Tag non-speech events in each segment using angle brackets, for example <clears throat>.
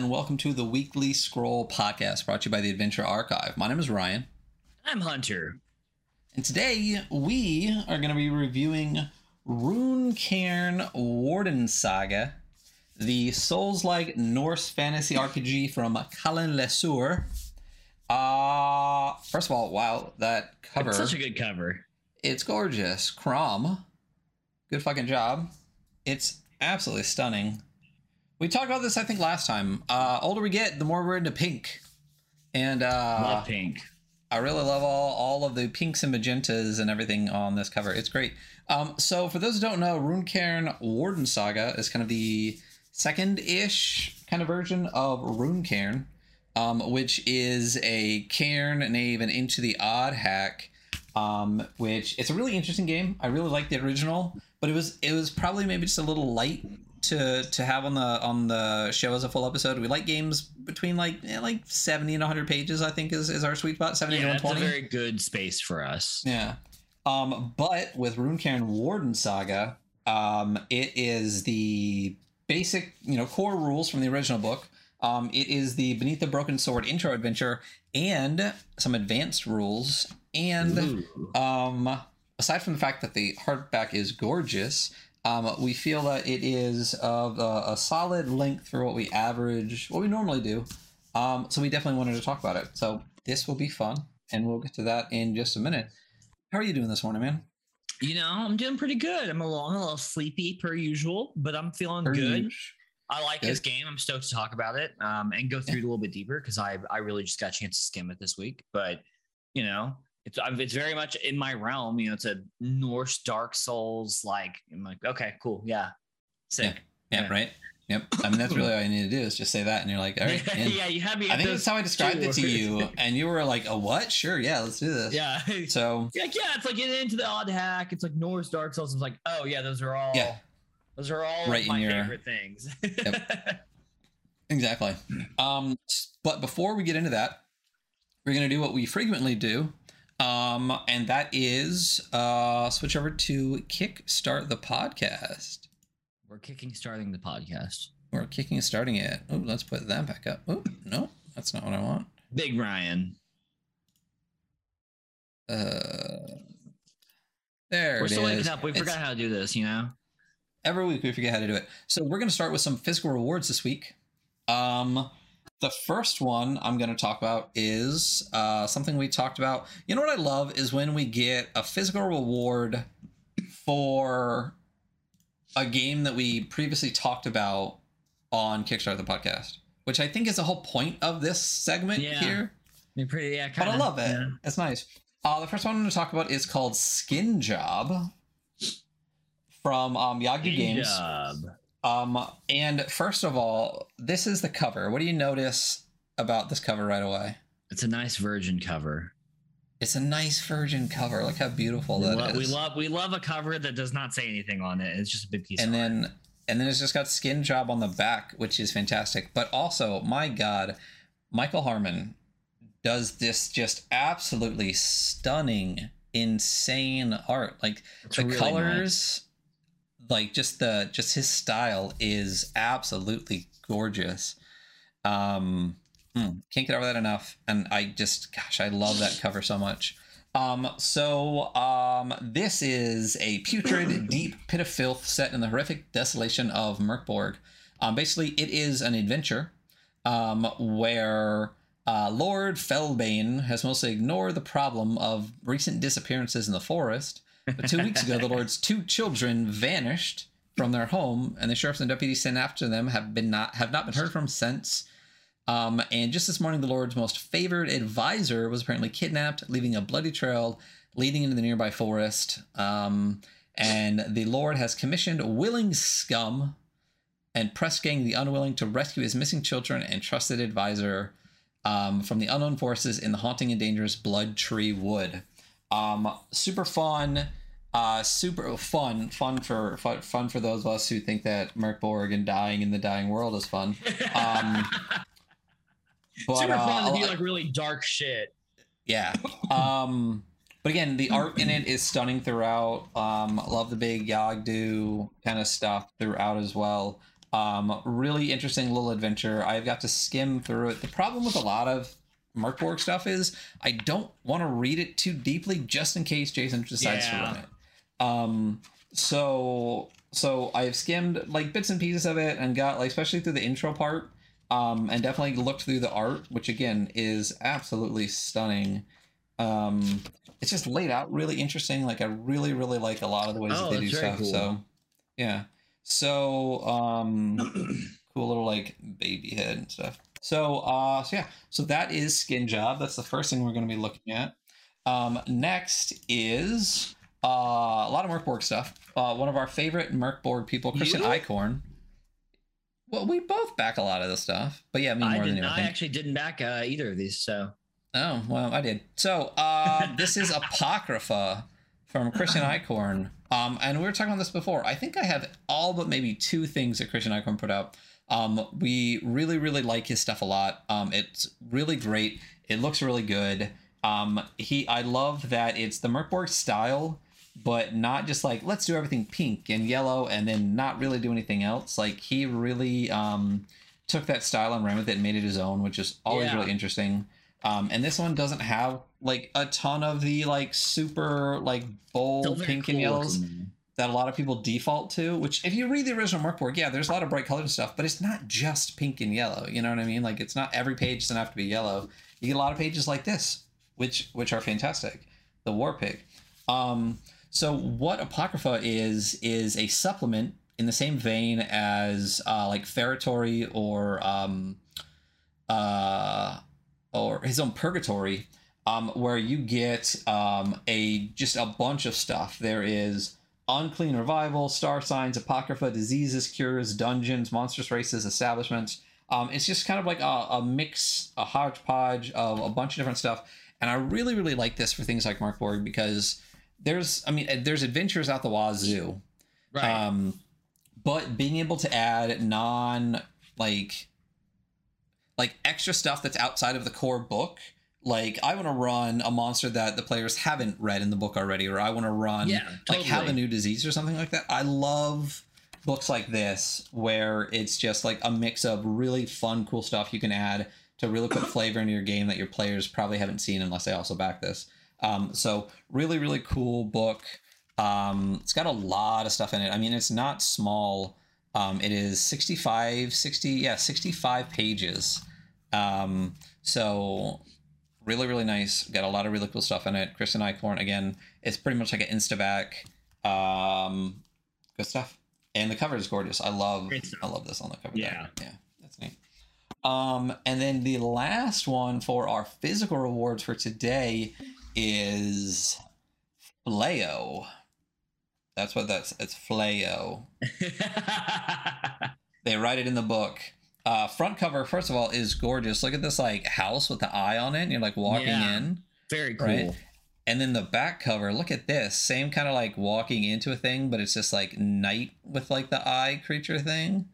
And welcome to the Weekly Scroll podcast brought to you by the Adventure Archive. My name is Ryan, I'm Hunter. and today we are going to be reviewing Rune Cairn Warden Saga, the Souls like Norse fantasy RPG from Colin Le Sueur. Uh, first of all, wow, that cover. It's such a good cover. It's gorgeous. Crom, good fucking job. It's absolutely stunning. We talked about this, I think, last time. Uh, older we get, the more we're into pink, and uh, Love pink. I really love all all of the pinks and magentas and everything on this cover. It's great. Um, so for those who don't know, Runecairn Wardensaga is kind of the second-ish kind of version of Runecairn, um, which is a cairn knave and into the odd hack. Um, which it's a really interesting game. I really like the original, but it was it was probably maybe just a little light to to have on the on the show as a full episode. We like games between like eh, like seventy and hundred pages. I think is is our sweet spot. Seventy Yeah, to one twenty. very good space for us. Yeah. Um, but with Runecairn Wardensaga, um, it is the basic, you know, core rules from the original book. Um, it is the Beneath the Broken Sword intro adventure and some advanced rules. And um, aside from the fact that the hardback is gorgeous, um, we feel that it is of a, a solid length for what we average, what we normally do. Um, so we definitely wanted to talk about it. So this will be fun, and we'll get to that in just a minute. How are you doing this morning, man? You know, I'm doing pretty good. I'm a little, a little sleepy per usual, but I'm feeling good. Urge. I like Good. this game. I'm stoked to talk about it um, and go through it a little bit deeper because I I really just got a chance to skim it this week. But you know, it's it's very much in my realm. You know, it's a Norse Dark Souls like. I'm like, okay, cool, yeah, sick. Yeah, Yeah. right. Yep. I mean, that's really all you need to do is just say that, and you're like, all right. <laughs> Yeah, yeah, you had me. I think that's how I described it to you, <laughs> and you were like, "A what? Sure, yeah, let's do this." yeah. <laughs> So Yeah, like, yeah, it's like getting into the odd hack. It's like Norse Dark Souls. It's like, oh yeah, those are all Yeah. those are all Right my your- favorite things. exactly. Um, but before we get into that, we're gonna do what we frequently do, um, and that is uh, switch over to kickstart the podcast. We're kicking starting the podcast. We're kicking and starting it. Oh, let's put that back up. Oh, no, that's not what I want. Big Ryan. Uh, there We're it still waking up. We It's- forgot how to do this, you know? every week we forget how to do it. So we're going to start with some physical rewards this week. Um, the first one I'm going to talk about is uh, something we talked about. You know what I love is when we get a physical reward for a game that we previously talked about on Kickstarter the podcast, which I think is the whole point of this segment Yeah. here. You're pretty yeah, But kinda, I love it. yeah. It's nice. Uh, the first one I'm going to talk about is called Skin Job from um, Yagi Games. job. Um, and first of all, this is the cover. What do you notice about this cover right away? It's a nice virgin cover. It's a nice virgin cover. Look how beautiful We, that is. we love we love a cover that does not say anything on it. It's just a big piece and of art. then and then it's just got skin job on the back, which is fantastic. But also, my God, Michael Harmon does this just absolutely stunning, insane art. Like It's the really colors like just the just his style is absolutely gorgeous. Um hmm, can't get over that enough. And i just gosh i love that cover so much. Um so um this is a putrid <clears throat> deep pit of filth set in the horrific desolation of Mörk Borg. Um basically it is an adventure um where uh, Lord Felbane has mostly ignored the problem of recent disappearances in the forest, but two weeks ago, the Lord's two children vanished from their home, and the sheriffs and deputies sent after them have been not have not been heard from since. Um, and just this morning, the Lord's most favored advisor was apparently kidnapped, leaving a bloody trail leading into the nearby forest. Um, and the Lord has commissioned willing scum and press gang the unwilling to rescue his missing children and trusted advisor um, from the unknown forces in the haunting and dangerous Blood Tree Wood. Um, super fun, uh, super fun, fun for fun, fun for those of us who think that Mörk Borg and dying in the dying world is fun. Um, <laughs> but, Super uh, fun a to do lot- like really dark shit. yeah. Um, but again, the art in it is stunning throughout. Um, love the big Yagdu kind of stuff throughout as well. Um, really interesting little adventure. I've got to skim through it. The problem with a lot of Mörk Borg stuff is I don't want to read it too deeply just in case Jason decides Yeah. to run it. Um, so so I've skimmed like bits and pieces of it and got like especially through the intro part. Um, and definitely looked through the art, which again is absolutely stunning. Um, it's just laid out really interesting. Like I really, really like a lot of the ways Oh, that they do stuff. cool. So yeah. So um <clears throat> cool little like baby head and stuff. So uh so yeah, so that is skin job. That's the first thing we're gonna be looking at. Um next is uh a lot of Mörk Borg stuff. Uh one of our favorite Mörk Borg people, Christian You? Eichhorn. Well, we both back a lot of this stuff. But yeah, me more I than you. I actually didn't back uh, either of these, so Oh, well, I did. So, uh, <laughs> this is Apocrypha from Christian Eichhorn. Um, and we were talking about this before. I think I have all but maybe two things that Christian Eichhorn put out. Um, we really, really like his stuff a lot. Um, it's really great. It looks really good. Um, he, I love that it's the Mörk Borg style, but not just like let's do everything pink and yellow and then not really do anything else. Like he really um, took that style and ran with it and made it his own, which is always Yeah. really interesting. Um, and this one doesn't have like a ton of the like super like bold Still pink and yellows looking. That a lot of people default to. Which, if you read the original Mörk Borg, yeah, there's a lot of bright colors and stuff, but it's not just pink and yellow. You know what I mean? Like, it's not every page doesn't have to be yellow. You get a lot of pages like this, which which are fantastic. The War Pig. Um, so what Apocrypha is is a supplement in the same vein as uh, like Feretory or um, uh, or his own Purgatory, um, where you get um, a just a bunch of stuff. There is unclean revival, star signs, apocrypha, diseases, cures, dungeons, monstrous races, establishments. Um, it's just kind of like a, a mix, a hodgepodge of a bunch of different stuff. And I really, really like this for things like Mörk Borg because there's, I mean, there's adventures out the wazoo. Right. Um, but being able to add non like like extra stuff that's outside of the core book. Like I want to run a monster that the players haven't read in the book already, or I want to run yeah, like have a new disease or something like that. I love books like this where it's just like a mix of really fun, cool stuff you can add to really put flavor into your game that your players probably haven't seen unless they also back this. Um, so really, really cool book. Um, it's got a lot of stuff in it. I mean, it's not small. Um, it is 65, 60, yeah, 65 pages. Um, so really, really nice. Got a lot of really cool stuff in it. Christian Eichhorn, again, it's pretty much like an Instaback. Um, good stuff. And the cover is gorgeous. I love. I love this on the cover. Yeah. Yeah. That's neat. Um, and then the last one for our physical rewards for today is Fleo. That's what that's. It's Fleo. <laughs> They write it in the book. Uh, front cover, first of all, is gorgeous. Look at this like house with the eye on it. And you're like walking Yeah. in, Very cool. Right. and then the back cover. Look at this, same kind of like walking into a thing, but it's just like night with like the eye creature thing.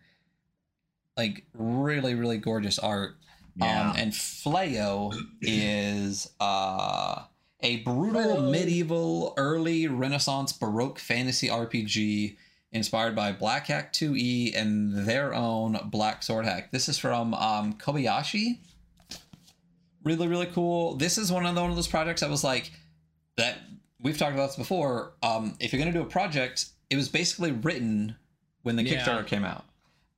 Like really, really gorgeous art. Yeah. Um, and Fleo <clears throat> is uh, a brutal medieval, early Renaissance Baroque fantasy RPG inspired by Black Hack 2E and their own Black Sword Hack. This is from um, Kobayashi. Really, really cool. This is one of, the, one of those projects I was like, that we've talked about this before. Um, if you're going to do a project, it was basically written when the Yeah. Kickstarter came out.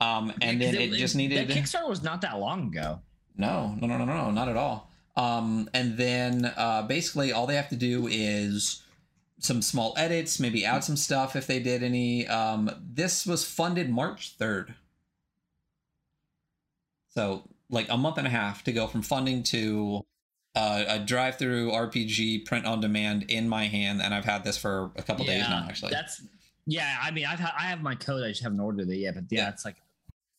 Um, and Yeah, then 'cause it, just needed That Kickstarter was not that long ago. no, no, no, no, no, not at all. Um, and then uh, basically all they have to do is some small edits, maybe add some stuff if they did any. Um, this was funded March 3rd. So, like a month and a half to go from funding to uh, a DriveThruRPG print on demand in my hand. And I've had this for a couple days now, actually. That's yeah. I mean, I've ha- I have my code. I just haven't ordered it yet. But yeah, Yeah. it's like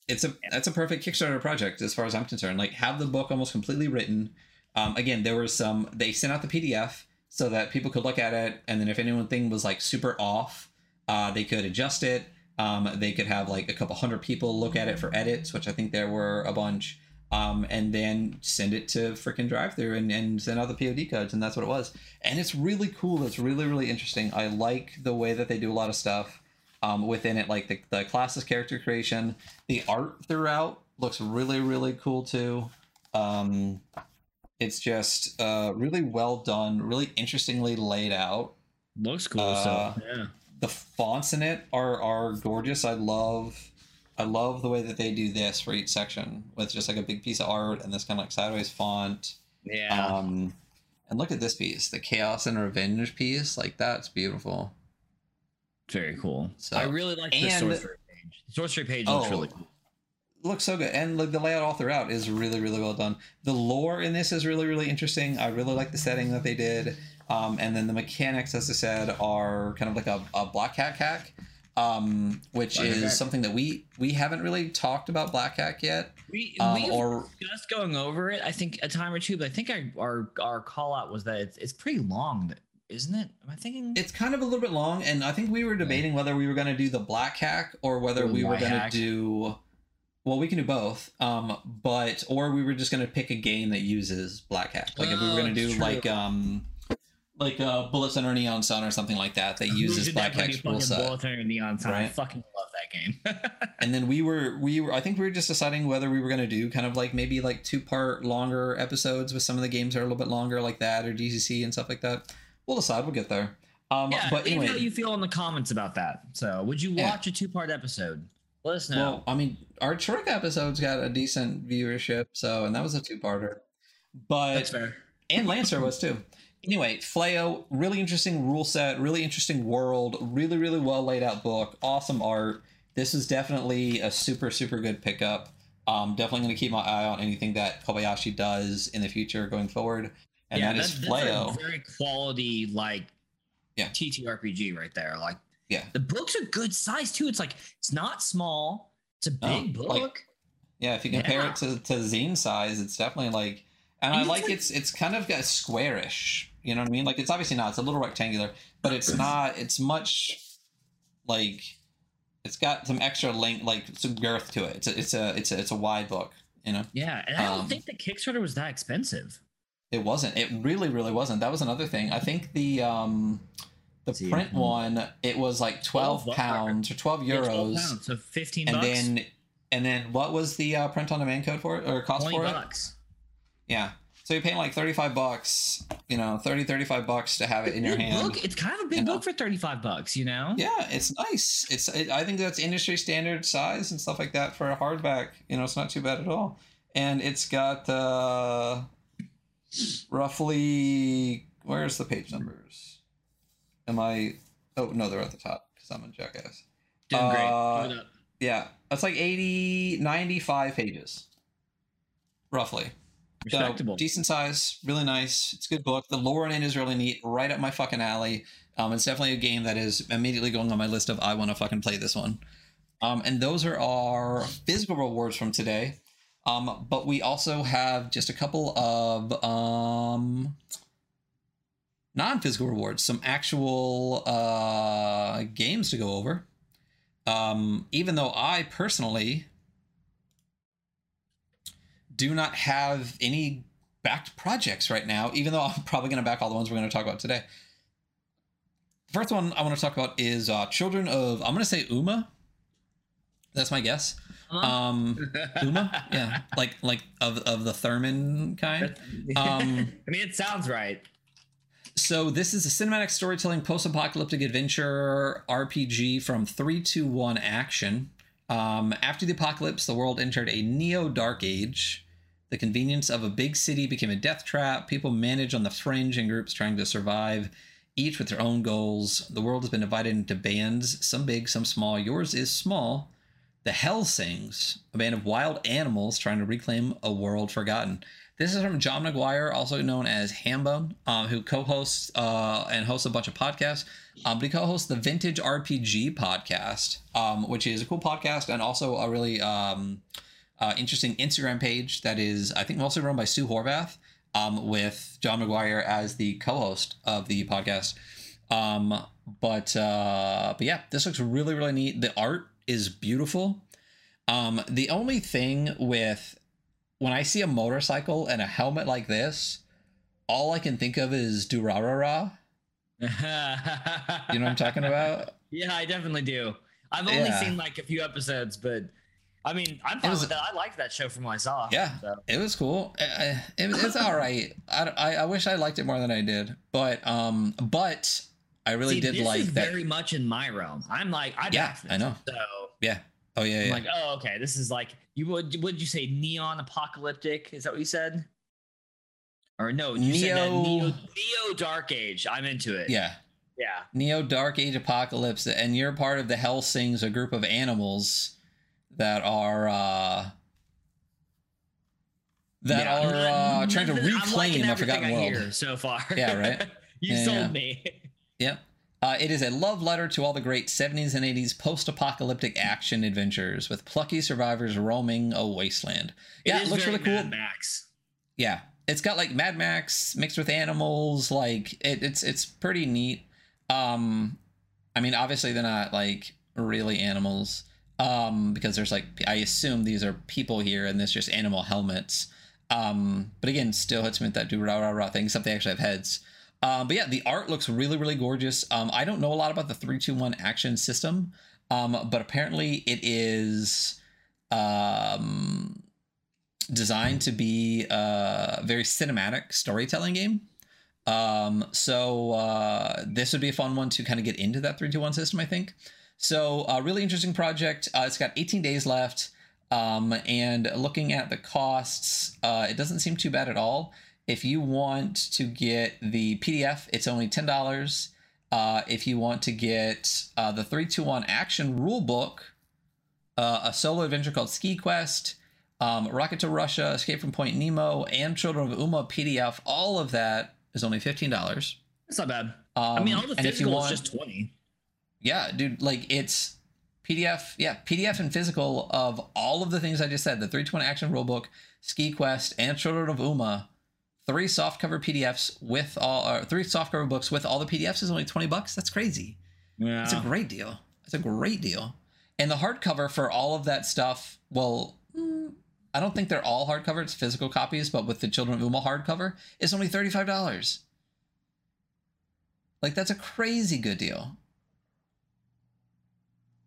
it's a that's a perfect Kickstarter project as far as I'm concerned. Like have the book almost completely written. Um, again, there was some they sent out the PDF so that people could look at it, and then if anything was like super off, uh, they could adjust it. Um, they could have like a couple hundred people look at it for edits, which I think there were a bunch. Um, and then send it to freaking drive through and, and send out the POD codes, and that's what it was. And it's really cool. It's really really interesting. I like the way that they do a lot of stuff. um, within it, like the, the classes character creation, the art throughout looks really really cool too. Um, it's just uh, really well done, really interestingly laid out. Looks cool. Uh, so yeah. The fonts in it are are gorgeous. I love I love the way that they do this for each section with just like a big piece of art and this kind of like sideways font. Yeah. Um, and look at this piece, the Chaos and Revenge piece. Like that's beautiful. Very cool. So- I really like the sorcery page. The sorcery page looks Oh, really cool. Looks so good and like the layout all throughout is really really well done the lore in this is really really interesting i really like the setting that they did um, and then the mechanics as i said are kind of like a, a black hack hack um, which Black is hack. something that we we haven't really talked about black hack yet We um, we or just going over it. I think a time or two, but I think our our, our call out was that it's, it's pretty long, isn't it? Am I thinking? it's kind of a little bit long and i think we were debating whether we were going to do the black hack or whether Or we were going to do well we can do both um but or we were just going to pick a game that uses black hack like if we were Oh, going to do true. like um like uh bullets under neon sun or something like that that uses black when rule fucking set Bullet Thunder Neon Sign? I fucking love that game. <laughs> and then we were we were i think we were just deciding whether we were going to do kind of like maybe like two part longer episodes with some of the games that are a little bit longer like that or dcc and stuff like that we'll decide we'll get there um yeah, but anyway how you feel in the comments about that. So, would you Yeah. watch a two part episode? Let us know. Well, I mean, our Trick episode's got a decent viewership, so and that was a two-parter. That's But fair. and Lancer was too. Anyway, Flayo, really interesting rule set, really interesting world, really really well laid out book, awesome art. This is definitely a super super good pickup. Um, definitely going to keep my eye on anything that Kobayashi does in the future going forward, and that is that's Fleo. a very quality like Yeah. TTRPG right there. Like Yeah. the book's a good size too. It's like it's not small. It's a big book. like- Yeah, if you compare Yeah. it to, to zine size, it's definitely like, and And I like like- it's it's kind of got squarish. You know what I mean? Like it's obviously not. It's a little rectangular, but it's <clears throat> not. It's much like it's got some extra length, like some girth to it. It's a it's a it's a it's a wide book. You know, yeah, and I don't Um, think the Kickstarter was that expensive. it wasn't. It really really wasn't. That was another thing. I think the um the See, print hmm. one it was like twelve pounds or twelve Yeah, 12 euros, pounds, so fifteen and bucks. then and then what was the uh, print on demand code for it or cost for it? bucks. Yeah. So you're paying like 35 bucks, you know, 30, 35 bucks to have it in your hand. book. It's kind of a big You know. book for thirty five bucks. You know. Yeah, it's nice. It's it, I think that's industry standard size and stuff like that for a hardback. You know, it's not too bad at all. And it's got uh roughly where's the page numbers? Am I Oh, no, they're at the top cuz I'm a jackass. Doing great. Uh, up. Yeah, that's like 80 95 pages. Roughly. So, Respectable. decent size, really nice. It's a good book. The lore in it is really neat, right up my fucking alley. Um, it's definitely a game that is immediately going on my list of I want to fucking play this one. Um, and those are our physical rewards from today. Um, but we also have just a couple of um, non-physical rewards, some actual uh, games to go over. Um, even though I personally do not have any backed projects right now, even though <laughs> I'm probably going to back all the ones we're going to talk about today. The first one I want to talk about is uh, Children of, I'm going to say Uma. That's my guess. Um, <laughs> Uma? Yeah. Like, like of, of the Thurman kind. <laughs> Um, I mean, it sounds right. So this is a cinematic storytelling post-apocalyptic adventure RPG from 321 Action. Um, after the apocalypse, the world entered a neo-dark age. The convenience of a big city became a death trap. People manage on the fringe in groups trying to survive, each with their own goals. The world has been divided into bands, some big, some small. Yours is small. The Hell Sings, a band of wild animals trying to reclaim a world forgotten. This is from John McGuire, also known as Hambone, um, who co-hosts uh, and hosts a bunch of podcasts. Um, but he co-hosts the Vintage RPG podcast, um, which is a cool podcast and also a really um, uh, interesting Instagram page that is, I think, mostly run by Sue Horvath, um, with John McGuire as the co-host of the podcast. Um, but uh, but yeah, this looks really really neat. The art is beautiful. Um, the only thing with when I see a motorcycle and a helmet like this, all I can think of is Durarara. you You know what I'm talking <laughs> about? Yeah, I definitely do. I've only Yeah. seen like a few episodes, but I mean, I'm fine was- with that. I liked that show from what I saw. Yeah. So. It was cool. I- I- It, it's all right. <laughs> I, I, I wish I liked it more than I did, but um, but I really See, did like that. very much in my realm. I'm like, I Yeah. I know. So Yeah. Oh yeah. I'm Yeah. like, oh, okay. This is like you would. Would you say neon apocalyptic? Is that what you said? Or no? You said that Neo- neo, neo dark age. I'm into it. yeah. Yeah. Neo Dark Age Apocalypse, and you're part of the Helsings, a group of animals that are uh that Yeah, are uh, trying to I'm reclaim a forgotten world. so far. Yeah, right? <laughs> you Yeah, sold yeah. me. Yep. Uh, it is a love letter to all the great 70s and 80s post-apocalyptic action adventures with plucky survivors roaming a wasteland. Yeah, it, looks really cool. Mad Max. Yeah, it's got like Mad Max mixed with animals. Like it, it's it's pretty neat. Um, I mean, obviously they're not like really animals. Um, because there's like I assume these are people here, and there's just animal helmets. Um, but again, still hits me with that do rah rah rah thing, except they actually have heads. Um, but yeah, the art looks really really gorgeous. Um, I don't know a lot about the three two one action system. Um, but apparently it is um designed to be a very cinematic storytelling game. Um, so uh, this would be a fun one to kind of get into that 321 system, I think. So a really interesting project. Uh, it's got 18 days left. Um, and looking at the costs, uh, it doesn't seem too bad at all. If you want to get the PDF, it's only $10. Uh, if you want to get uh, the 321 action rulebook, uh, a solo adventure called Ski Quest, um, Rocket to Russia, Escape from Point Nemo, and Children of Uma PDF. All of that is only fifteen dollars. That's not bad. Um, I mean, all the and if you physical want, is just twenty. yeah, dude, like it's PDF, yeah, PDF and physical of all of the things I just said: the 321 action rulebook, Ski Quest, and Children of Uma. Three softcover PDFs with all, or three softcover books with all the PDFs is only twenty bucks. That's crazy. Yeah. It's a great deal. It's a great deal. And the hardcover for all of that stuff, well, mm, I don't think they're all hardcover. It's physical copies, but with the Children of Uma hardcover, it's only thirty-five dollars. Like that's a crazy good deal.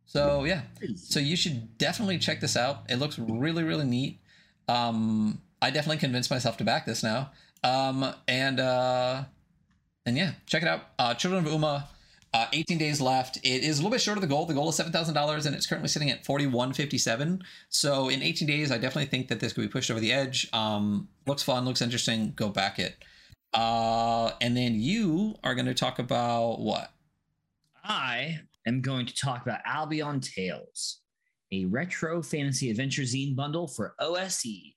So yeah, so you should definitely check this out. It looks really, really neat. Um, I definitely convinced myself to back this now. Um, and uh, and yeah, check it out. Uh, Children of Uma. Uh, 18 days left. It is a little bit short of the goal. The goal is seven thousand dollars, and it's currently sitting at 41.57. So in 18 days, I definitely think that this could be pushed over the edge. Um, looks fun, looks interesting. Go back it. Uh, and then you are going to talk about what? I am going to talk about Albion Tales, a retro fantasy adventure zine bundle for OSE.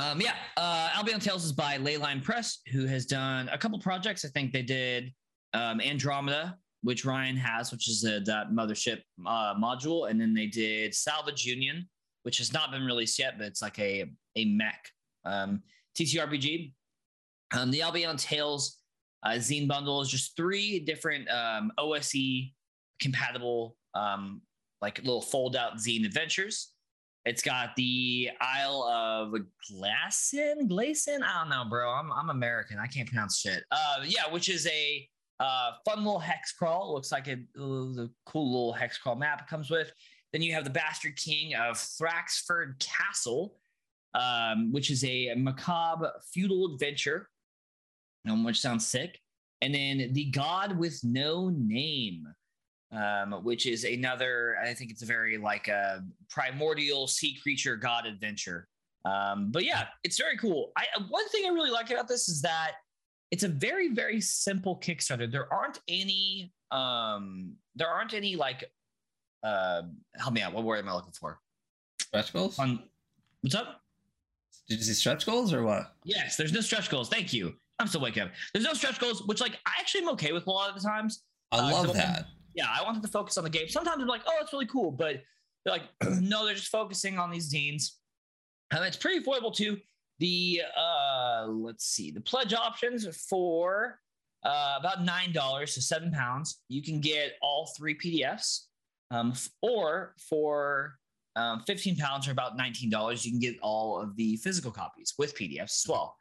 Um, yeah, uh, Albion Tales is by Leyline Press, who has done a couple projects. I think they did um, Andromeda, which Ryan has, which is a, that mothership uh, module, and then they did Salvage Union, which has not been released yet, but it's like a a mech um, TTRPG. Um, the Albion Tales uh, zine bundle is just three different um, OSE compatible, um, like little fold out zine adventures. It's got the Isle of Glasson, Glasson. I don't know, bro. I'm I'm American. I can't pronounce shit. Uh, yeah, which is a uh, fun little hex crawl. Looks like a, a cool little hex crawl map it comes with. Then you have the Bastard King of Thraxford Castle, um, which is a macabre feudal adventure, um, which sounds sick. And then the God with No Name, um, which is another. I think it's a very like a primordial sea creature god adventure. Um, but yeah, it's very cool. I one thing I really like about this is that it's a very very simple Kickstarter. There aren't any. Um, there aren't any like. Uh, help me out. What word am I looking for? Stretch goals? On what's up? Did you see stretch goals or what? Yes, there's no stretch goals. Thank you. I'm still waking up. There's no stretch goals, which like I actually am okay with a lot of the times. I Uh, love that. Yeah, I wanted to focus on the game. Sometimes I'm like, oh, it's really cool, but they're like, <clears throat> no, they're just focusing on these deans. And it's pretty affordable too. The uh, let's see, the pledge options for uh, about nine dollars to seven pounds. You can get all three PDFs, um, or for um, fifteen pounds or about nineteen dollars, you can get all of the physical copies with PDFs as well.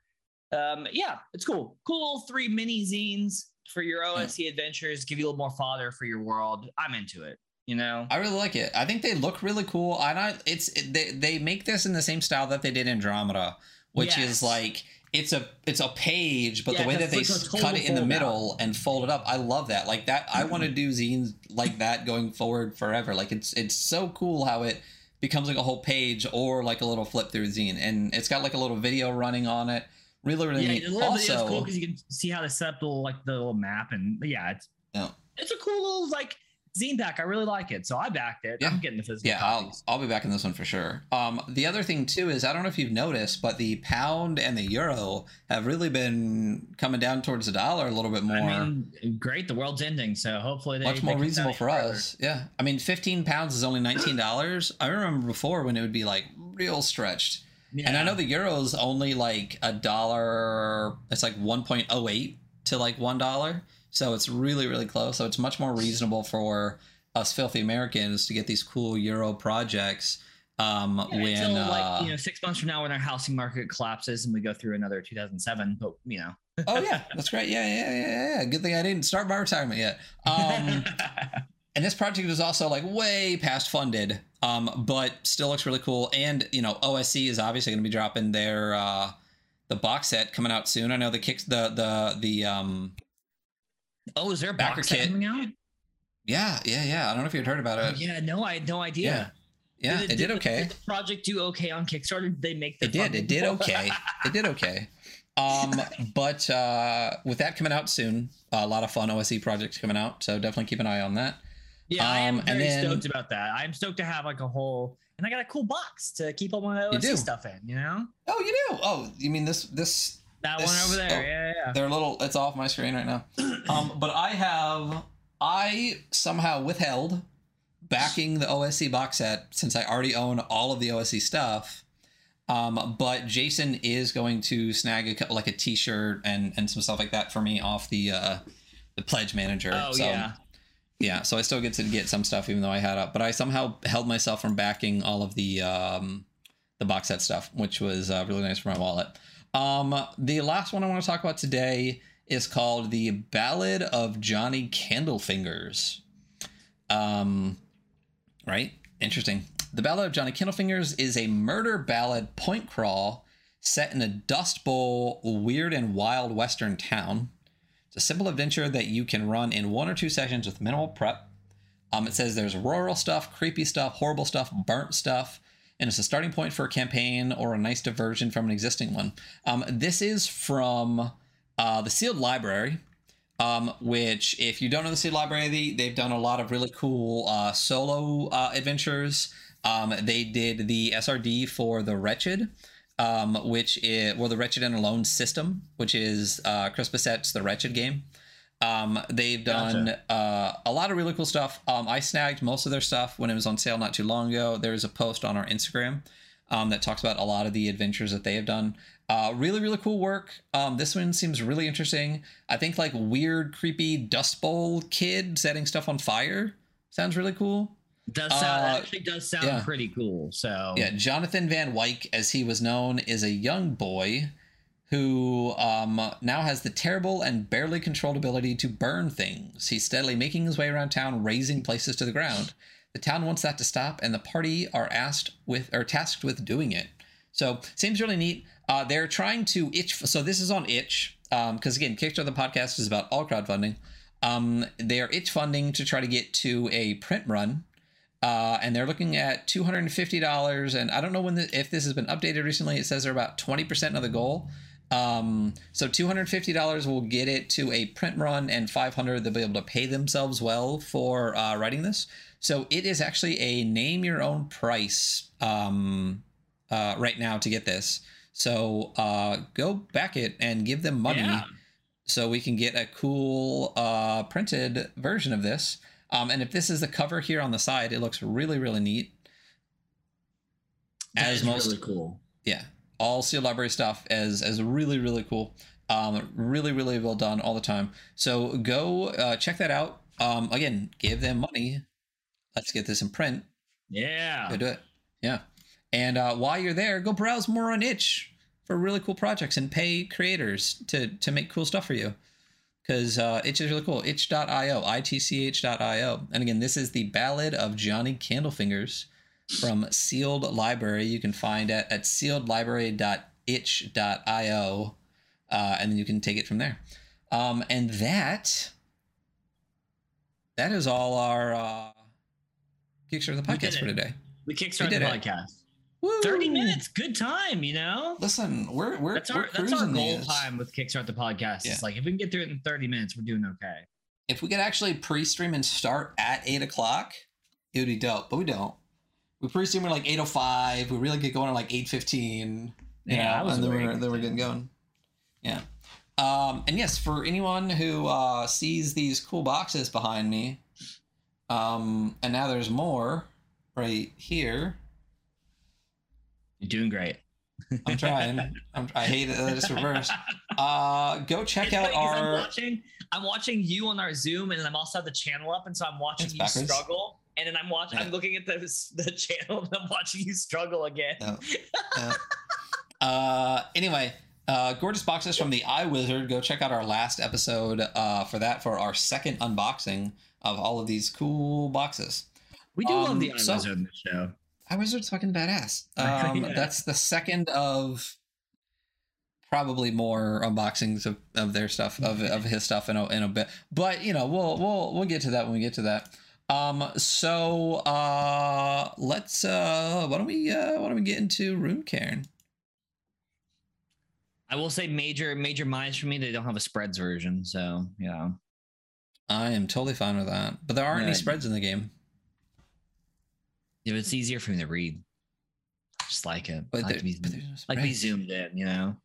Um, yeah, it's cool. Cool three mini zines. For your OSE adventures, give you a little more fodder for your world. I'm into it. You know, I really like it. I think they look really cool. And I it's they they make this in the same style that they did Andromeda, which Yes. is like it's a it's a page, but Yeah, the way that they it's a s- total cut it in the middle and fold it up, I love that. Like that, I want to mm-hmm. do zines like that going forward forever. Like it's it's so cool how it becomes like a whole page or like a little flip through zine, and it's got like a little video running on it. Really, really yeah, neat. a little bit is Also, cool because you can see how they set up the little, like the little map, and yeah, it's Yeah. it's a cool little like zine pack. I really like it, so I backed it. Yeah. I'm getting the physical Yeah, I'll. I'll be back in this one for sure. Um, the other thing too is I don't know if you've noticed, but the pound and the euro have really been coming down towards the dollar a little bit more. I mean, great. The world's ending, so hopefully they much more keep reasonable for further. us. Yeah, I mean, fifteen pounds is only nineteen dollars. I remember before when it would be like real stretched, Yeah. and I know the euro is only like a dollar. It's like one point oh eight to like one dollar, so it's really really close. So it's much more reasonable for us filthy Americans to get these cool euro projects. Um, Yeah, when until uh, like you know six months from now when our housing market collapses and we go through another 2007 but you know oh yeah, that's great. Yeah, yeah, yeah, yeah. Good thing I didn't start my retirement yet. <laughs> Um, and this project is also like way past funded, um, but still looks really cool. And you know, OSE is obviously going to be dropping their uh, the box set coming out soon. I know the kicks the the the um oh is there a Backer box set kit. coming out yeah yeah yeah. I don't know if you had heard about oh, it. yeah no i had no idea Yeah, Did it did the- okay. did the project do okay on kickstarter did they make the It did. It did okay. <laughs> It did okay. Um, but uh, with that coming out soon, a lot of fun OSE projects coming out. So definitely keep an eye on that. Yeah i am Um, and very then- stoked about that i'm stoked to have like a whole and i got a cool box to keep all my OSE stuff in you know Oh, you do. Oh, you mean this this that This- one over there oh. yeah yeah They're a little. It's off my screen right now. <clears throat> Um, but I have I somehow withheld backing the OSE box set since I already own all of the OSE stuff. Um, but Jason is going to snag a, like a T-shirt and and some stuff like that for me off the uh, the pledge manager. oh so, yeah yeah. So I still get to get some stuff even though I had up, but I somehow held myself from backing all of the um, the box set stuff, which was uh, really nice for my wallet. Um, the last one I want to talk about today is called the Ballad of Johnny Candlefingers. Um, right? Interesting. The Ballad of Johnny Candlefingers is a murder ballad point crawl set in a Dust Bowl weird and wild western town. It's a simple adventure that you can run in one or two sessions with minimal prep. Um, it says there's rural stuff, creepy stuff, horrible stuff, burnt stuff, and it's a starting point for a campaign or a nice diversion from an existing one. Um, this is from uh, the Sealed Library, um, which, if you don't know the Sealed Library, they, they've done a lot of really cool uh, solo uh, adventures. Um, they did the SRD for The Wretched, um, which is, well, The Wretched and Alone system, which is uh, Chris Bissett's The Wretched game. Um, they've done uh, a lot of really cool stuff. Um, I snagged most of their stuff when it was on sale not too long ago. There's a post on our Instagram um, that talks about a lot of the adventures that they have done. Uh, really, really cool work. Um, this one seems really interesting. I think like weird, creepy Dust Bowl kid setting stuff on fire sounds really cool. Does sound Uh, actually does sound yeah. pretty cool so Yeah, Jonathan Van Wyck, as he was known, is a young boy who um, now has the terrible and barely controlled ability to burn things. He's steadily making his way around town, raising places to the ground. The town wants that to stop, and the party are asked with or tasked with doing it. So seems really neat. Uh, they're trying to itch. So this is on itch because again, Kickstarter the podcast is about all crowdfunding. Um, they are itch funding to try to get to a print run uh, and they're looking at two hundred and fifty dollars. And I don't know when the, if this has been updated recently. It says they're about twenty percent of the goal. Um, so two hundred fifty dollars will get it to a print run, and five hundred they'll be able to pay themselves well for uh, writing this. So it is actually a name your own price um, uh, right now to get this. So uh, go back it and give them money Yeah. so we can get a cool uh, printed version of this. Um, and if this is the cover here on the side, it looks really, really neat. That As is most, really cool yeah, all Seal Library stuff as as really, really cool. Um, really, really well done all the time. So go uh, check that out. Um, again, give them money. Let's get this in print. yeah Go do it. Yeah. And uh, while you're there, go browse more on itch for really cool projects and pay creators to to make cool stuff for you. Because uh, itch is really cool. Itch.io, itch.io. And again, this is the Ballad of Johnny Candlefingers from Sealed Library. You can find it at sealedlibrary.itch.io, uh, and then you can take it from there. Um, and that that is all our uh, Kickstarter the podcast for today. We kickstarted the it. Podcast. Woo! 30 minutes, good time, you know? Listen, we're we're That's we're our that's our cruising goal these. time with Kickstart the podcast. Yeah. It's like if we can get through it in 30 minutes, we're doing okay. If we could actually pre-stream and start at eight o'clock, it would be dope. But we don't. We pre-stream at like eight o five. We really get going at like eight fifteen. Yeah, know, was and then we're then we're getting going. Yeah. Um, and yes, for anyone who uh, sees these cool boxes behind me, um, and now there's more right here. You're doing great. I'm trying. I'm, I hate it that it's reversed. Uh, go check out funny 'cause I'm our. watching I'm watching you on our Zoom and then I'm also have the channel up and so I'm watching It's you backwards. struggle and then I'm watching Yeah. I'm looking at the the channel and I'm watching you struggle again. Yeah. Yeah. uh, anyway, uh, gorgeous boxes from the Eye Wizard. Go check out our last episode uh, for that for our second unboxing of all of these cool boxes. We do Um, love the so- Wizard in the show. iWizard's fucking badass. <laughs> Um, Yeah. That's the second of probably more unboxings of, of their stuff of, of his stuff in a, in a bit. But you know, we'll we'll we'll get to that when we get to that. Um, so uh, let's uh, why don't we uh, why don't we get into Runecairn? I will say major major minus for me. They don't have a spreads version, so yeah. I am totally fine with that. But there aren't any spreads in the game. If it's easier for me to read, just like it. But, like there, be, but no like to be zoomed in, you know.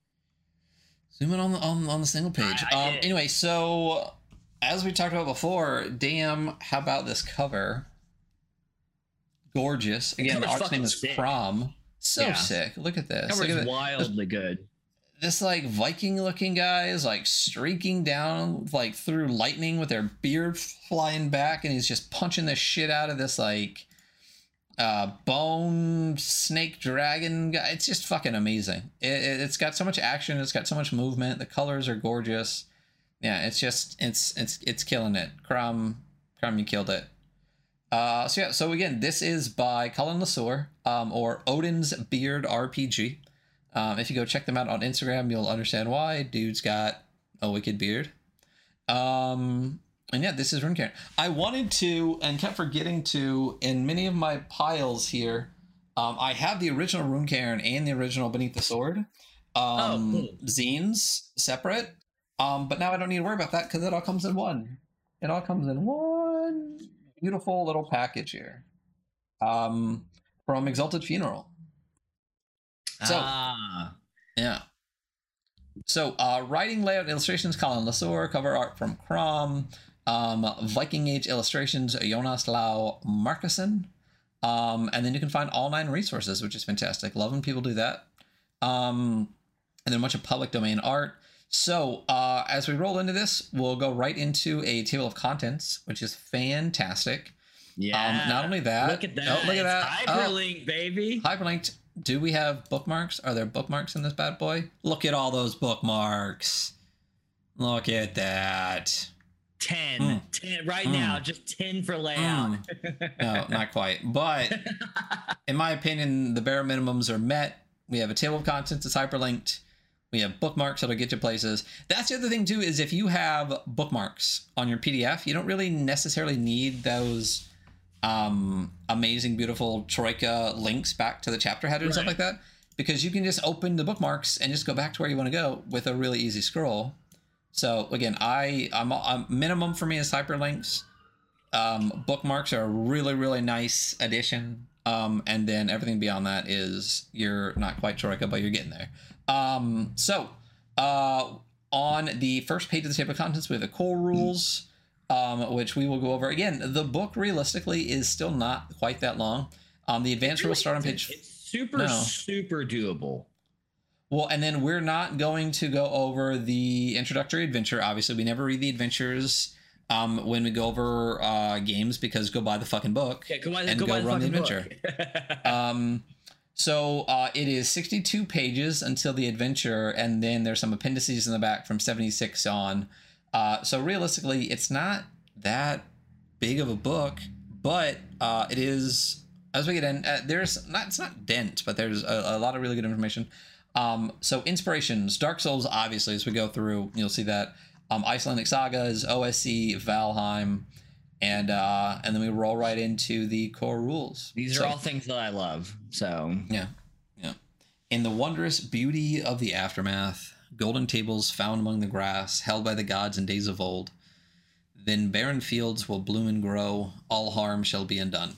Zoom in on the on, on the single page. I- I um, anyway, so as we talked about before, damn, how about this cover? Gorgeous. Again, the art's name is sick. Crom. So Yeah. sick. Look at this. Cover Look at is wildly good. This like Viking looking guy is like streaking down like through lightning with their beard flying back, and he's just punching the shit out of this like uh bone snake dragon guy. It's just fucking amazing. It, it, it's got so much action. It's got so much movement. The colors are gorgeous. Yeah, it's just it's it's it's killing it. Crumb, Crumb, you killed it. Uh, so yeah, so again, this is by Colin Le Sueur, um, or Odin's Beard RPG. Um, if you go check them out on Instagram, you'll understand why. Dude's got a wicked beard. Um, and yeah, this is Runecairn. I wanted to and kept forgetting to in many of my piles here. Um, I have the original Runecairn and the original Beneath the Sword. Um, cool. zines separate. Um, but now I don't need to worry about that because it all comes in one. It all comes in one beautiful little package here. Um, from Exalted Funeral. So- ah, Yeah. So, uh, writing, layout, illustrations, Colin Le Sueur, cover art from Crom, um, Viking Age illustrations, Jonas Lau Markusen. Um, and then you can find all nine resources, which is fantastic. Love when people do that. Um, and then a bunch of public domain art. So, uh, as we roll into this, we'll go right into a table of contents, which is fantastic. yeah. Um, not only that, look at that. Oh, look at that. Oh, Hyperlink, baby. hyperlinked. Do we have bookmarks? Are there bookmarks in this bad boy? Look at all those bookmarks. Look at that. 10, Mm. 10 right Mm. now, just 10 for layout. No, <laughs> not quite. But <laughs> in my opinion, the bare minimums are met. We have a table of contents that's hyperlinked. We have bookmarks that'll get you places. That's the other thing too is if you have bookmarks on your PDF, you don't really necessarily need those um, amazing, beautiful troika links back to the chapter header and stuff like that, because you can just open the bookmarks and just go back to where you want to go with a really easy scroll. So again, I I'm, I'm minimum for me is hyperlinks. Um, bookmarks are a really really nice addition. Um, and then everything beyond that is you're not quite troika, but you're getting there. Um, so uh, on the first page of the table of contents, we have the core rules, um, which we will go over again. The book realistically is still not quite that long. Um, the advanced rules start on page It's super, No. super doable. Well, and then we're not going to go over the introductory adventure. Obviously, we never read the adventures um, when we go over uh, games because go buy the fucking book. Yeah, go buy, And go go the run the fucking book. <laughs> Um, so uh, it is 62 pages until the adventure, and then there's some appendices in the back from 76 on. Uh, so realistically, it's not that big of a book, but uh, it is. As we get in, uh, there's not. It's not dense, but there's a, a lot of really good information. Um, so inspirations, Dark Souls, obviously, as we go through, you'll see that um, Icelandic sagas, OSE, Valheim, and uh, and then we roll right into the core rules. These are So- all things that I love. So yeah, yeah. In the wondrous beauty of the aftermath, golden tables found among the grass, held by the gods in days of old. Then barren fields will bloom and grow, all harm shall be undone.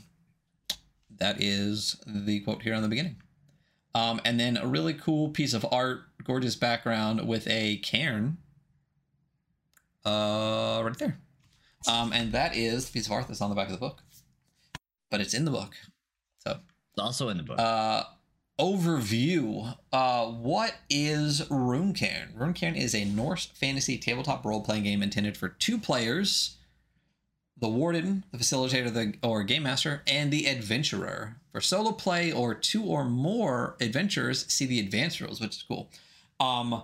That is the quote here on the beginning. Um, and then a really cool piece of art, gorgeous background with a cairn. Uh, right there. Um, and that is the piece of art that's on the back of the book. But it's in the book. So it's also in the book. uh, overview. Uh, what is Runecairn? Runecairn is a Norse fantasy tabletop role playing game intended for two players the warden, the facilitator, the or game master, and the adventurer. For solo play or two or more adventurers, see the advanced rules, which is cool. Um,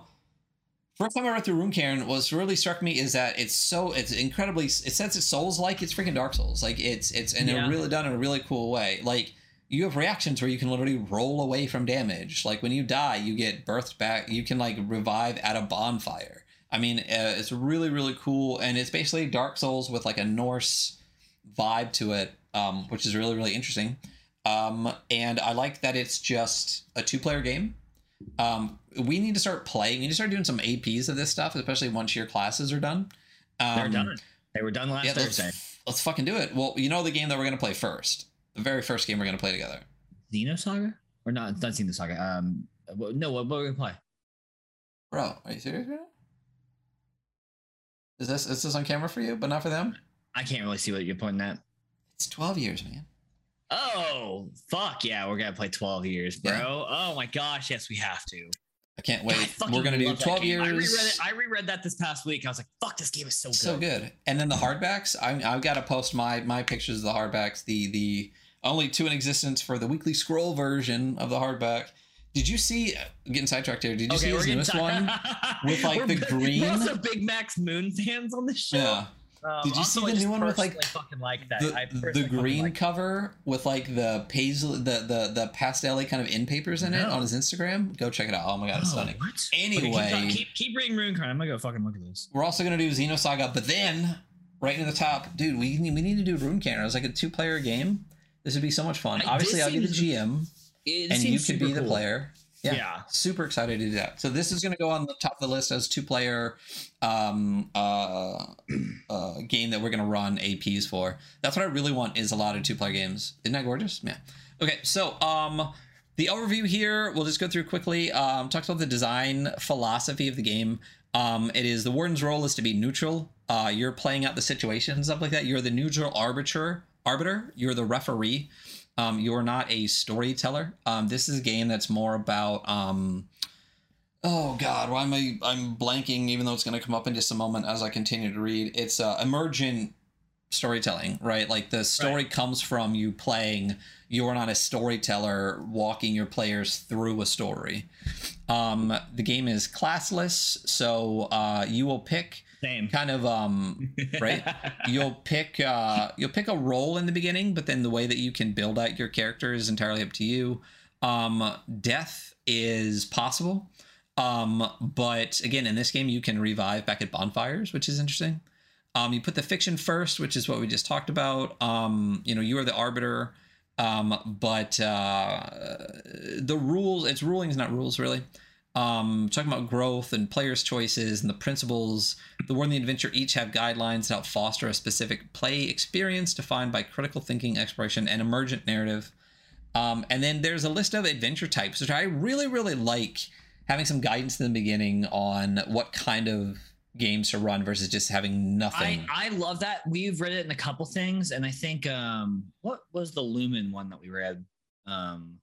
first time I read through Runecairn, what's really struck me is that it's so it's incredibly it says it's Souls like it's freaking Dark Souls. Like it's it's and Yeah. it really done in a really cool way. Like you have reactions where you can literally roll away from damage. Like when you die, you get birthed back. You can like revive at a bonfire. I mean, uh, it's really really cool, and it's basically Dark Souls with like a Norse vibe to it, um, which is really really interesting. Um, and I like that it's just a two player game. Um, we need to start playing. We need to start doing some APs of this stuff, especially once your classes are done. Um, They're done. They were done last yeah, let's, Thursday. let's fucking do it. Well, you know the game that we're gonna play first. The very first game we're gonna play together. Xenosaga? Or not? Not Xenosaga. Um, no. What, what we're gonna play? Bro, are you serious right now? Is this is this on camera for you, but not for them? I can't really see what you're pointing at. It's twelve years, man. Oh fuck yeah, we're gonna play 12 years, bro. Yeah. Oh my gosh, yes, we have to. I can't God, I wait. We're gonna do love twelve game. I reread, years. it, I reread that this past week. I was like, fuck, this game is so good. so good. And then the hardbacks. I, I've got to post my my pictures of the hardbacks. The the only two in existence for the weekly scroll version of the hardback. Did you see? Uh, getting sidetracked here. Did you see we're his newest ti- one? <laughs> with, like, We're the <laughs> green- We're also Big Max Moon fans on this show. Yeah. Um, Did you also, see the new one with, like, fucking like that. The, I the green like it. cover with like the paisley, the the the pastel kind of in papers in it on his Instagram. Go check it out. Oh my god, it's Oh, stunning. what? Okay, Anyway. keep, keep, keep reading Runecairn. I'm gonna go fucking look at this. We're also gonna do Xenosaga, but then right in the top, dude, we need, we need to do Runecairn. It's like a two player game. This would be so much fun. I- Obviously, I'll be the GM, It and you could be super the player. Yeah. Yeah. Super excited to do that. So this is gonna go on the top of the list as two player um, uh, <clears throat> uh, game that we're gonna run APs for. That's what I really want is a lot of two player games. Isn't that gorgeous? Yeah. Okay, so um, the overview here we'll just go through quickly. Um, talks about the design philosophy of the game. Um, it is the warden's role is to be neutral. Uh, you're playing out the situation and stuff like that. You're the neutral arbiter. Arbiter. You're the referee. Um, you're not a storyteller. Um, this is a game that's more about. Um, oh God, why am I? I'm blanking. Even though it's going to come up in just a moment as I continue to read. It's uh, emergent storytelling, right? Like the story comes from you playing. You're not a storyteller walking your players through a story. Um, the game is classless, so uh, you will pick Same. kind of um, right <laughs> you'll pick uh you'll pick a role in the beginning but then the way that you can build out your character is entirely up to you um death is possible um but again in this game you can revive back at bonfires which is interesting um you put the fiction first which is what we just talked about. Um you know you are the arbiter. Um but uh the rules it's rulings not rules really. Um talking about growth and players choices and the principles the War and the Adventure each have guidelines that help foster a specific play experience defined by critical thinking, exploration, and emergent narrative. Um, and then there's a list of adventure types, which I really, really like having some guidance in the beginning on what kind of games to run versus just having nothing. I, I love that. We've read it in a couple things, and I think um what was the Lumen one that we read? Um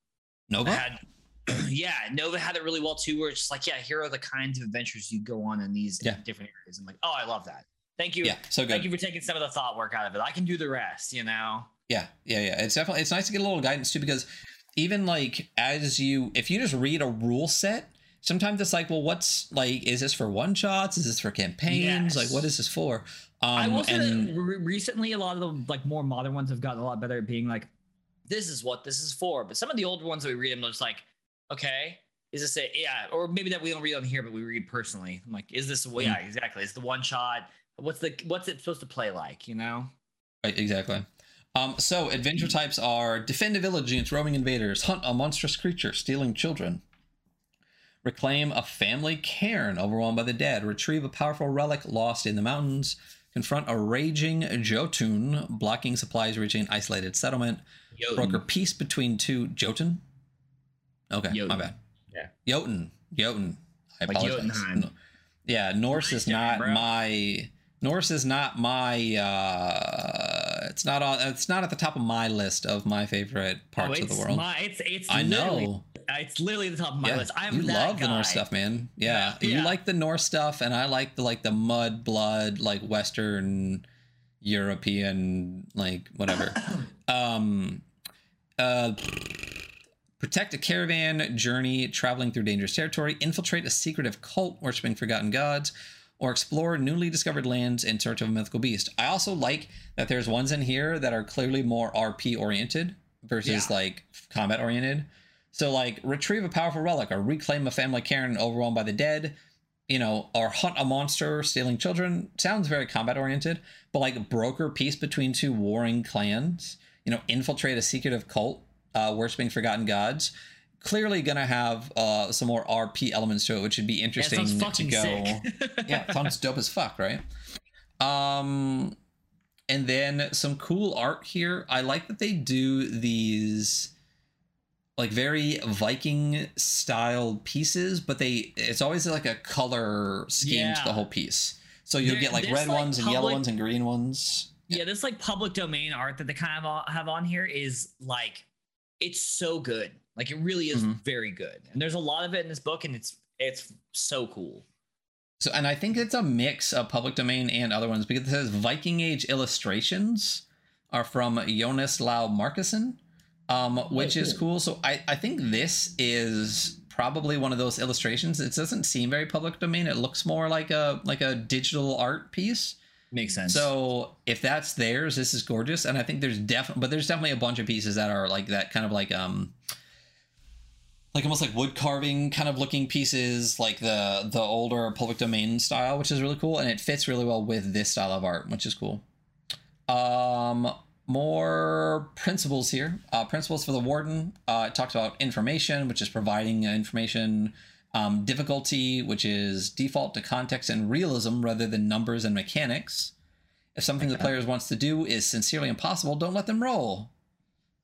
Nova? had <clears throat> yeah, Nova had it really well too, where it's just like, yeah, here are the kinds of adventures you go on in these Yeah. different areas. I'm like, oh, I love that. Thank you. yeah, so good. Thank you for taking some of the thought work out of it. I can do the rest, you know. Yeah, yeah, yeah. It's definitely it's nice to get a little guidance too because even like as you if you just read a rule set, sometimes it's like, well, what's like, is this for one shots? Is this for campaigns? Yes. Like, what is this for? Um, I will say and that re- recently a lot of the like more modern ones have gotten a lot better at being like, this is what this is for. But some of the older ones that we read, I'm just like, okay, is this a yeah? Or maybe that we don't read on here, but we read personally. I'm like, is this? Well, yeah, exactly. It's the one shot. What's the what's it supposed to play like? You know? Right, exactly. Um, so adventure types are defend a village against roaming invaders, hunt a monstrous creature, stealing children, reclaim a family cairn overwhelmed by the dead, retrieve a powerful relic lost in the mountains, confront a raging Jotun, blocking supplies reaching an isolated settlement, broker peace between two Jotun. Okay, my bad. Yeah. Jotun, Jotun. I Like apologize. No- Yeah, Norse is not bro. my Norse is not my uh it's not on it's not at the top of my list of my favorite parts oh, of the world. My, it's it's I know. It's literally the top of my yeah, list. I'm you love the Norse stuff, man. Yeah. Yeah, You like the Norse stuff and I like the like the mud blood like western European like whatever. <coughs> um uh protect a caravan journey traveling through dangerous territory, infiltrate a secretive cult worshipping forgotten gods, or explore newly discovered lands in search of a mythical beast. I also like that there's ones in here that are clearly more RP oriented versus Yeah. like combat oriented. So like retrieve a powerful relic or reclaim a family cairn overwhelmed by the dead, you know, or hunt a monster stealing children sounds very combat oriented, but like broker peace between two warring clans, you know, infiltrate a secretive cult uh, worshiping forgotten gods. Clearly gonna have uh, some more RP elements to it, which would be interesting sounds to go. <laughs> <laughs> yeah, sounds dope as fuck, right? Um, and then some cool art here. I like that they do these like very Viking style pieces, but they it's always like a color scheme to the whole piece. So you'll There- get like red like, ones and yellow ones and green ones. yeah, this like public domain art that they kind of have on here is like it's so good. Like it really is Mhm. very good. And there's a lot of it in this book and it's it's so cool. So, and I think it's a mix of public domain and other ones because it says Viking Age illustrations are from Jonas Lau Markussen, um, which is cool. So I, I think this is probably one of those illustrations. It doesn't seem very public domain. It looks more like a like a digital art piece. Makes sense. So if that's theirs, this is gorgeous. And I think there's definitely, but there's definitely a bunch of pieces that are like that kind of like um like almost like wood carving kind of looking pieces, like the the older public domain style, which is really cool, and it fits really well with this style of art, which is cool. Um, more principles here. Uh, principles for the warden. Uh, it talks about information, which is providing information. Um, difficulty, which is default to context and realism rather than numbers and mechanics. If something the players wants to do is sincerely impossible, don't let them roll.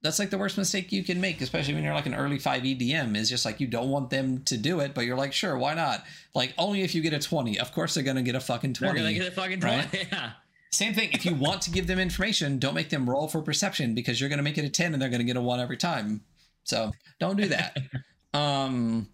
That's like the worst mistake you can make, especially when you're like an early 5 EDM, is just like you don't want them to do it, but you're like, sure, why not? Like, only if you get a 20. Of course, they're going to get a fucking 20. they're gonna get a fucking right? 20. <laughs> Yeah. Same thing. If you want to give them information, don't make them roll for perception because you're going to make it a 10 and they're going to get a 1 every time. So don't do that. <laughs> um,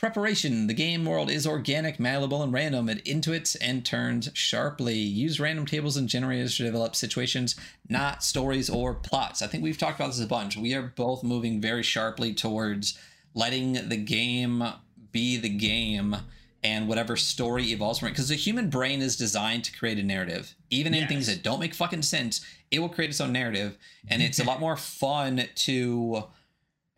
preparation. The game world is organic, malleable, and random. It intuits and turns sharply. Use random tables and generators to develop situations, not stories or plots. I think we've talked about this a bunch. We are both moving very sharply towards letting the game be the game and whatever story evolves from it. Because the human brain is designed to create a narrative. Even in things that don't make fucking sense, it will create its own narrative. And it's a lot <laughs> more fun to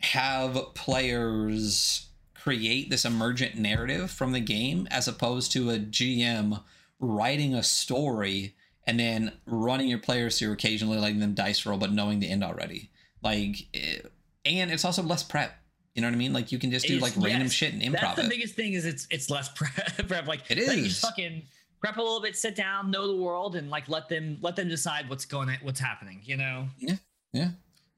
have players create this emergent narrative from the game as opposed to a GM writing a story and then running your players through occasionally letting them dice roll but knowing the end already. Like eh, and it's also less prep. You know what I mean? Like you can just do It's- like random yes, shit and improv That's the it. biggest thing is it's it's less <laughs> prep. prep. Like it is. let you fucking prep a little bit, sit down, know the world, and like let them let them decide what's going on, what's happening. You know? Yeah, yeah.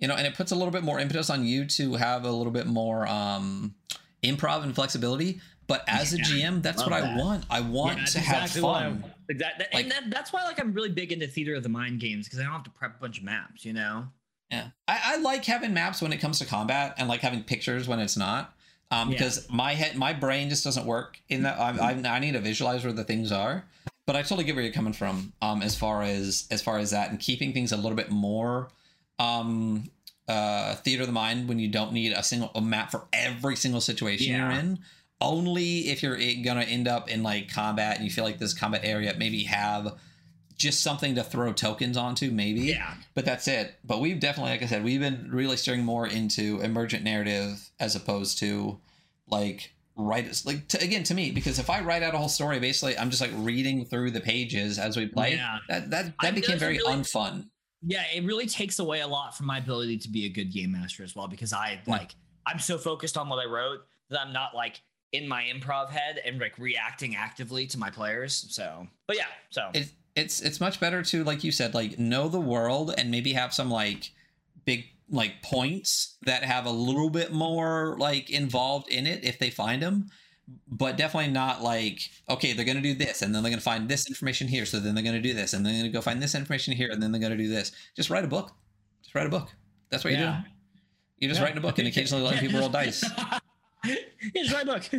You know and it puts a little bit more impetus on you to have a little bit more um improv and flexibility but as a gm that's what that. i want i want Yeah, to have exactly I- fun Exactly. Like- and that, that's why like I'm really big into theater of the mind games because I don't have to prep a bunch of maps. You know? Yeah I, I like having maps when it comes to combat and like having pictures when it's not um Yeah. because my head my brain just doesn't work in that I, I, I need to visualize where the things are but i totally get where you're coming from um as far as as far as that and keeping things a little bit more um uh theater of the mind when you don't need a single a map for every single situation Yeah. you're in only if you're gonna end up in like combat and you feel like this combat area maybe have just something to throw tokens onto, maybe. Yeah. But that's it. But we've definitely, like I said, we've been really steering more into emergent narrative as opposed to like write like to, again to me because if I write out a whole story, basically I'm just like reading through the pages as we play. Yeah. That that I- that became very really- unfun. Yeah, it really takes away a lot from my ability to be a good game master as well because I like I'm so focused on what I wrote that I'm not like in my improv head and like reacting actively to my players. So, but yeah, so It, it's it's much better to like you said like know the world and maybe have some like big like points that have a little bit more like involved in it if they find them but definitely not like okay they're going to do this and then they're going to find this information here so then they're going to do this and then they're going to go find this information here and then they're going to do this. Just write a book. Just write a book. That's what you're doing you're just Yeah. writing a book and occasionally letting people roll dice. <laughs> Just write a book.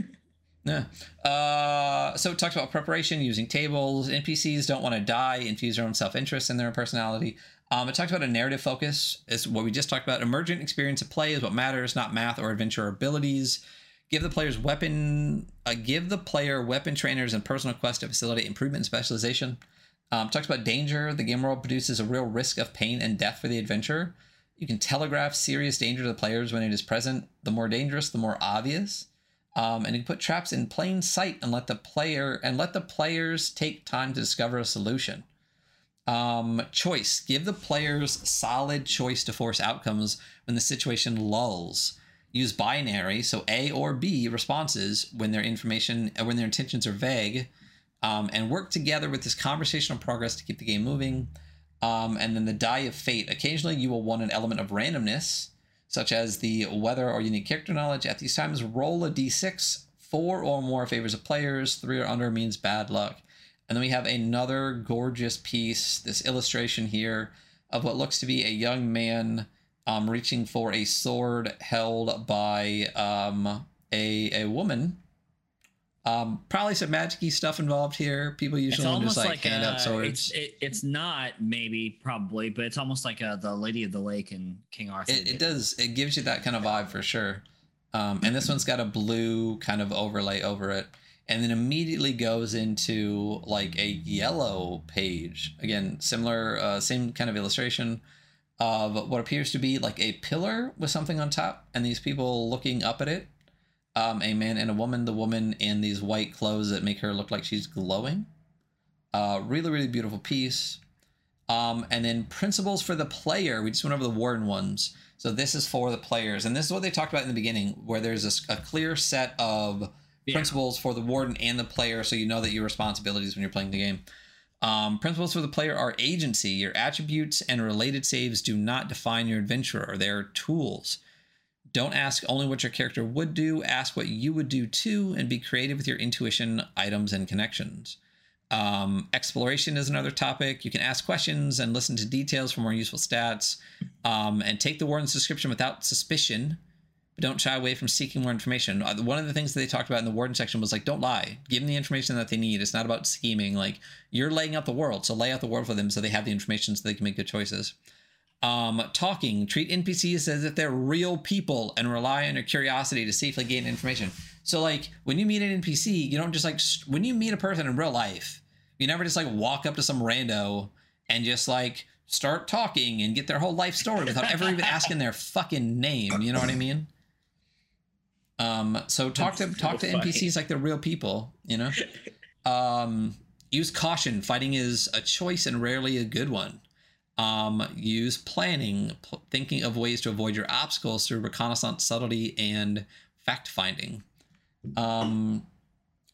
Yeah. Uh, so it talks about preparation using tables. NPCs don't want to die, infuse their own self interest in their own personality. Um, it talks about a narrative focus, is what we just talked about. Emergent experience of play is what matters, not math or adventure abilities. Give the players weapon. Uh, give the player weapon trainers and personal quest to facilitate improvement and specialization. Um, talks about danger. The game world produces a real risk of pain and death for the adventurer. You can telegraph serious danger to the players when it is present. The more dangerous, the more obvious. Um, and you can put traps in plain sight and let the player and let the players take time to discover a solution. Um, choice: give the players solid choice to force outcomes when the situation lulls. Use binary, so A or B responses when their information uh, when their intentions are vague, um, and work together with this conversational progress to keep the game moving. Um, and then the die of fate. Occasionally, you will want an element of randomness, such as the weather or unique character knowledge. At these times, roll a d6. Four or more favors of players. Three or under means bad luck. And then we have another gorgeous piece, this illustration here of what looks to be a young man um, reaching for a sword held by um, a, a woman. Um, probably some magic stuff involved here. People usually just like, like, hand uh, out swords. It's, it, it's not maybe probably, but it's almost like uh, the Lady of the Lake and King Arthur. It, it does. It gives you that kind of vibe for sure. Um, and this one's got a blue kind of overlay over it, and then immediately goes into like a yellow page. Again, similar, uh, same kind of illustration of what appears to be like a pillar with something on top, and these people looking up at it. Um, a man and a woman. The woman in these white clothes that make her look like she's glowing. Uh, really, really beautiful piece. Um, and then principles for the player. We just went over the warden ones. So this is for the players, and this is what they talked about in the beginning, where there's a clear set of Yeah. principles for the warden and the player, so you know that your responsibilities when you're playing the game. Um, principles for the player are agency. Your attributes and related saves do not define your adventurer; they are tools. Don't ask only what your character would do. Ask what you would do too, and be creative with your intuition, items, and connections. Um, exploration is another topic. You can ask questions and listen to details for more useful stats. Um, and take the warden's description without suspicion, but don't shy away from seeking more information. Uh, One of the things that they talked about in the warden section was like, don't lie. Give them the information that they need. It's not about scheming. Like you're laying out the world, so lay out the world for them so they have the information so they can make good choices. Um, talking. Treat NPCs as if they're real people and rely on your curiosity to safely gain information. So, like, when you meet an NPC, you don't just like, st- when you meet a person in real life, you never just like walk up to some rando and just like start talking and get their whole life story without ever even asking their fucking name. You know what I mean? Um, so talk to That's talk so to funny. NPCs like they're real people, you know? <laughs> Um, use caution. Fighting is a choice and rarely a good one. Um, use planning, pl- thinking of ways to avoid your obstacles through reconnaissance, subtlety, and fact finding. Um,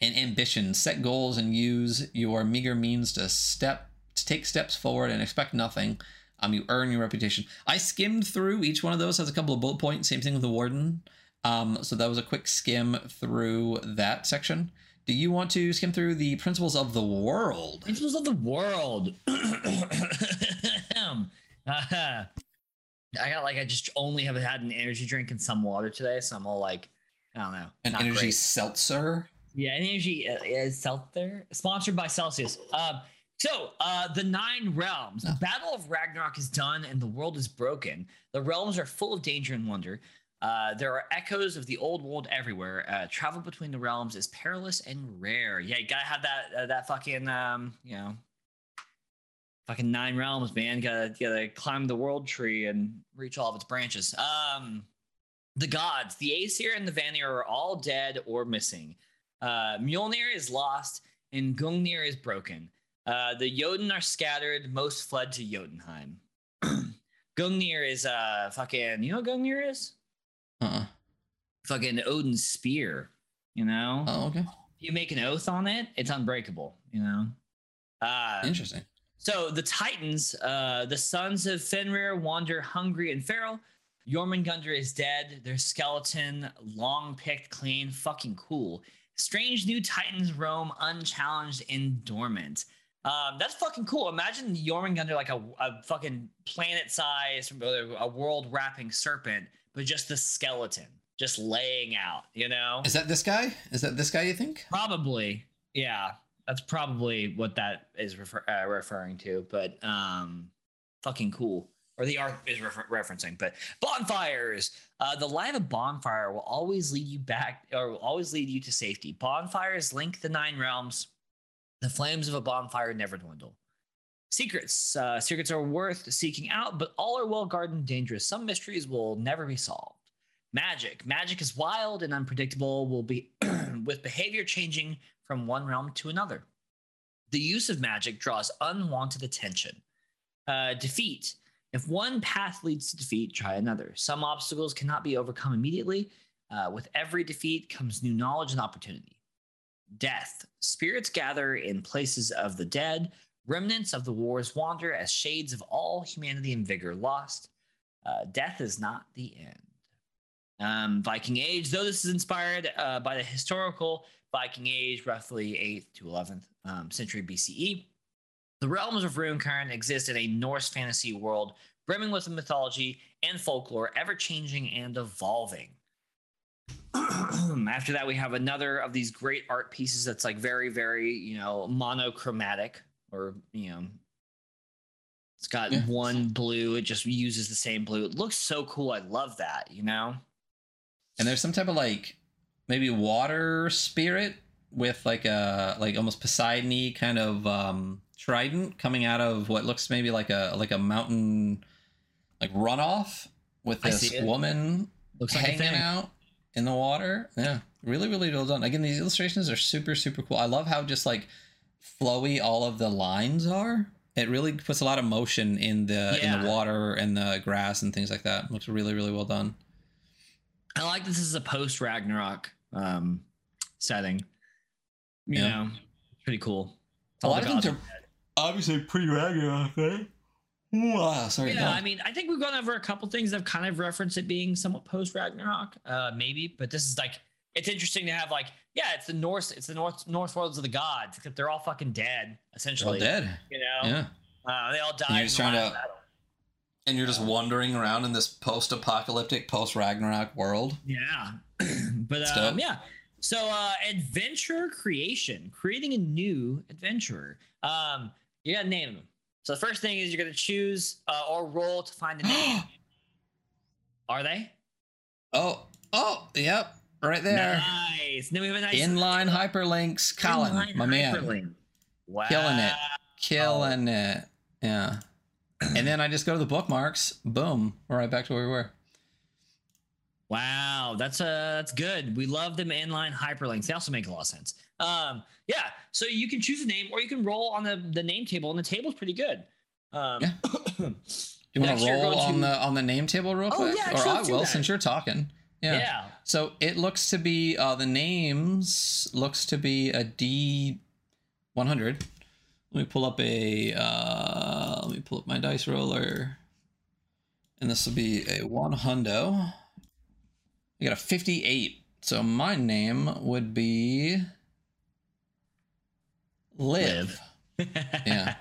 and ambition. Set goals and use your meager means to step to take steps forward and expect nothing. Um, you earn your reputation. I skimmed through each one of those. Has a couple of bullet points. Same thing with the warden. Um, so that was a quick skim through that section. Do you want to skim through the principles of the world? Principles of the world. Uh, <clears throat> I got like I just only have had an energy drink and some water today, so I'm all like, I don't know. An energy great. seltzer. Yeah, an energy uh, seltzer sponsored by Celsius. Um, so uh, the nine realms. The battle of Ragnarok is done, and the world is broken. The realms are full of danger and wonder. Uh, there are echoes of the old world everywhere. Uh, travel between the realms is perilous and rare. Yeah, you gotta have that uh, that fucking um, you know, fucking nine realms, man. Gotta gotta climb the world tree and reach all of its branches. Um, the gods, the Aesir and the Vanir are all dead or missing. Uh, Mjolnir is lost and Gungnir is broken. Uh, the Jotun are scattered. Most fled to Jotunheim. <clears throat> Gungnir is uh fucking. You know what Gungnir is? Uh-uh. Fucking Odin's spear. You know. Oh, okay. You make an oath on it, it's unbreakable. You know. Uh, Interesting. so the Titans, uh, the sons of Fenrir, wander hungry and feral. Jormungandr is dead. Their skeleton, long picked, clean, fucking cool. Strange new Titans roam unchallenged and dormant. Um, that's fucking cool. Imagine Jormungandr like a, a fucking planet size, a world wrapping serpent, but just the skeleton just laying out, you know? Is that this guy? Is that this guy? You think? Probably, yeah. That's probably what that is refer- uh, referring to. But um, fucking cool. Or the art is refer- referencing. But bonfires. Uh, the light of a bonfire will always lead you back, or will always lead you to safety. Bonfires link the nine realms. The flames of a bonfire never dwindle. Secrets. Uh, secrets are worth seeking out, but all are well guarded and dangerous. Some mysteries will never be solved. Magic. Magic is wild and unpredictable, will be <clears throat> with behavior changing from one realm to another. The use of magic draws unwanted attention. Uh, defeat. If one path leads to defeat, try another. Some obstacles cannot be overcome immediately. Uh, with every defeat comes new knowledge and opportunity. Death. Spirits gather in places of the dead. Remnants of the wars wander as shades of all humanity and vigor lost. Uh, death is not the end. Um, Viking Age, though this is inspired uh, by the historical Viking Age, roughly 8th to 11th um, century BCE, the realms of Runecairn exist in a Norse fantasy world brimming with mythology and folklore, ever changing and evolving. <clears throat> After that, we have another of these great art pieces that's like very, very, you know, monochromatic or, you know, it's got Yeah. one blue. It just uses the same blue. It looks so cool. I love that, you know? And there's some type of like maybe water spirit with like a like almost Poseidon-y kind of um trident coming out of what looks maybe like a like a mountain like runoff with this woman Looks hanging out in the water. Yeah, really, really well done. Again, these illustrations are super, super cool. I love how just like flowy all of the lines are. It really puts a lot of motion in the in the water and the grass and things like that. looks really, really well done. I like this is a post Ragnarok um, setting. You Yeah. know, pretty cool. A All lot of things are obviously pretty Ragnarok, right? Wow, sorry. Yeah, I mean, I think we've gone over a couple things that kind of reference it being somewhat post Ragnarok, uh, maybe. But this is like, it's interesting to have like, yeah, it's the Norse, it's the North North worlds of the gods, except they're all fucking dead, They're essentially. dead. You know, Yeah. uh, they all died. you're just trying to- battle. And you're just wandering around in this post-apocalyptic, post-Ragnarok world. Yeah, <clears throat> but um, yeah. So uh, adventure creation, creating a new adventurer. Um, you gotta name them. So the first thing is you're gonna choose uh, or roll to find a name. <gasps> Are they? oh, oh, yep, right there. Nice. Then we have a nice Inline hyperlinks, Colin, inline my man. Wow. Killing it. Killing it. Yeah. And then I just go to the bookmarks. Boom. We're right back to where we were. Wow, that's uh that's good. We love them inline hyperlinks. They also make a lot of sense. Um, yeah. So you can choose a name or you can roll on the the name table, and the table's pretty good. Um, Yeah. <coughs> Do you want to roll on to- the on the name table real Oh, quick? yeah, or I will that. since you're talking. Yeah. yeah. So it looks to be uh the names looks to be a D 100. Let me pull up a uh let me pull up my dice roller. And this will be a one hundo. I got a 58. So my name would be Liv. <laughs> Yeah.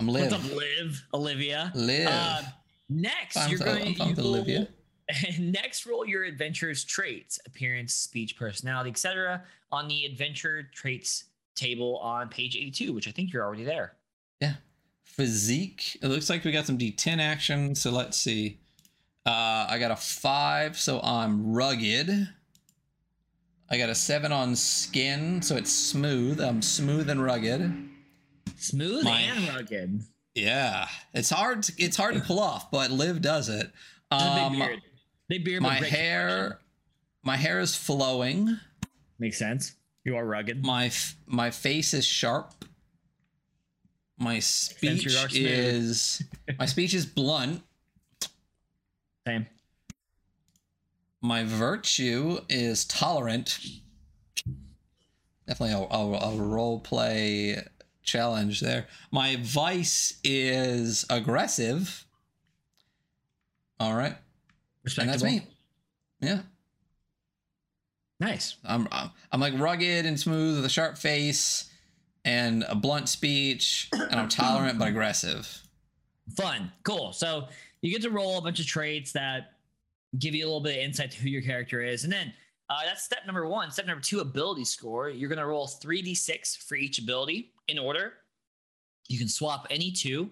I'm What's Liv. up, Liv? Olivia. Liv. Um, next, Fine you're going I'm with Olivia. <laughs> next roll your adventure's traits, appearance, speech, personality, etc. on the adventure traits table on page 82, which I think you're already there. Yeah. Physique. It looks like we got some D10 action. So let's see. Uh, I got a five, so I'm rugged. I got a seven on skin, so it's smooth. I'm smooth and rugged. Smooth My- and rugged. Yeah, it's hard. To, it's hard to pull off, but Liv does it. Um, big beard. Big beard. but my hair, my hair is flowing. makes sense. You are rugged. My f- my face is sharp. My speech is my <laughs> speech is blunt. Same. My virtue is tolerant. Definitely a, a, a role play challenge there. My vice is aggressive. All right, and that's me. Yeah, Nice. I'm I'm like rugged and smooth with a sharp face and a blunt speech, and I'm tolerant but aggressive. Fun. Cool. So you get to roll a bunch of traits that give you a little bit of insight to who your character is. And then uh, that's step number one. Step number two, ability score. You're going to roll 3d6 for each ability in order. You can swap any two.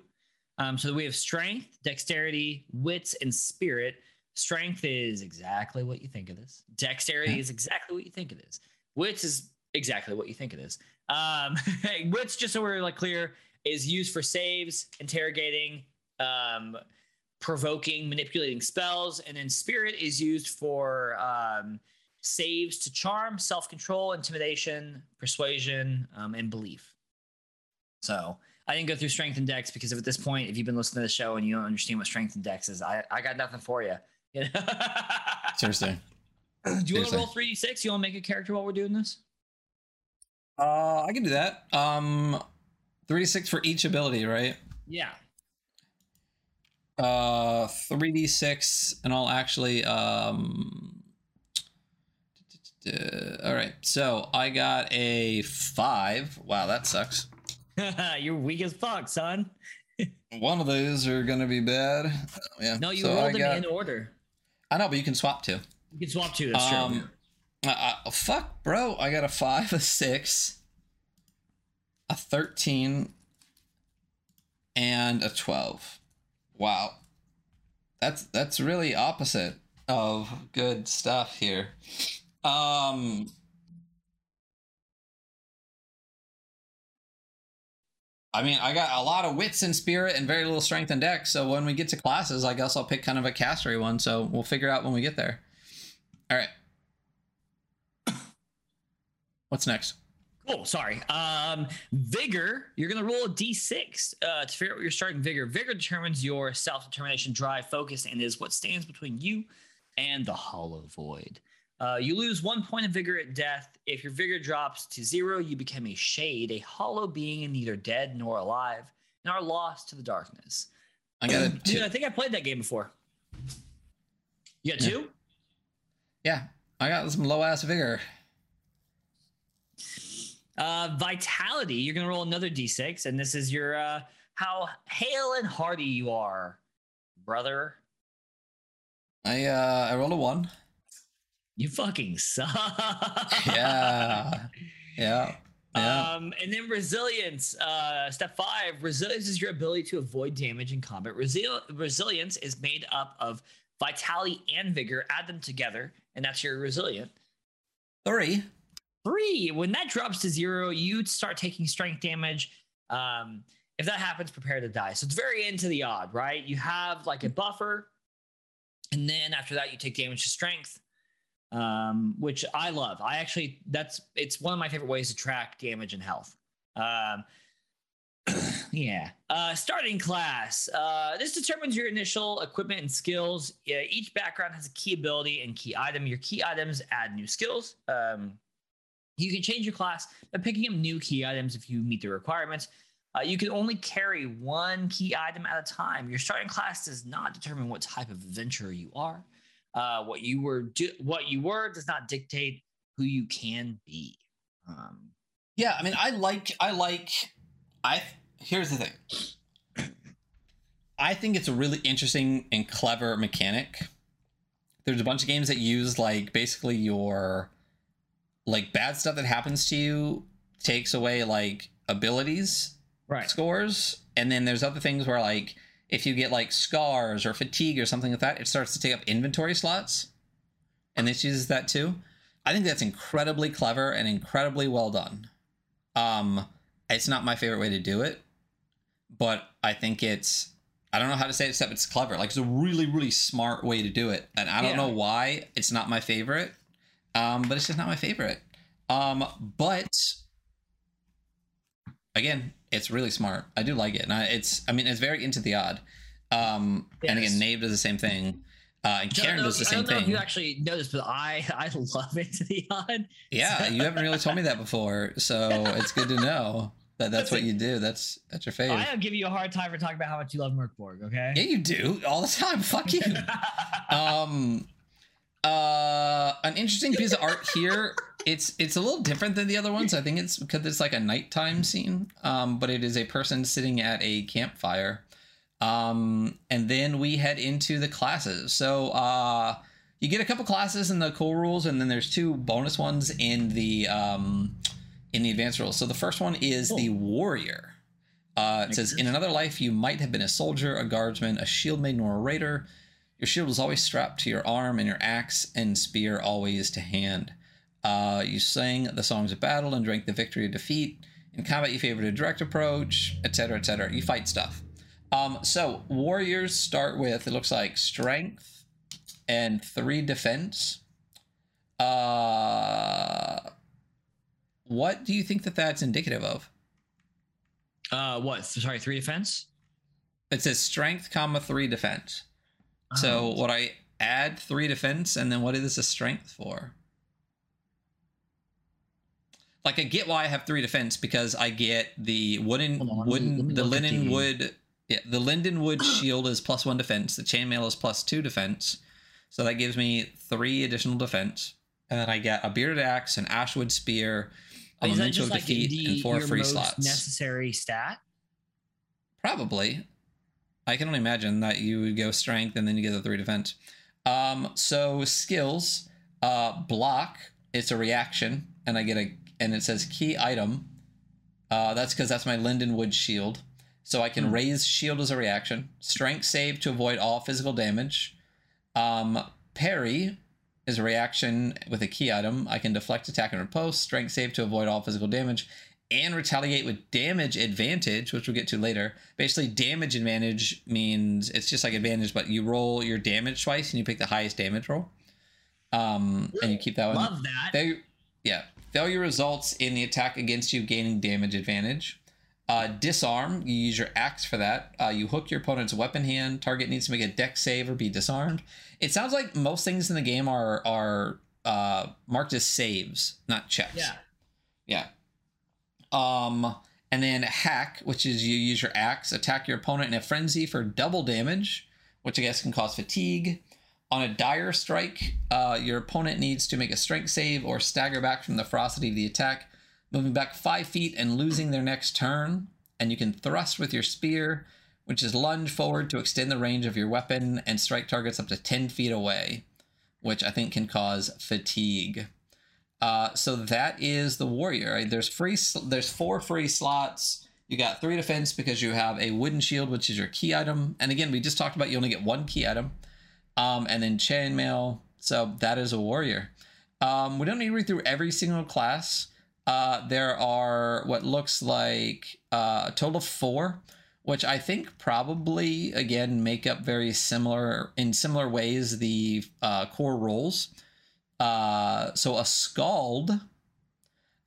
Um, so we have strength, dexterity, wits, and spirit. Strength is exactly what you think it is. Dexterity Yeah. is exactly what you think it is. Wits is exactly what you think it is. Um, <laughs> wits, just so we're like clear, is used for saves, interrogating, um, provoking, manipulating spells, and then spirit is used for um, saves to charm, self control, intimidation, persuasion, um, and belief. So I didn't go through strength and dex because if at this point, if you've been listening to the show and you don't understand what strength and dex is, I, I got nothing for you. Do <laughs> Seriously. Do you want to roll 3d6? You want to make a character while we're doing this? Uh, I can do that. Um, three d six for each ability, right? Yeah. Uh, three d six, and I'll actually um. All right, so I got a five. Wow, that sucks. <laughs> You're weak as fuck, son. <laughs> One of those are gonna be bad. Oh, yeah. No, you so I rolled them got- in order. I know, but you can swap two. You can swap two. That's true. Um, I, I, fuck, bro. I got a five, a six, a thirteen, and a twelve. Wow, that's that's really opposite of good stuff here. Um, I mean, I got a lot of wits and spirit and very little strength and dex. So when we get to classes, I guess I'll pick kind of a castery one. So we'll figure out when we get there. All right. <coughs> What's next? Cool. Sorry. Um, vigor. You're gonna roll a d6 uh, to figure out what your starting vigor. Vigor determines your self-determination, drive, focus, and is what stands between you and the hollow void. Uh, you lose one point of vigor at death. If your vigor drops to zero, you become a shade, a hollow being, and neither dead nor alive, and are lost to the darkness. I got a <clears throat> Dude, two. I think I played that game before. You got two? Yeah, I got some low ass vigor. Uh, vitality. You're gonna roll another d6, and this is your uh, how hale and hearty you are, brother. I uh I rolled a one. You fucking suck. <laughs> Yeah, yeah, yeah. Um, and then resilience. Uh, step five. Resilience is your ability to avoid damage in combat. Resil- resilience is made up of vitality and vigor. Add them together, and that's your resilient. Three. Three. When that drops to zero, you start taking strength damage. Um, if that happens, prepare to die. So it's very into the odd, right? You have like a buffer, and then after that, you take damage to strength, um, which I love. I actually that's it's one of my favorite ways to track damage and health. Um, <clears throat> yeah. Uh, starting class. Uh, this determines your initial equipment and skills. Yeah, each background has a key ability and key item. Your key items add new skills. Um, you can change your class by picking up new key items if you meet the requirements. Uh, you can only carry one key item at a time. Your starting class does not determine what type of adventurer you are. Uh, what you were do- what you were does not dictate who you can be. Um, Yeah, I mean, I like, I like, I. Here's the thing. I think it's a really interesting and clever mechanic. There's a bunch of games that use like basically your, like bad stuff that happens to you takes away like abilities right. scores, and then there's other things where like if you get like scars or fatigue or something like that, it starts to take up inventory slots. And this uses that too. I think that's incredibly clever and incredibly well done. Um, it's not my favorite way to do it, but I think it's I don't know how to say it except it's clever. Like it's a really, really smart way to do it. And I don't Yeah. know why it's not my favorite. Um, but it's just not my favorite. Um, but again, it's really smart. I do like it. And I, it's I mean it's very into the odd. Um and again, Yes. Knave does the same thing. Uh, and I don't Cairn know- does the I same don't know if thing. you actually know this, but I <laughs> I love it to the odd. Yeah, you haven't really told me that before, so <laughs> it's good to know that that's what you do. That's that's your favorite. I am giving you a hard time for talking about how much you love Mörk Borg. Okay. Yeah, you do all the time. Fuck you. <laughs> um, uh, an interesting piece of art here. It's it's a little different than the other ones. I think it's because it's like a nighttime scene. Um, but it is a person sitting at a campfire. Um, and then we head into the classes. So uh, you get a couple classes in the core rules, and then there's two bonus ones in the um in the advanced rules. So the first one is the warrior. Uh, it says, sense. in another life, you might have been a soldier, a guardsman, a shield maiden, or a raider. Your shield was always strapped to your arm, and your axe and spear always to hand. Uh, you sang the songs of battle and drank the victory of defeat. In combat, you favored a direct approach, etc., etc. You fight stuff. Um, so warriors start with it looks like strength and three defense. Uh, what do you think that that's indicative of? Uh, what? Sorry, three defense. It says strength, comma three defense. So Um, would I add three defense, and then what is a strength for? Like I get why I have three defense because I get the wooden on, wooden the linen wood yeah the linden wood <coughs> shield is plus one defense. The chainmail is plus two defense, so that gives me three additional defense. And then I get a bearded axe, an ashwood spear, a is memento of like defeat, the, and four free slots. necessary stat? Probably. I can only imagine that you would go strength and then you get the three defense. Um, so skills, uh, block, it's a reaction, and I get a and it says key item. Uh, that's because that's my Lindenwood shield. So I can Hmm. raise shield as a reaction. Strength save to avoid all physical damage. Um, parry is a reaction with a key item. I can deflect attack and riposte. Strength save to avoid all physical damage and retaliate with damage advantage, which we'll get to later. Basically, damage advantage means it's just like advantage, but you roll your damage twice and you pick the highest damage roll. Um, and you keep that one. Love that. Failure, yeah, failure results in the attack against you gaining damage advantage. Uh, disarm, you use your axe for that. Uh, you hook your opponent's weapon hand. Target needs to make a deck save or be disarmed. It sounds like most things in the game are are uh, marked as saves, not checks. yeah. Yeah. Um, and then hack, which is you use your axe, attack your opponent in a frenzy for double damage, which I guess can cause fatigue. On a dire strike, uh, your opponent needs to make a strength save or stagger back from the ferocity of the attack, moving back five feet and losing their next turn. And you can thrust with your spear, which is lunge forward to extend the range of your weapon and strike targets up to 10 feet away, which I think can cause fatigue. Uh, so that is the warrior. right? There's free. There's four free slots. You got three defense because you have a wooden shield, which is your key item. And again, we just talked about you only get one key item. Um, and then chainmail. So that is a warrior. Um, we don't need to read through every single class. Uh, there are what looks like uh, a total of four, which I think probably again make up very similar in similar ways the uh, core roles. Uh, so a skald.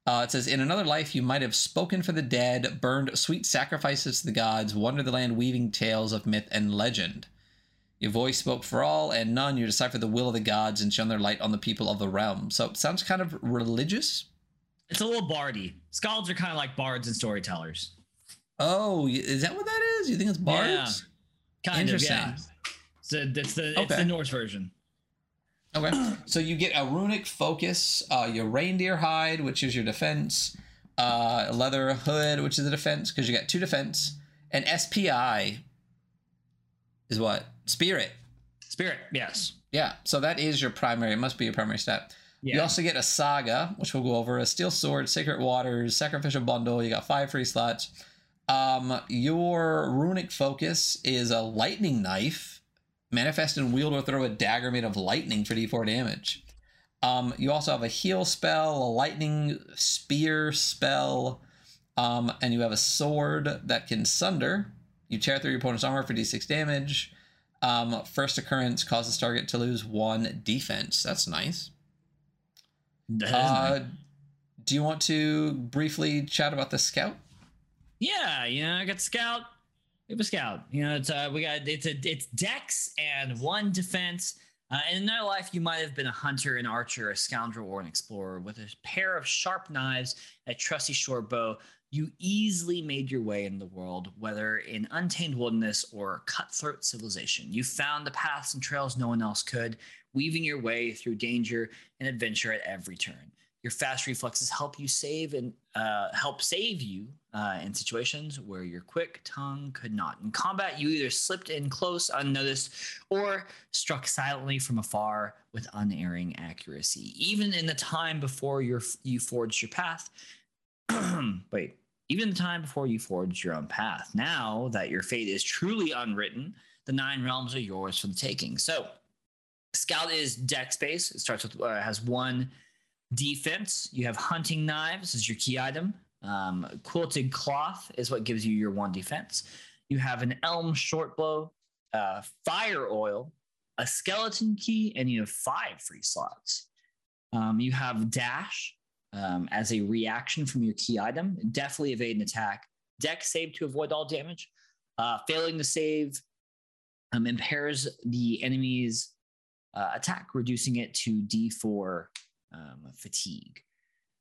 Uh, it says, in another life, you might have spoken for the dead, burned sweet sacrifices to the gods, wandered the land weaving tales of myth and legend. Your voice spoke for all and none. You deciphered the will of the gods and shone their light on the people of the realm. So it sounds kind of religious. It's a little bardy. Skalds are kind of like bards and storytellers. Oh, is that what that is? You think it's bards? Yeah, Kind Interesting. of, yeah. So it's the it's the Norse version. Okay. <clears throat> So you get a runic focus, uh, your reindeer hide, which is your defense, uh, leather hood, which is a defense, because you got two defense, and SPI is what? Spirit. Spirit, yes. Yeah. So that is your primary. It must be your primary stat. Yeah. You also get a saga, which we'll go over, a steel sword, sacred waters, sacrificial bundle. You got five free slots. Um, your runic focus is a lightning knife. Manifest and wield or throw a dagger made of lightning for d4 damage. Um, you also have a heal spell, a lightning spear spell, um, and you have a sword that can sunder. You tear through your opponent's armor for d6 damage. Um, first occurrence causes target to lose one defense. That's nice. That Uh, nice. do you want to briefly chat about the scout? yeah, yeah, I got scout. We have a scout. You know, it's uh, we got it's a it's Dex and one defense. Uh, in another life, you might have been a hunter, an archer, a scoundrel, or an explorer with a pair of sharp knives, a trusty short bow. You easily made your way in the world, whether in untamed wilderness or cutthroat civilization. You found the paths and trails no one else could, weaving your way through danger and adventure at every turn. Your fast reflexes help you save and uh, help save you uh, in situations where your quick tongue could not. In combat, you either slipped in close, unnoticed, or struck silently from afar with unerring accuracy. Even in the time before your, you forged your path, <clears throat> wait, even the time before you forged your own path. Now that your fate is truly unwritten, the nine realms are yours for the taking. So, Scout is deck space. It starts with uh, has one defense. You have hunting knives as your key item. Um, quilted cloth is what gives you your one defense. You have an elm short bow, uh, fire oil, a skeleton key, and you have five free slots. Um, you have dash um, as a reaction from your key item. Definitely evade an attack. Dex save to avoid all damage. Uh, failing to save um, impairs the enemy's uh, attack, reducing it to D4 um, fatigue.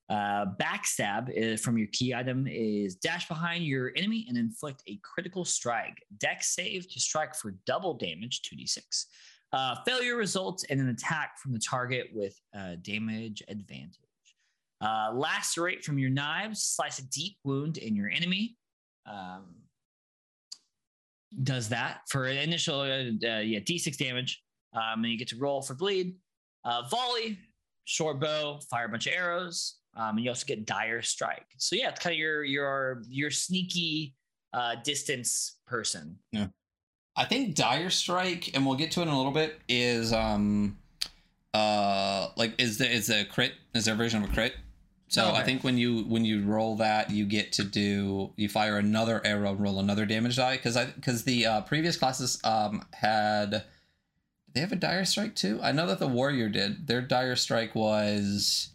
Uh, backstab is, from your key item is dash behind your enemy and inflict a critical strike. Dex save to strike for double damage, 2d6. Uh, failure results in an attack from the target with uh, damage advantage. Uh, lacerate from your knives, slice a deep wound in your enemy. Um, does that for an initial, uh, uh, yeah, d6 damage. Um, and you get to roll for bleed. Uh, volley, short bow, fire a bunch of arrows. Um, and you also get dire strike. So yeah, it's kind of your your your sneaky uh, distance person. Yeah. I think Dire Strike, and we'll get to it in a little bit, is um uh like is there is a crit is there a version of a crit? So I think when you when you roll that, you get to do you fire another arrow, roll another damage die because I because the uh, previous classes um had they have a dire strike too? I know that the warrior did. Their dire strike was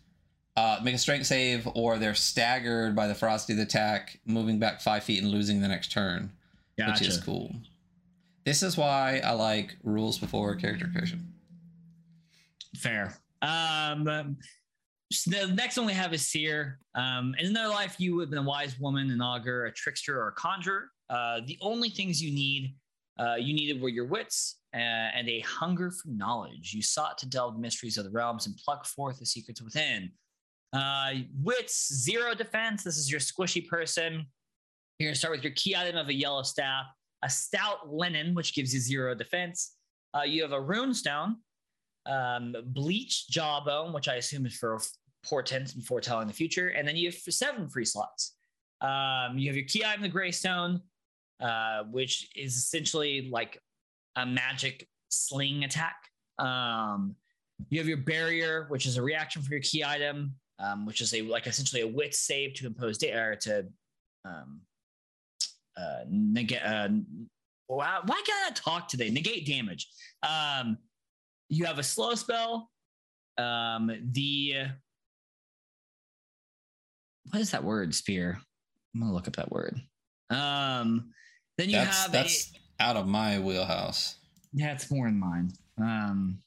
uh, make a strength save, or they're staggered by the frosty attack, moving back five feet and losing the next turn which is cool. This is why I like rules before character creation. Fair. Um, um, so the next one we have is Seer. Um, in another life, you would have been a wise woman, an augur, a trickster, or a conjurer. Uh, the only things you need, uh, you needed were your wits uh, and a hunger for knowledge. You sought to delve mysteries of the realms and pluck forth the secrets within. Uh, wits, zero defense. This is your squishy person. You're gonna start with your key item of a yellow staff, a stout linen, which gives you zero defense. Uh, you have a rune stone, um, bleached jawbone, which I assume is for portent and foretelling the future, and then you have seven free slots. Um, you have your key item, the Greystone, uh, which is essentially like a magic sling attack. Um, you have your barrier, which is a reaction for your key item, um, which is a like essentially a wit save to impose da- or to um, uh, negate. Uh, why, why can't I talk today? Negate damage. Um, you have a slow spell. Um, the what is that word? Spear. I'm gonna look up that word. Um, then you That's have that's out of my wheelhouse. yeah, it's more in mine. Um,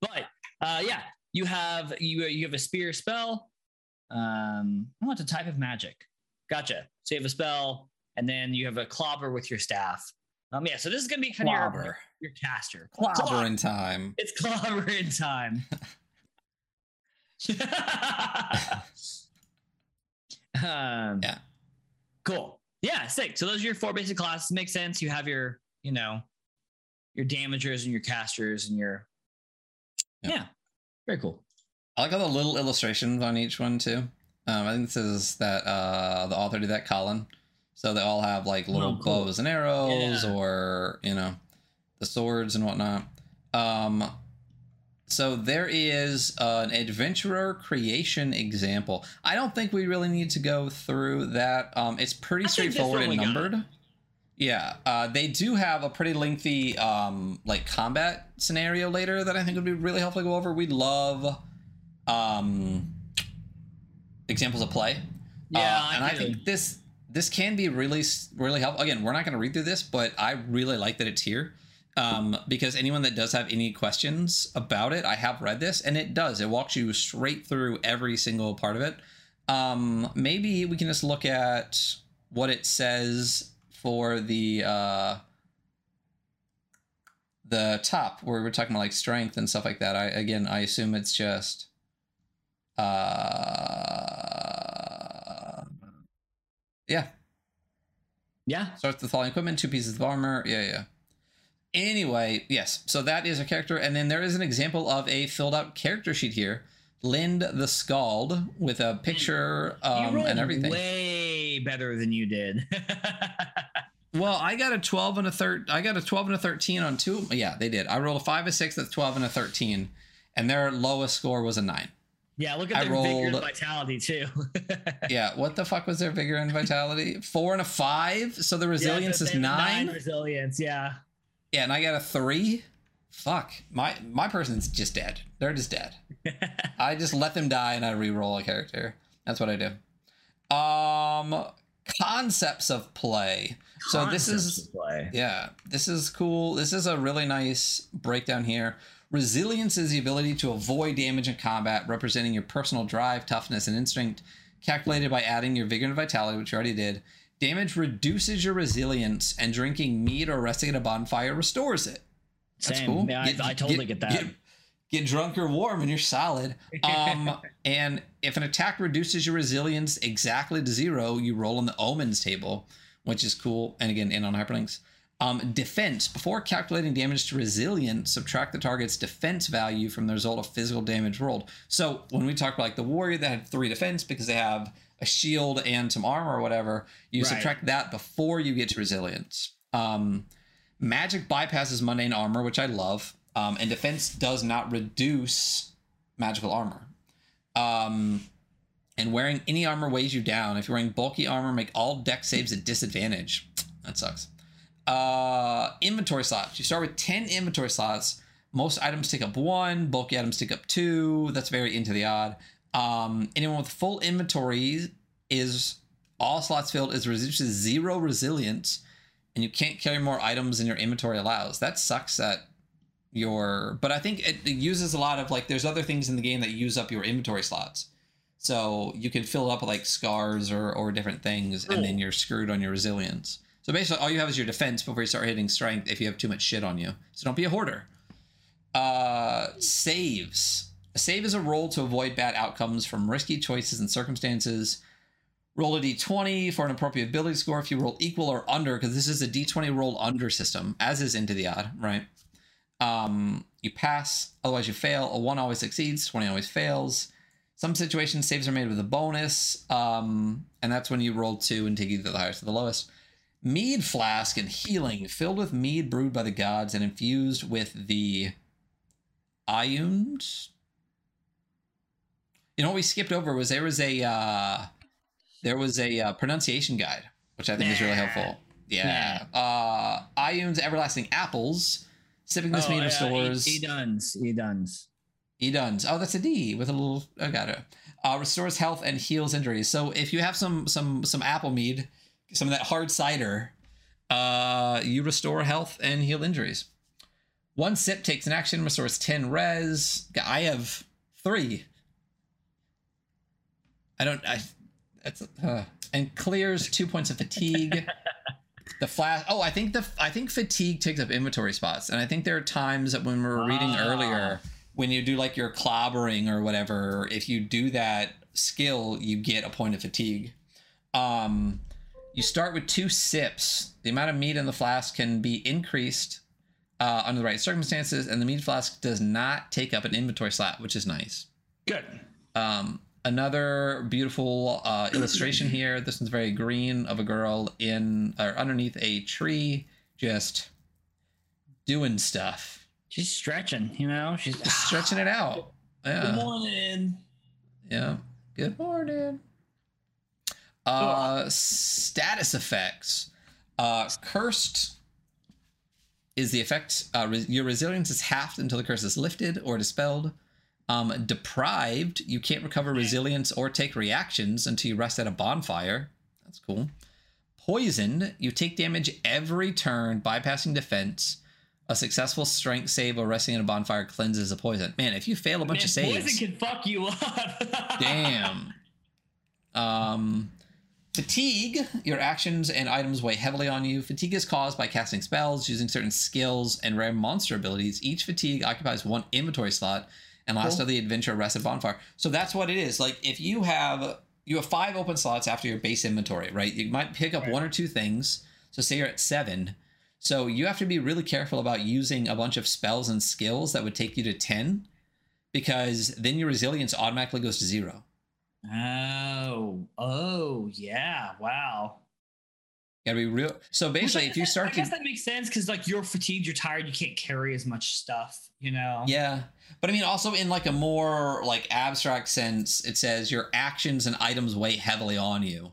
but uh, yeah, you have you you have a spear spell. Um, I want the type of magic. Gotcha. So you have a spell, and then you have a clobber with your staff. Um, yeah. So this is gonna be kind of your, Clobber. your caster. Clobber in time. It's clobber in time. <laughs> um, Yeah. Cool. Yeah, sick. So those are your four basic classes. Makes sense. You have your, you know, your damagers and your casters and your. Yeah. Very cool. I like all the little illustrations on each one too. Um, I think this is that uh, the author did that, Colin. So they all have like little Oh, cool. bows and arrows, Yeah. or you know, the swords and whatnot. Um, so there is uh, an adventurer creation example. I don't think we really need to go through that. Um, it's pretty I straightforward and we got. numbered. Yeah, uh, they do have a pretty lengthy um, like combat scenario later that I think would be really helpful to go over. We love um, examples of play. Yeah, Uh, and I think this this can be really really helpful. Again, we're not going to read through this, but I really like that it's here um, because anyone that does have any questions about it, I have read this and it does. It walks you straight through every single part of it. Um, maybe we can just look at what it says for the uh, the top where we're talking about like strength and stuff like that. I again, I assume it's just uh yeah. Yeah. starts with the following equipment two pieces of armor. Yeah yeah. Anyway yes so that is a character and then there is an example of a filled out character sheet here. Lind the skald with a picture um, and everything. way better than you did. <laughs> well i got a 12 and a third i got a 12 and a 13 on two yeah they did i rolled a 5 a 6 that's 12 and a 13 and their lowest score was a 9 yeah, look at their vigor and rolled- vitality too. <laughs> yeah what the fuck was their vigor and vitality four and a five so the resilience Yeah, is they have nine Resilience, yeah. Yeah, and I got a three. Fuck. My my person's just dead. They're just dead. <laughs> I just let them die and I re-roll a character. That's what I do. Um concepts of play. So this is play. yeah, this is cool. This is a really nice breakdown here. Resilience is the ability to avoid damage in combat, representing your personal drive, toughness, and instinct, calculated by adding your vigor and vitality, which you already did. Damage reduces your resilience, and drinking mead or resting at a bonfire restores it. That's Same. cool. Yeah, I, I totally get, that. Get, get drunk or warm, and you're solid. Um, <laughs> and if an attack reduces your resilience exactly to zero, you roll on the omens table, which is cool. And again, in on hyperlinks. Um, defense. Before calculating damage to resilience, subtract the target's defense value from the result of physical damage rolled. So when we talk about like the warrior that had three defense because they have a shield and some armor or whatever, you Right. subtract that before you get to resilience. Um, magic bypasses mundane armor, which I love, um, and defense does not reduce magical armor. Um, and wearing any armor weighs you down. If you're wearing bulky armor, make all Dex saves at disadvantage. <tsk> That sucks. Uh, inventory slots. You start with 10 inventory slots. Most items take up one, bulky items take up two. That's very into the odd. Um, anyone with full inventory is all slots filled is reduced to zero resilience, and you can't carry more items than your inventory allows. That sucks that your but I think it, it uses a lot of like there's other things in the game that use up your inventory slots. So you can fill up like scars or or different things, and then you're screwed on your resilience. So basically, all you have is your defense before you start hitting strength. If you have too much shit on you, so don't be a hoarder. Uh, saves. A save is a roll to avoid bad outcomes from risky choices and circumstances. Roll a d20 for an appropriate ability score if you roll equal or under, because this is a d20 roll under system, as is into the odd, right? Um, you pass, otherwise you fail. A one always succeeds, 20 always fails. Some situations saves are made with a bonus, um, and that's when you roll two and take either the highest or the lowest. Mead flask and healing, filled with mead brewed by the gods and infused with the Iuns. You know what we skipped over was there was a uh, there was a uh, pronunciation guide, which I think is really helpful. Yeah. Uh, Iuns everlasting apples. Sipping this mead restores. E duns. E duns. E duns. Oh, that's a D with a little. I got it. Uh, restores health and heals injuries. So if you have some some some apple mead, some of that hard cider, uh, you restore health and heal injuries. One sip takes an action, restores ten res. I have three. I don't. I. That's uh, and clears two points of fatigue. <laughs> the flash. Oh, I think the I think fatigue takes up inventory spots, and I think there are times that when we were reading Ah. earlier, when you do like your clobbering or whatever, if you do that skill, you get a point of fatigue. Um, you start with two sips. The amount of meat in the flask can be increased uh, under the right circumstances, and the meat flask does not take up an inventory slot, which is nice. Good. Um, another beautiful uh, illustration here. This one's very green of a girl in or underneath a tree, just doing stuff, She's stretching, you know. She's stretching it out. <sighs> Yeah. Good morning. Yeah. Good morning. Uh, status effects. Uh, cursed is the effect. Uh, re- your resilience is halved until the curse is lifted or dispelled. Um, deprived, you can't recover resilience or take reactions until you rest at a bonfire. That's cool. Poisoned, you take damage every turn, bypassing defense. A successful strength save or resting in a bonfire cleanses the poison. Man, if you fail a bunch Man, of saves, Poison can fuck you up. <laughs> Damn. Um, fatigue. Your actions and items weigh heavily on you. Fatigue is caused by casting spells, using certain skills, and rare monster abilities. Each fatigue occupies one inventory slot and Last Cool. till the adventure at bonfire. So that's what it is. Like if you have you have five open slots after your base inventory, right? You might pick up Right. one or two things. So say you're at seven. So you have to be really careful about using a bunch of spells and skills that would take you to ten, because then your resilience automatically goes to zero. oh, oh, yeah. Wow. Gotta be real. So basically, if you start, I guess to, that makes sense because like you're fatigued, you're tired, you can't carry as much stuff, you know. yeah, but I mean, also in like a more like abstract sense, it says your actions and items weigh heavily on you.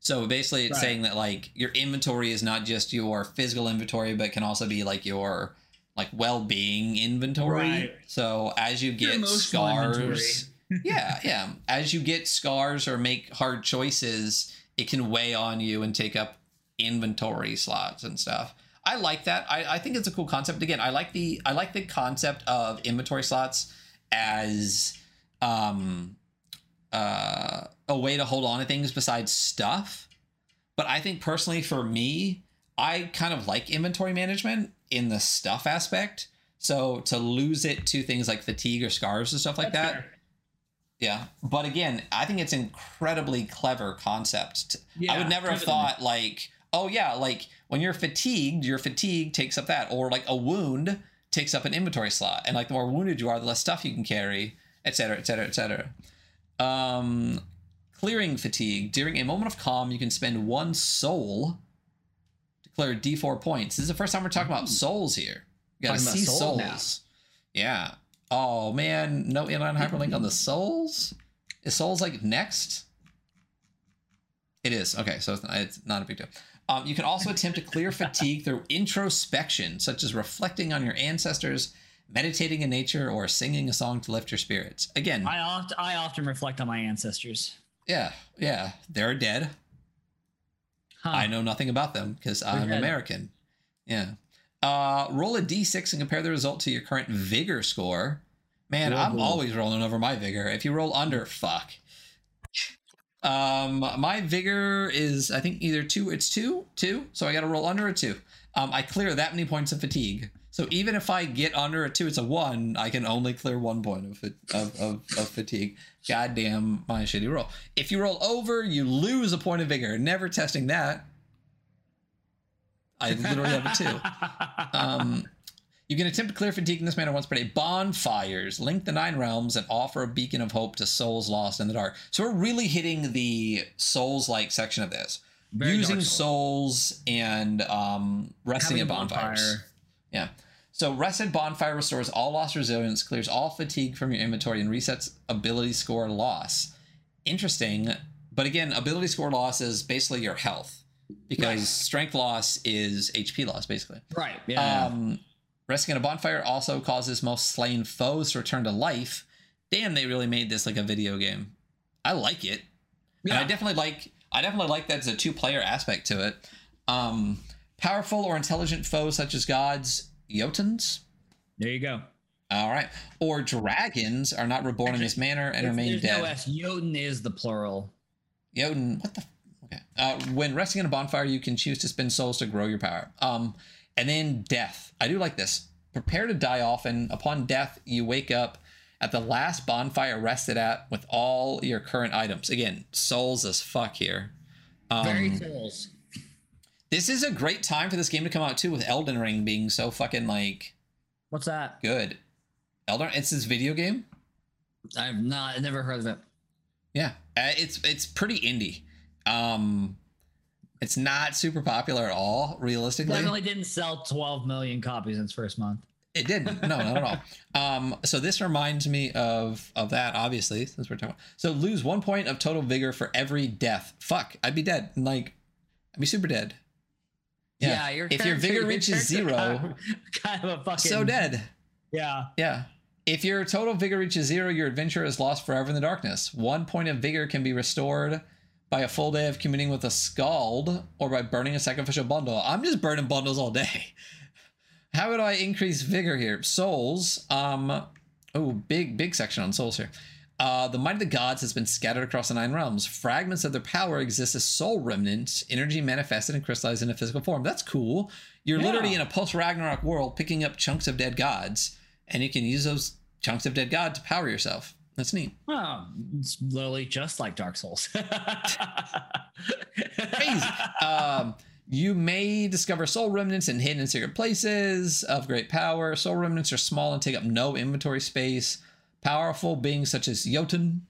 So basically, it's Right. saying that like your inventory is not just your physical inventory, but can also be like your like well-being inventory. Right. So as you get scars, <laughs> yeah, yeah, as you get scars or make hard choices, it can weigh on you and take up inventory slots and stuff. I like that. I, I think it's a cool concept. Again, I like the I like the concept of inventory slots as um uh a way to hold on to things besides stuff. But I think personally for me, I kind of like inventory management in the stuff aspect. So to lose it to things like fatigue or scars and stuff like That's that, fair. yeah. But again, I think it's incredibly clever concept. Yeah, I would never have thought like, oh yeah, like when you're fatigued, your fatigue takes up that, or like a wound takes up an inventory slot, and like the more wounded you are, the less stuff you can carry, et cetera, et cetera, et cetera. Um, clearing fatigue during a moment of calm, you can spend one soul to clear D4 points. This is the first time we're talking about souls here. You gotta see souls souls. now. Yeah. Oh man, no inline hyperlink on the souls. Is souls like next? Is. Okay, so it's not, it's not a big deal. Um, you can also attempt to clear fatigue through introspection, such as reflecting on your ancestors, meditating in nature, or singing a song to lift your spirits. Again, I often I often reflect on my ancestors. yeah, yeah, they're dead. Huh. I know nothing about them because I'm dead. American. Yeah. Uh, roll a d6 and compare the result to your current vigor score. Man, I'm always rolling over my vigor. If you roll under, fuck. Um, my vigor is I think either two. It's two, two. So I got to roll under a two. Um, I clear that many points of fatigue. So even if I get under a two, it's a one. I can only clear one point of of, of, of fatigue. Goddamn, my shitty roll. If you roll over, you lose a point of vigor. Never testing that. I literally have a two. <laughs> Um, you can attempt to clear fatigue in this manner once per day. Bonfires link the nine realms and offer a beacon of hope to souls lost in the dark. So we're really hitting the souls-like section of this, Very using Dark souls and um, resting at bonfires. bonfire. Yeah. So rested bonfire restores all lost resilience, clears all fatigue from your inventory, and resets ability score loss. Interesting, but again, ability score loss is basically your health because Right. strength loss is HP loss, basically. Right. Yeah. Um, resting in a bonfire also causes most slain foes to return to life. Damn, they really made this like a video game. I like it. And I definitely like I definitely like that there's a two player aspect to it. Um, powerful or intelligent foes such as gods, Jotuns, there you go. all right, or dragons are not reborn in this manner and remain dead. no S. Jotun is the plural. Jotun, what the? Okay. Uh, when resting in a bonfire, you can choose to spend souls to grow your power. Um, and then death. I do like this. Prepare to die often. Upon death, you wake up at the last bonfire rested at with all your current items. Again, souls as fuck here. Um, Very souls. this is a great time for this game to come out too, with Elden Ring being so fucking like What's that? good. Elden, it's this video game. I've not never heard of it. Yeah, uh, it's it's pretty indie. Um, it's not super popular at all, realistically. Definitely didn't sell 12 million copies in its first month. It didn't. No, not at all. <laughs> Um, so this reminds me of of that, obviously, since we're talking about. So lose one point of total vigor for every death. Fuck, I'd be dead. Like, I'd be super dead. Yeah, you're if your vigor reaches zero, kind of, <laughs> kind of a fucking so dead. Yeah. Yeah. If your total vigor reaches zero, your adventure is lost forever in the darkness. One point of vigor can be restored by a full day of communing with a skald or by burning a sacrificial bundle. I'm just burning bundles all day. <laughs> How would I increase vigor here? Souls. Um. Oh, big big section on souls here. Uh, the might of the gods has been scattered across the nine realms. Fragments of their power exist as soul remnants, energy manifested and crystallized in a physical form. That's cool. You're Yeah. literally in a post Ragnarok world picking up chunks of dead gods, and you can use those chunks of dead god to power yourself. That's neat. Oh, it's literally just like Dark Souls. <laughs> Crazy. um, you may discover soul remnants in hidden and secret places of great power. Soul remnants are small and take up no inventory space. Powerful beings such as Jotun,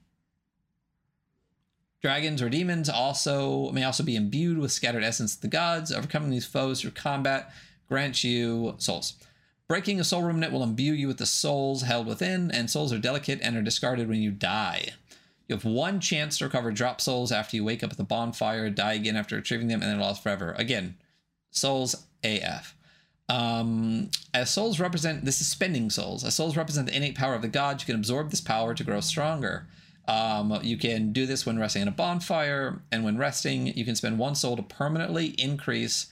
dragons, or demons also may also be imbued with scattered essence of the gods. Overcoming these foes through combat grants you souls. Breaking a soul remnant will imbue you with the souls held within, and souls are delicate and are discarded when you die. You have one chance to recover drop souls after you wake up at the bonfire, die again after retrieving them, and then lost forever. Again, souls AF. Um, as souls represent, this is spending souls. As souls represent the innate power of the gods, you can absorb this power to grow stronger. Um, you can do this when resting in a bonfire, and when resting, you can spend one soul to permanently increase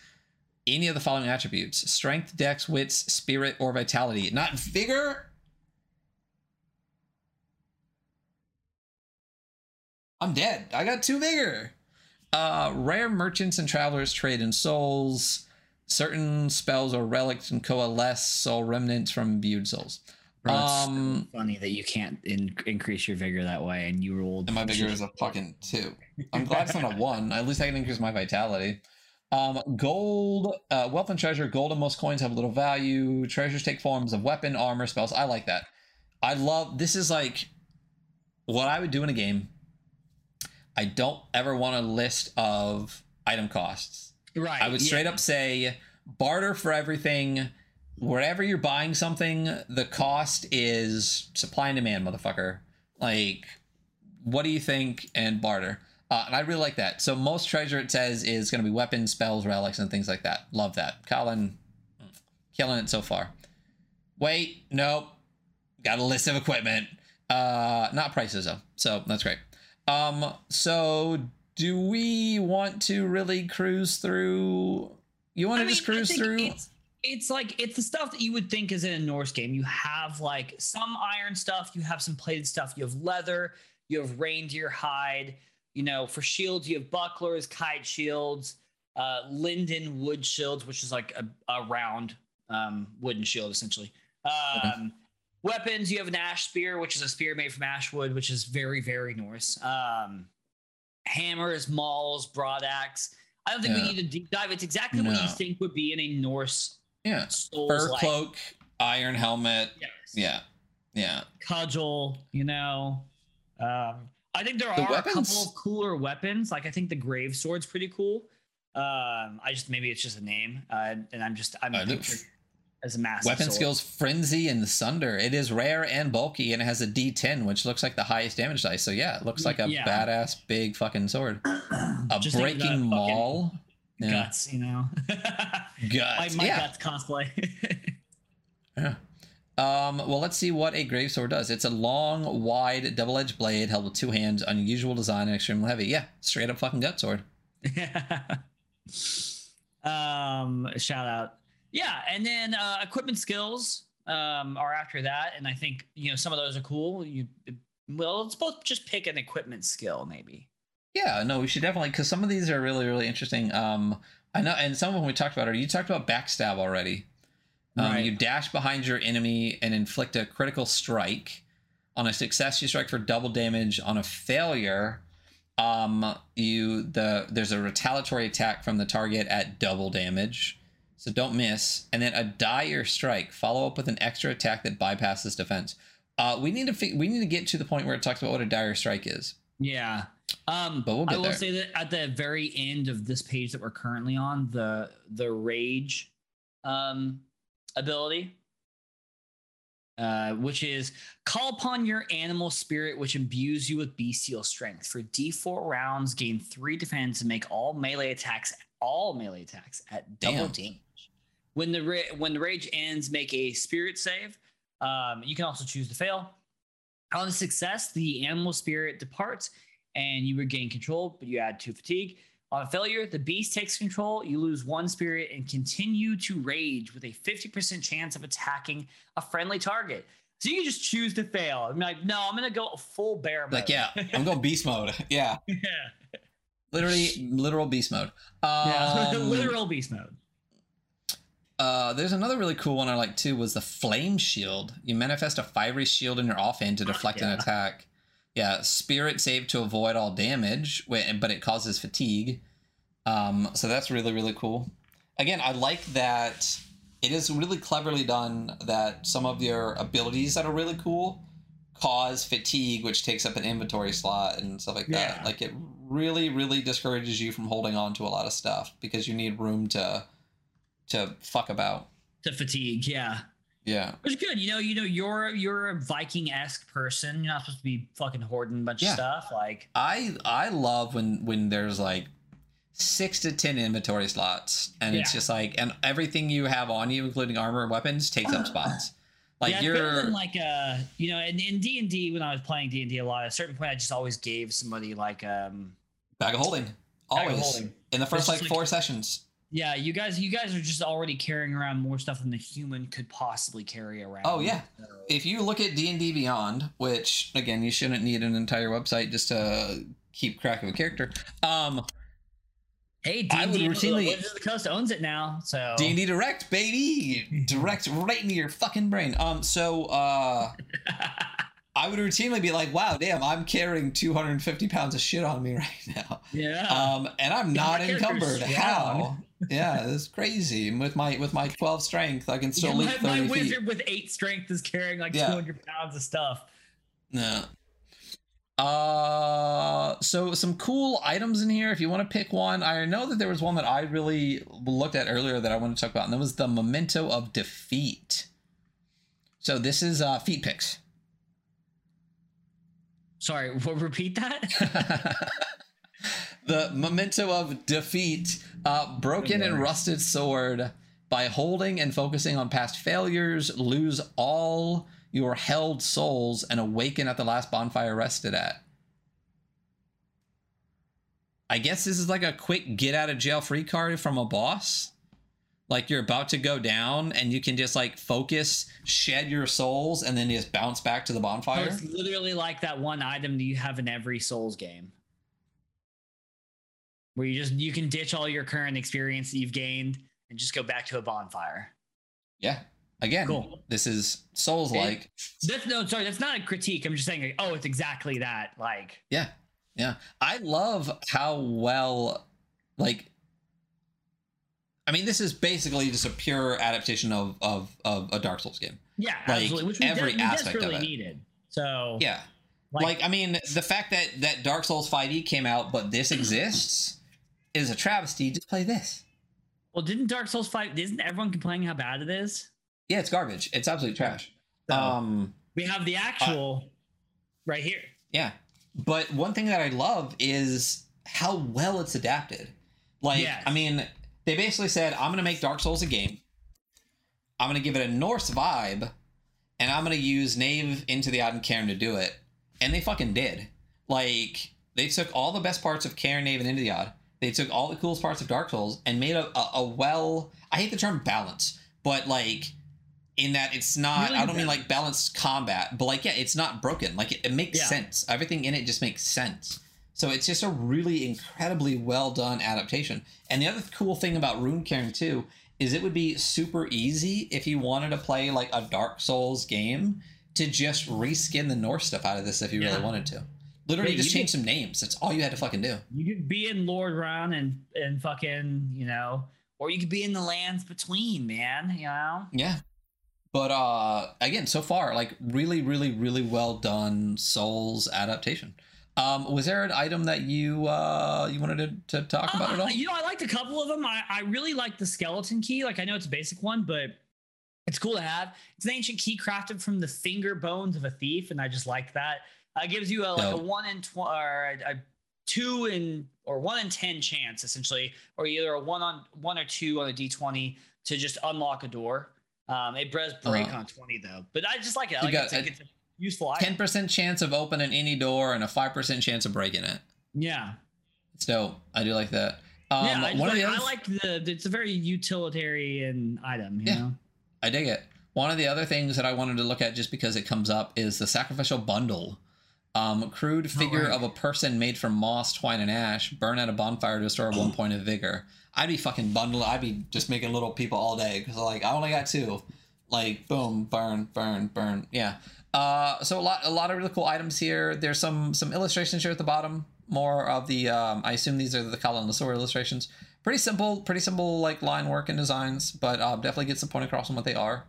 any of the following attributes strength, dex, wits, spirit, or vitality. Not vigor. I'm dead. I got two vigor. Uh, rare merchants and travelers trade in souls. Certain spells or relics can coalesce soul remnants from imbued souls. Bro, so Um, funny that you can't in- increase your vigor that way, and you rolled. And my vigor is a fucking two. I'm glad it's not a <laughs> one. At least I can increase my vitality. Um, gold, uh, wealth and treasure. Gold and most coins have little value. Treasures take forms of weapon, armor, spells. I like that. I love. This is like what I would do in a game. I don't ever want a list of item costs. right. I would yeah. straight up say barter for everything. Wherever you're buying something, the cost is supply and demand, motherfucker. Like, what do you think? And barter. Uh, and I really like that. So most treasure it says is going to be weapons, spells, relics, and things like that. Love that. Colin, killing it so far. Wait, nope. Got a list of equipment. Uh, not prices though. So that's great. Um, so do we want to really cruise through? You want to mean, just I cruise through? It's, it's like it's the stuff that you would think is in a Norse game. You have like some iron stuff, you have some plated stuff, you have leather, you have reindeer hide. You know, for shields, you have bucklers, kite shields, uh, linden wood shields, which is like a, a round um, wooden shield essentially. Um, Weapons, you have an ash spear, which is a spear made from ash wood, which is very, very Norse. Um, hammers, mauls, broad axe. I don't think Yeah. we need to deep dive. It's exactly what you think would be in a Norse Yeah. Fur cloak, iron helmet. yes. Yeah. Yeah. cudgel. You know, um, I think there The are a couple of cooler weapons. Like I think the grave sword's pretty cool. Um, I just maybe it's just a name, uh, and I'm just I'm Uh, as a massive Weapon sword. skills Frenzy and Sunder. It is rare and bulky and it has a D10, which looks like the highest damage dice. So yeah, it looks like a Yeah. badass big fucking sword. <clears throat> A Just think of the breaking maul. Yeah. guts. You know, <laughs> Guts. my, my yeah. guts cosplay. <laughs> yeah. Um, well, let's see what a grave sword does. It's a long, wide, double-edged blade held with two hands, unusual design, and extremely heavy. Yeah, straight up fucking gut sword. <laughs> um shout out yeah and then uh equipment skills um are after that and i think you know some of those are cool you well let's both just pick an equipment skill maybe Yeah, no, we should definitely because some of these are really, really interesting. Um, I know, and some of them we talked about. Are you talked about backstab already? Um, You dash behind your enemy and inflict a critical strike. On a success, you strike for double damage. On a failure, um, you the there's a retaliatory attack from the target at double damage. So don't miss. And then a dire strike. Follow up with an extra attack that bypasses defense. Uh, we need to fi- we need to get to the point where it talks about what a dire strike is. Yeah. Um, But we'll I will there. say that at the very end of this page that we're currently on, the the rage um, ability, uh, which is call upon your animal spirit, which imbues you with bestial strength. For D4 rounds, gain three defense and make all melee attacks, all melee attacks at double Damn. damage. When the ra- when the rage ends, make a spirit save. Um, you can also choose to fail. On a success, the animal spirit departs and you regain control, but you add two fatigue. On failure, the beast takes control, you lose one spirit, and continue to rage with a 50% chance of attacking a friendly target. So you can just choose to fail. I'm like, no, I'm gonna go full bear mode. Like, yeah, I'm going <laughs> beast mode. Yeah, yeah, literally, literal beast mode. yeah. <laughs> Um, literal beast mode. Uh, there's another really cool one I like too. Was the flame shield? You manifest a fiery shield in your offhand to deflect an Yeah. attack. Yeah, spirit save to avoid all damage, but it causes fatigue. Um, so that's really really cool. Again, I like that it is really cleverly done. That some of your abilities that are really cool cause fatigue, which takes up an inventory slot and stuff like that. Like it really really discourages you from holding on to a lot of stuff because you need room to to fuck about. To fatigue, yeah. Yeah. Which is good. You know, you know, you're you're a Viking-esque person. You're not supposed to be fucking hoarding a bunch Yeah. of stuff. Like I I love when when there's like six to ten inventory slots and it's just like and everything you have on you, including armor and weapons, takes up spots. <laughs> Like yeah, you're than like uh you know in in D and D when I was playing D and D a lot. At a certain point, I just always gave somebody like um bag of holding. bag Always. of holding. In the first It's like four sessions. Yeah, you guys, you guys are just already carrying around more stuff than the human could possibly carry around. Oh, yeah. So- If you look at D&D Beyond, which again you shouldn't need an entire website just to keep track of a character. Um Hey, I would D&D routinely- Wizards of the Coast owns it now. So D&D Direct, baby. Direct right into your fucking brain. Um so uh <laughs> I would routinely be like, wow, damn, I'm carrying 250 pounds of shit on me right now. yeah. Um, and I'm not encumbered. How? Yeah, it's crazy. And With my with my 12 strength, I can still Yeah, leap my, 30 my feet. wizard with eight strength is carrying like Yeah. 200 pounds of stuff. No. Uh, so some cool items in here. If you want to pick one, I know that there was one that I really looked at earlier that I want to talk about, and that was the memento of defeat. So this is uh, feet picks. Sorry, what, repeat that? <laughs> <laughs> the memento of defeat uh, broken and rusted sword. By holding and focusing on past failures lose all your held souls and awaken at the last bonfire rested at. I guess this is like a quick get out of jail free card from a boss. Like you're about to go down and you can just like focus shed your souls and then just bounce back to the bonfire? It's literally like that one item that you have in every Souls game. Where you just you can ditch all your current experience that you've gained and just go back to a bonfire. yeah again Cool. this is souls like That's no sorry, that's not a critique. I'm just saying like, oh, it's exactly that. Like Yeah. Yeah. I love how well like I mean this is basically just a pure adaptation of of, of a Dark Souls game. yeah, Like, absolutely. Which we, every de- aspect of it. needed. So Yeah. Like, I mean the fact that that Dark Souls 5e came out but this exists is a travesty. Just play this. well, didn't Dark Souls 5 isn't everyone complaining how bad it is? Yeah, it's garbage. It's absolute trash. So, Um we have the actual right here. Yeah. But one thing that I love is how well it's adapted. Like, Yes. I mean, they basically said, I'm going to make Dark Souls a game. I'm going to give it a Norse vibe, and I'm going to use Knave into the Odd and Cairn to do it. And they fucking did. Like, they took all the best parts of Cairn, Knave, and Into the Odd. They took all the coolest parts of Dark Souls and made a, a, a well, I hate the term balance, but like, in that it's not, Really I don't mean like balanced combat, but like, yeah, it's not broken. Like, it, it makes Yeah. sense. Everything in it just makes sense. So it's just a really incredibly well done adaptation. And the other cool thing about Runecairn too is it would be super easy if you wanted to play like a Dark Souls game to just reskin the Norse stuff out of this if you Yeah. really wanted to. Literally Yeah, just change some names. That's all you had to fucking do. You could be in Lordran and and fucking, you know, or you could be in the lands between, man, you know? Yeah. But uh again, so far, like really, really, really well done Souls adaptation. Um, was there an item that you uh, you wanted to, to talk about Uh, at all? You know, I liked a couple of them. I, I really like the skeleton key. Like I know it's a basic one, but it's cool to have. It's an ancient key crafted from the finger bones of a thief, and I just like that. Uh, it gives you a, like a one in tw- or a, a two in or one in ten chance essentially, or either a one on one or two on a d twenty to just unlock a door. Um, it does break Uh-huh. on twenty though, but I just like it. I like got it's, a, it's a useful. Ten percent chance of opening any door and a five percent chance of breaking it. Yeah, It's dope. I do like that. Um, yeah. I, one of like, the I like the. It's a very utilitarian item. You Yeah. know. I dig it. One of the other things that I wanted to look at just because it comes up is the sacrificial bundle. Um, crude figure right. of a person made from moss, twine, and ash, burn at a bonfire to restore one point of vigor. I'd be fucking bundling. I'd be just making little people all day because like I only got two. Like boom, burn, burn, burn. Yeah. Uh, so a lot, a lot of really cool items here. There's some some illustrations here at the bottom. More of the. Um, I assume these are the Kala and illustrations. Pretty simple, pretty simple like line work and designs, but uh, definitely gets the point across on what they are.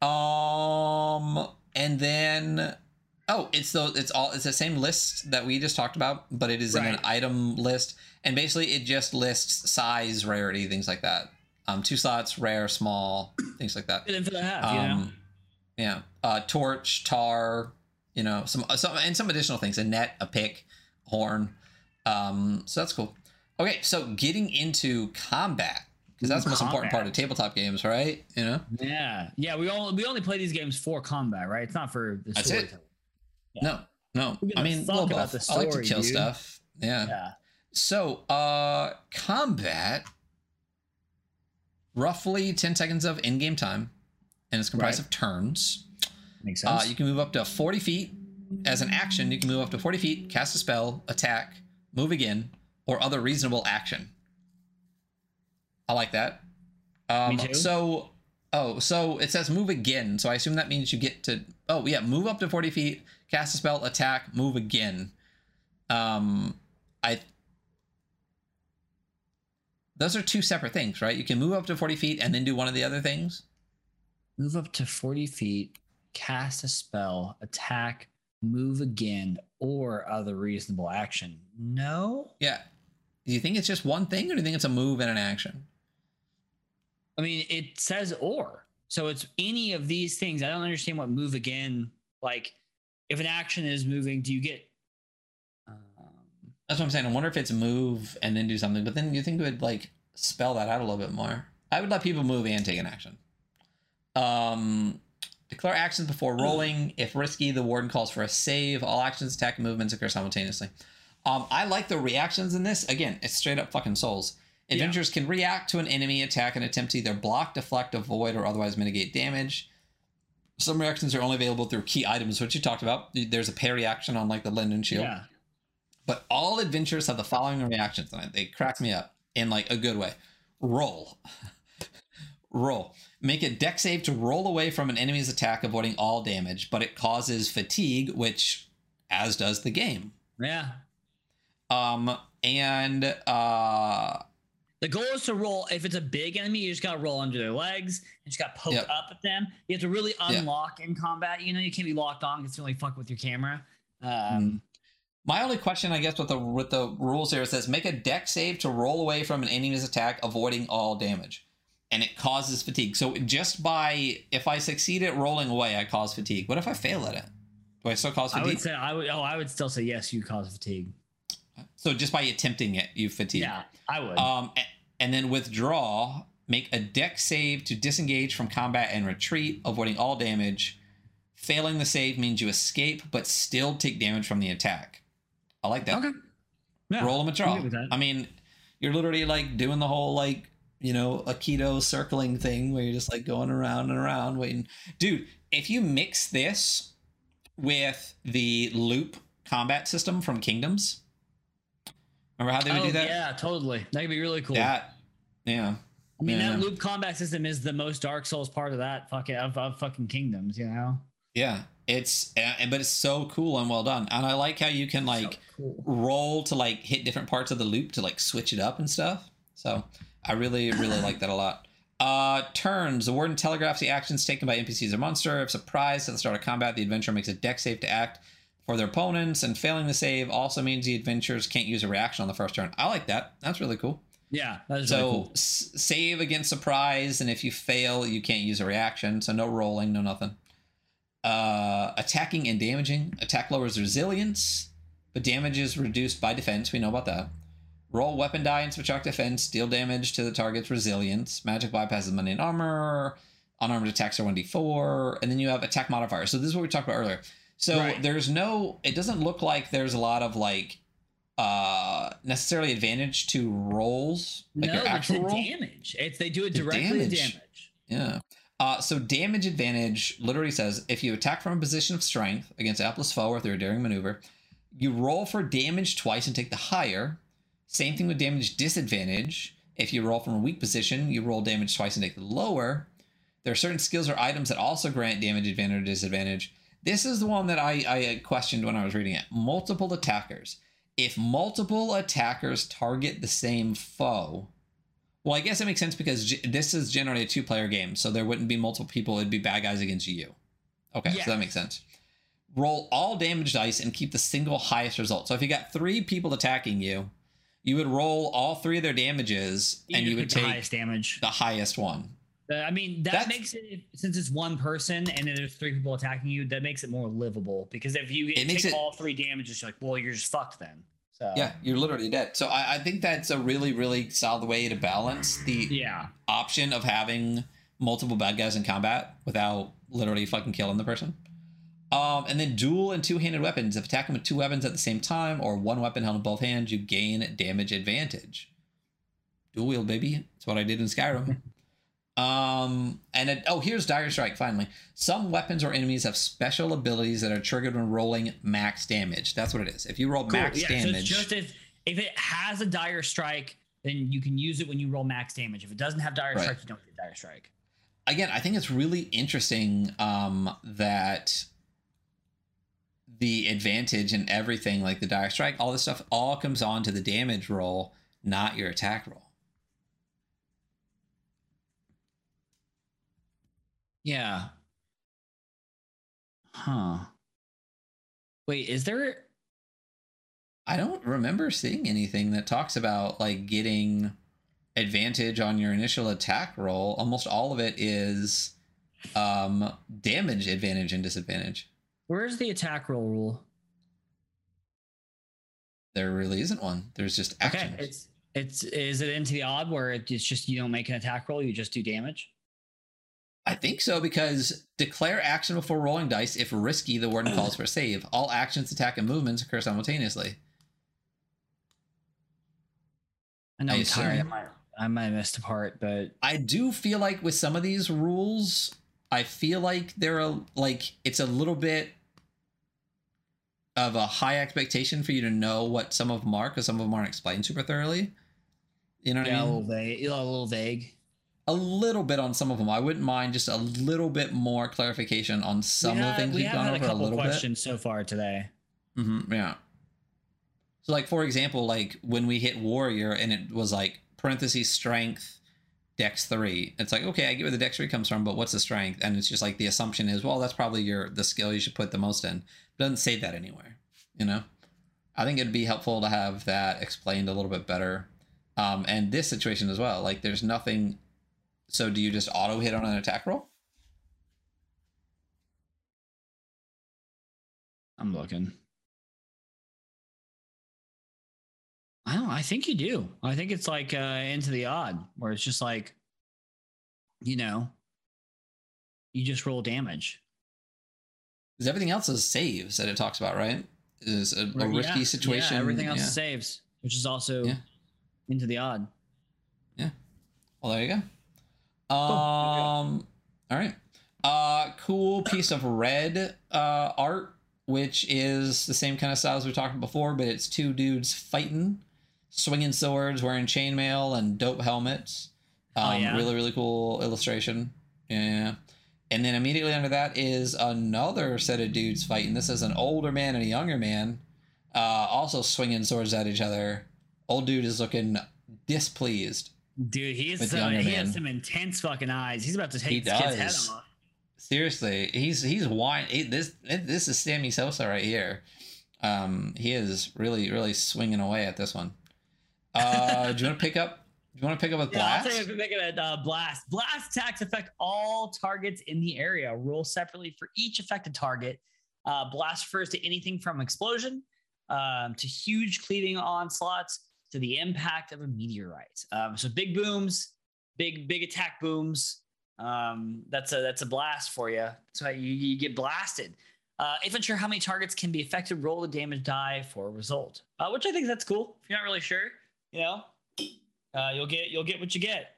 Um, and then oh, it's the it's all it's the same list that we just talked about, but it is in an item list, and basically it just lists size, rarity, things like that. Um, two slots, rare, small, things like that. Good info to have. you know. Um, yeah, uh, torch, tar, you know, some some and some additional things: a net, a pick, horn. Um, so that's cool. Okay, so getting into combat because that's the most important part of tabletop games, right? You know. Yeah, yeah. We only we only play these games for combat, right? It's not for the That's it. Storytelling. No, no. I mean, little about the I like to kill dude? stuff. Yeah. Yeah. So, uh, combat. Roughly ten seconds of in-game time, and it's comprised Right. of turns. Makes Uh, sense. you can move up to 40 feet. As an action, you can move up to 40 feet, cast a spell, attack, move again, or other reasonable action. I like that. Um, Me too. So, oh, so it says move again. So I assume that means you get to, oh, yeah, move up to 40 feet, cast a spell, attack, move again. Um, I, those are two separate things, right? You can move up to 40 feet and then do one of the other things. move up to forty feet, cast a spell, attack, move again, or other reasonable action. No, Yeah. Do you think it's just one thing or do you think it's a move and an action? I mean it says or, so it's any of these things. I don't understand what move again. Like, if an action is moving, do you get? Um, That's what I'm saying. I wonder if it's move and then do something, but then you think it would like spell that out a little bit more. I would let people move and take an action. Um, declare actions before rolling. If risky, the warden calls for a save. All actions, attack, and movements occur simultaneously. Um, I like the reactions in this. Again, it's straight up fucking souls. Yeah. Adventurers can react to an enemy attack and attempt to either block, deflect, avoid, or otherwise mitigate damage. Some reactions are only available through key items, which you talked about. There's a parry action on like the Linden Shield. yeah, But all adventures have the following reactions, and they crack me up in like a good way. Roll. <laughs> roll. Make a Dex save to roll away from an enemy's attack, avoiding all damage, but it causes fatigue, which as does the game. yeah. Um, and uh, The goal is to roll. If it's a big enemy, you just got to roll under their legs. You just got to poke Yep. up at them. You have to really unlock in combat. You know, you can't be locked on because it's only fuck with your camera. Um, Mm. my only question, I guess, with the with the rules here says make a Dex save to roll away from an enemy's attack, avoiding all damage, and it causes fatigue. So just by if I succeed at rolling away, I cause fatigue. What if I fail at it? Do I still cause I fatigue? would say I would. Oh, I would still say yes. You cause fatigue. So just by attempting it, you fatigue. Yeah, I would. Um, and then withdraw. Make a Dex save to disengage from combat and retreat, avoiding all damage. Failing the save means you escape, but still take damage from the attack. I like that. okay. Yeah. Roll a draw. I'm good with that. I mean, you're literally like doing the whole like you know Aikido circling thing where you're just like going around and around waiting. Dude, if you mix this with the loop combat system from Kingdoms, remember how they would oh, do that? Yeah, totally. That could be really cool. That, yeah. I mean, yeah. that loop combat system is the most Dark Souls part of that fucking of, of fucking kingdoms. You know. Yeah, it's and but it's so cool and well done, and I like how you can like So cool. roll to like hit different parts of the loop to like switch it up and stuff. So I really really like that a lot. Uh, turns the warden telegraphs the actions taken by NPCs or monster. If surprised at the start of combat, the adventurer makes a Dex save to act. For their opponents, and failing the save also means the adventurers can't use a reaction on the first turn. I like that. That's really cool. Yeah, so really cool. s- save against surprise, and if you fail, you can't use a reaction. So no rolling, no nothing. Uh, attacking and damaging. Attack lowers resilience, but damage is reduced by defense. We know about that. Roll weapon die and subtract defense. Deal damage to the target's resilience. Magic bypasses money and armor. Unarmed attacks are 1d4. And then you have attack modifier. So this is what we talked about earlier. So Right. there's no, it doesn't look like there's a lot of like uh necessarily advantage to rolls like no, your it's actual the roll damage. It's they do it directly damage. damage. yeah uh so damage advantage literally says if you attack from a position of strength against a helpless foe or through a daring maneuver you roll for damage twice and take the higher same thing with damage disadvantage if you roll from a weak position you roll damage twice and take the lower there are certain skills or items that also grant damage advantage or disadvantage this is the one that i i questioned when i was reading it multiple attackers if multiple attackers target the same foe, well, I guess it makes sense because this is generally a two player game, so there wouldn't be multiple people, it'd be bad guys against you. Okay, Yeah. so that makes sense. Roll all damage dice and keep the single highest result. So if you got three people attacking you, you would roll all three of their damages and you would pick the take highest damage. the highest one. I mean, that That's- makes it since it's one person and then there's three people attacking you. That makes it more livable because if you It makes take it- all three damages, you're like, well, you're just fucked then. So Yeah, you're literally dead. So I, I think that's a really, really solid way to balance the yeah, option of having multiple bad guys in combat without literally fucking killing the person. Um, and then dual and two-handed weapons. If attacking with two weapons at the same time or one weapon held in both hands, you gain damage advantage. Dual wield, baby. That's what I did in Skyrim. <laughs> um, and it, oh, here's Dire Strike. Finally, some weapons or enemies have special abilities that are triggered when rolling max damage. That's what it is. If you roll Cool. max yeah, So it's damage, just if if it has a dire strike, then you can use it when you roll max damage. If it doesn't have dire Right. strike, you don't get dire strike. again, I think it's really interesting um, that the advantage and everything, like the dire strike, all this stuff, all comes on to the damage roll, not your attack roll. Yeah. Huh. Wait, is there? I don't remember seeing anything that talks about like getting advantage on your initial attack roll. Almost all of it is um, damage advantage and disadvantage. Where's the attack roll rule? There really isn't one. There's just actions. Okay, it's it's is it into the odd where it's just you don't make an attack roll, you just do damage? I think so because declare action before rolling dice. If risky, the warden calls for a save. All actions, attack, and movements occur simultaneously. I know I I am tired. I might, I might have missed a part, but I do feel like with some of these rules, I feel like they're a, like it's a little bit of a high expectation for you to know what some of them are because some of them aren't explained super thoroughly. You know what yeah, I a mean? little vague. A little vague. A little bit on some of them. I wouldn't mind just a little bit more clarification on some we of the things we we've have gone had over a a couple little bit. questions so far today. hmm yeah. So, like for example, like when we hit warrior and it was like parentheses strength, dex three. It's like okay, I get where the dex three comes from, but what's the strength? And it's just like the assumption is, well, that's probably your the skill you should put the most in. It doesn't say that anywhere. You know, I think it'd be helpful to have that explained a little bit better. Um, and this situation as well. Like, there's nothing. So, do you just auto hit on an attack roll? I'm looking. I don't. I think you do. I think it's like uh, into the odd, where it's just like, you know, you just roll damage. Because everything else is saves that it talks about, right? Is a, a risky yeah, situation. Yeah, everything else yeah. is saves, which is also Yeah. into the odd. Yeah. Well, there you go. Um, all right. Uh, cool piece of red uh, art, which is the same kind of style as we talked about before, but it's two dudes fighting, swinging swords, wearing chainmail and dope helmets. Um, Oh, yeah? Really, really cool illustration. Yeah. And then immediately under that is another set of dudes fighting. This is an older man and a younger man, uh, also swinging swords at each other. Old dude is looking displeased. Dude, he some, he man. has some intense fucking eyes. He's about to He take this kid's head does. off. Seriously, he's he's wine. This this is Sammy Sosa right here. Um, he is really really swinging away at this one. Uh, do you want to pick up? Do you want to pick up a blast? <laughs> Yeah, I'll take a uh, blast. Blast attacks affect all targets in the area. Roll separately for each affected target. Uh, blast refers to anything from explosion um, to huge cleaving onslaughts to the impact of a meteorite. Um, so big booms, big big attack booms. Um, that's a that's a blast for you. So you, you get blasted. Uh, if unsure how many targets can be affected, roll the damage die for a result, uh, which I think that's cool. If you're not really sure, you know, uh, you'll get you'll get what you get.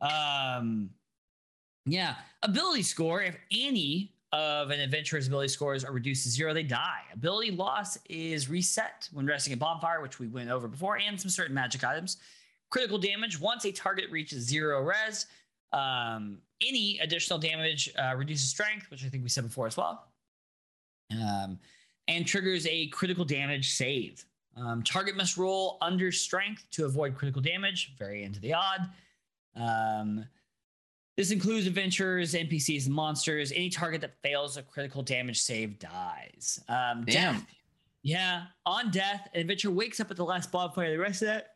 Um, yeah, ability score. If any of an adventurer's ability scores are reduced to zero, they die. Ability loss is reset when resting a bonfire, which we went over before, and some certain magic items. Critical damage once a target reaches zero res. Um, any additional damage uh, reduces strength, which I think we said before as well. Um, and triggers a critical damage save. Um, target must roll under strength to avoid critical damage, very into the odd. Um, this includes adventurers, NPCs, and monsters. Any target that fails a critical damage save dies. Um, Damn. Death, yeah, on death, an adventurer wakes up at the last bonfire. The rest of that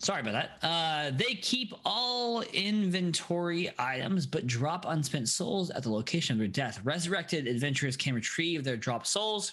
Sorry about that. Uh, they keep all inventory items, but drop unspent souls at the location of their death. Resurrected adventurers can retrieve their dropped souls.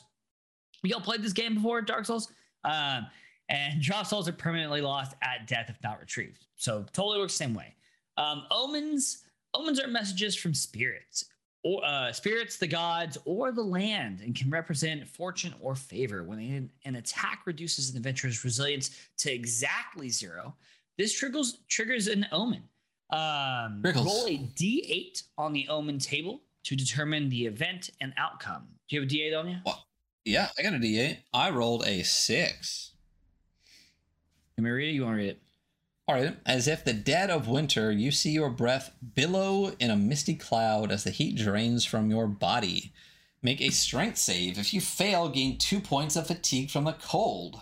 Y'all played this game before, Dark Souls? Um, and drop souls are permanently lost at death if not retrieved. So totally works the same way. Um, omens, omens are messages from spirits or uh, spirits, the gods, or the land, and can represent fortune or favor. When an, an attack reduces an adventurer's resilience to exactly zero, this triggers triggers an omen. Um, roll a d8 on the omen table to determine the event and outcome. Do you have a d8 on you? Well, yeah, I got a d8. I rolled a six. Read. You want to read it? All right. As if the dead of winter, you see your breath billow in a misty cloud as the heat drains from your body. Make a strength save. If you fail, gain two points of fatigue from the cold.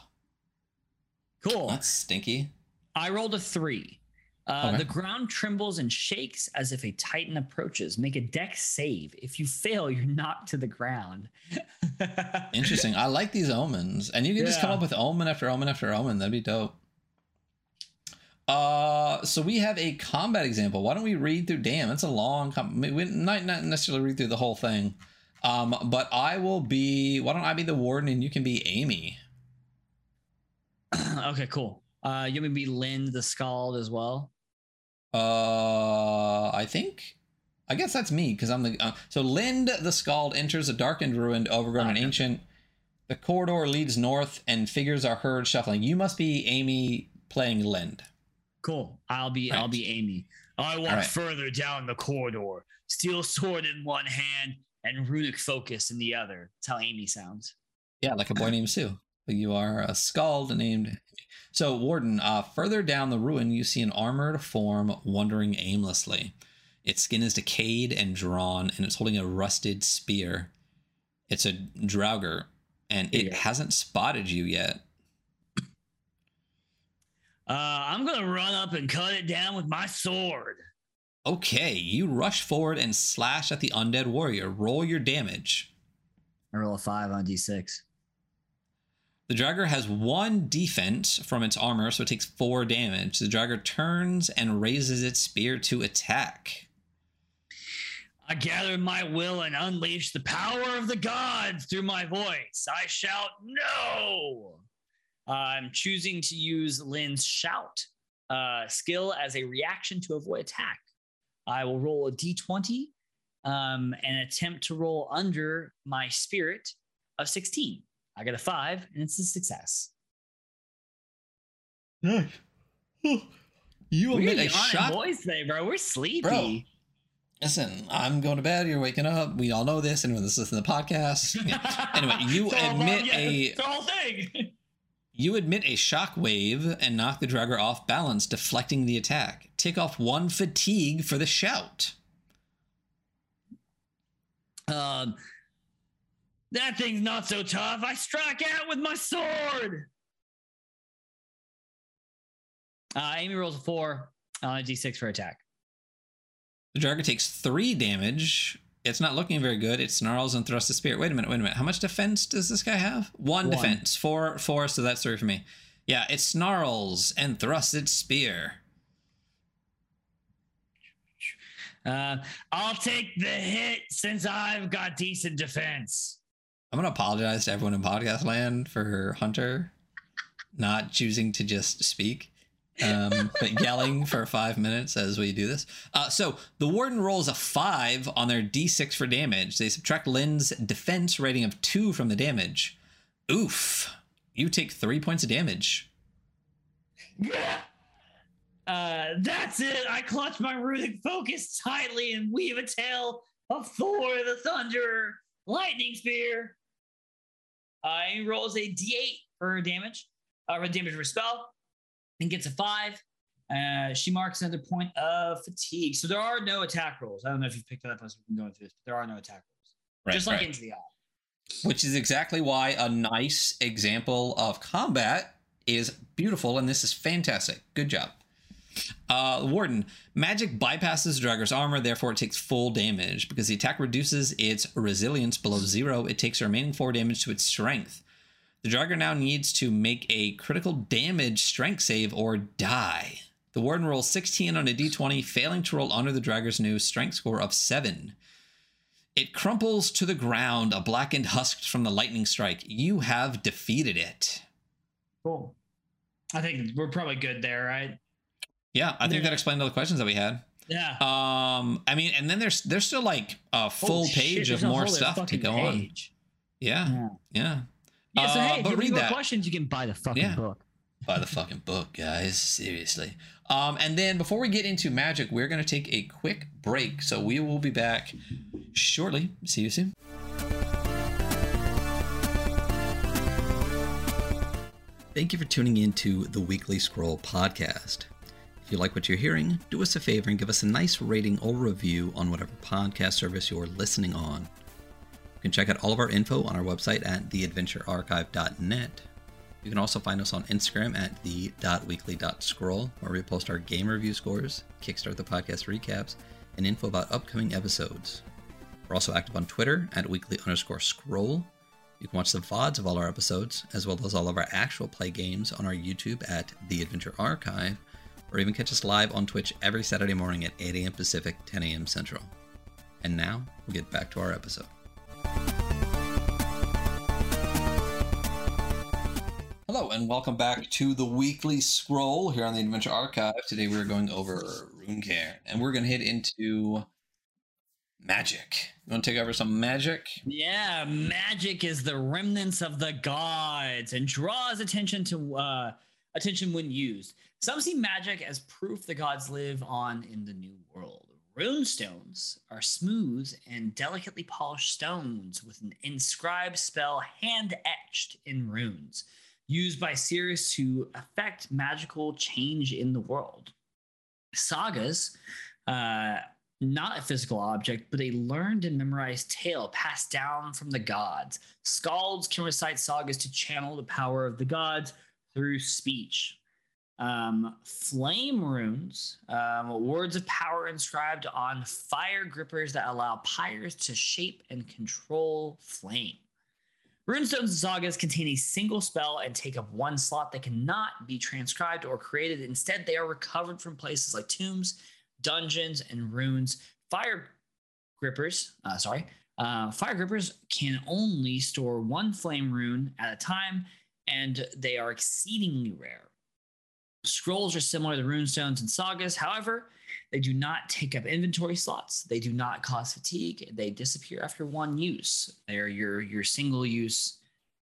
Cool. That's stinky. I rolled a three. Uh, okay. The ground trembles and shakes as if a titan approaches. Make a dex save. If you fail, you're knocked to the ground. <laughs> Interesting. I like these omens. And you can yeah. just come up with omen after omen after omen. That'd be dope. Uh, so we have a combat example. Why don't we read through? Damn, it's a long. Com- we might not necessarily read through the whole thing. Um, but I will be. Why don't I be the warden and you can be Amy? <clears throat> okay, cool. Uh, you to be Lind the Skald as well? Uh, I think. I guess that's me because I'm the. Uh, so Lind the Skald enters a darkened, ruined, overgrown, and ancient. The corridor leads north, and figures are heard shuffling. You must be Amy playing Lind. Cool. I'll be. I'll be Amy. I walk right. further down the corridor, steel sword in one hand and runic focus in the other. That's how Amy sounds. Yeah, like a boy named Sue. But you are a skald named. So, Warden, uh, further down the ruin, you see an armored form wandering aimlessly. Its skin is decayed and drawn, and it's holding a rusted spear. It's a Draugr, and it yeah. hasn't spotted you yet. Uh, I'm gonna run up and cut it down with my sword. Okay, you rush forward and slash at the undead warrior. Roll your damage. I roll a five on d6. The Draugr has one defense from its armor, so it takes four damage. The Draugr turns and raises its spear to attack. I gather my will and unleash the power of the gods through my voice. I shout, No! I'm choosing to use Lind's shout uh, skill as a reaction to avoid attack. I will roll a d20 um, and attempt to roll under my spirit of 16. I get a five, and it's a success. Nice. You emit a shock. Boys today, bro. We're sleepy. Bro, listen, I'm going to bed. You're waking up. We all know this. Anyone that's listening to the podcast. <laughs> Anyway, you admit yeah, a. The whole thing. You emit a shock wave and knock the Draugr off balance, deflecting the attack. Take off one fatigue for the shout. Um, that thing's not so tough. I strike out with my sword. Uh, Amy rolls a four on a d6 for attack. The Draugr takes three damage. It's not looking very good. It snarls and thrusts a spear. Wait a minute, wait a minute. How much defense does this guy have? One, One. defense. Four, four, so that's three for me. Yeah, it snarls and thrusts its spear. Uh, I'll take the hit since I've got decent defense. I'm gonna apologize to everyone in podcast land for Hunter not choosing to just speak, um, but yelling for five minutes as we do this. Uh, so the warden rolls a five on their d6 for damage. They subtract Lind's defense rating of two from the damage. Oof! You take three points of damage. Uh, that's it. I clutch my runic focus tightly and weave a tale of Thor the Thunderer lightning spear. Uh, he rolls a d8 for damage, uh, for damage for spell, and gets a five. Uh, she marks another point of fatigue. So there are no attack rolls. I don't know if you've picked that up as we've been going through this, but there are no attack rolls. Just like into the eye. which is exactly why a nice example of combat is beautiful, and this is fantastic. Good job. Uh, Warden, magic bypasses Draugr's armor, therefore it takes full damage. Because the attack reduces its resilience below zero, it takes the remaining four damage to its strength. The Draugr now needs to make a critical damage strength save or die. The Warden rolls 16 on a d20, failing to roll under the Draugr's new strength score of 7. It crumples to the ground, a blackened husk from the lightning strike. You have defeated it. Cool. I think we're probably good there, right? Yeah, I think Yeah. that explained all the questions that we had. Yeah. Um, I mean, and then there's there's still like a full Holy page there's of more stuff to go on. Yeah, Yeah. yeah. Yeah, so Uh, hey, if but you have read that. questions, you can buy the fucking Yeah. book. Buy the fucking book, guys. Seriously. Um, and then before we get into magic, we're gonna take a quick break. So we will be back shortly. See you soon. Thank you for tuning in to the Weekly Scroll podcast. If you like what you're hearing, do us a favor and give us a nice rating or review on whatever podcast service you're listening on. You can check out all of our info on our website at theadventurearchive.net. You can also find us on Instagram at the.weekly.scroll, where we post our game review scores, Kickstart the podcast recaps, and info about upcoming episodes. We're also active on Twitter at weekly underscore scroll. You can watch the VODs of all our episodes, as well as all of our actual play games on our YouTube at The Adventure Archive, or even catch us live on Twitch every Saturday morning at 8 a.m. Pacific, 10 a.m. Central. And now, we'll get back to our episode. Hello, and welcome back to the Weekly Scroll here on the Adventure Archive. Today we're going over Runecairn, and we're going to hit into magic. You want to take over some magic? Yeah, magic is the remnants of the gods and draws attention to uh, attention when used. Some see magic as proof the gods live on in the new world. Runestones are smooth and delicately polished stones with an inscribed spell hand etched in runes, used by seers to affect magical change in the world. Sagas, uh, not a physical object, but a learned and memorized tale passed down from the gods. Skalds can recite sagas to channel the power of the gods through speech. Um, flame runes, um, words of power inscribed on fire grippers that allow pyres to shape and control flame. Runestones and sagas contain a single spell and take up one slot that cannot be transcribed or created. Instead, they are recovered from places like tombs, dungeons, and runes. Fire grippers, uh, sorry, uh, fire grippers can only store one flame rune at a time, and they are exceedingly rare. Scrolls are similar to runestones and sagas. However, they do not take up inventory slots. They do not cause fatigue. They disappear after one use. They are your your single use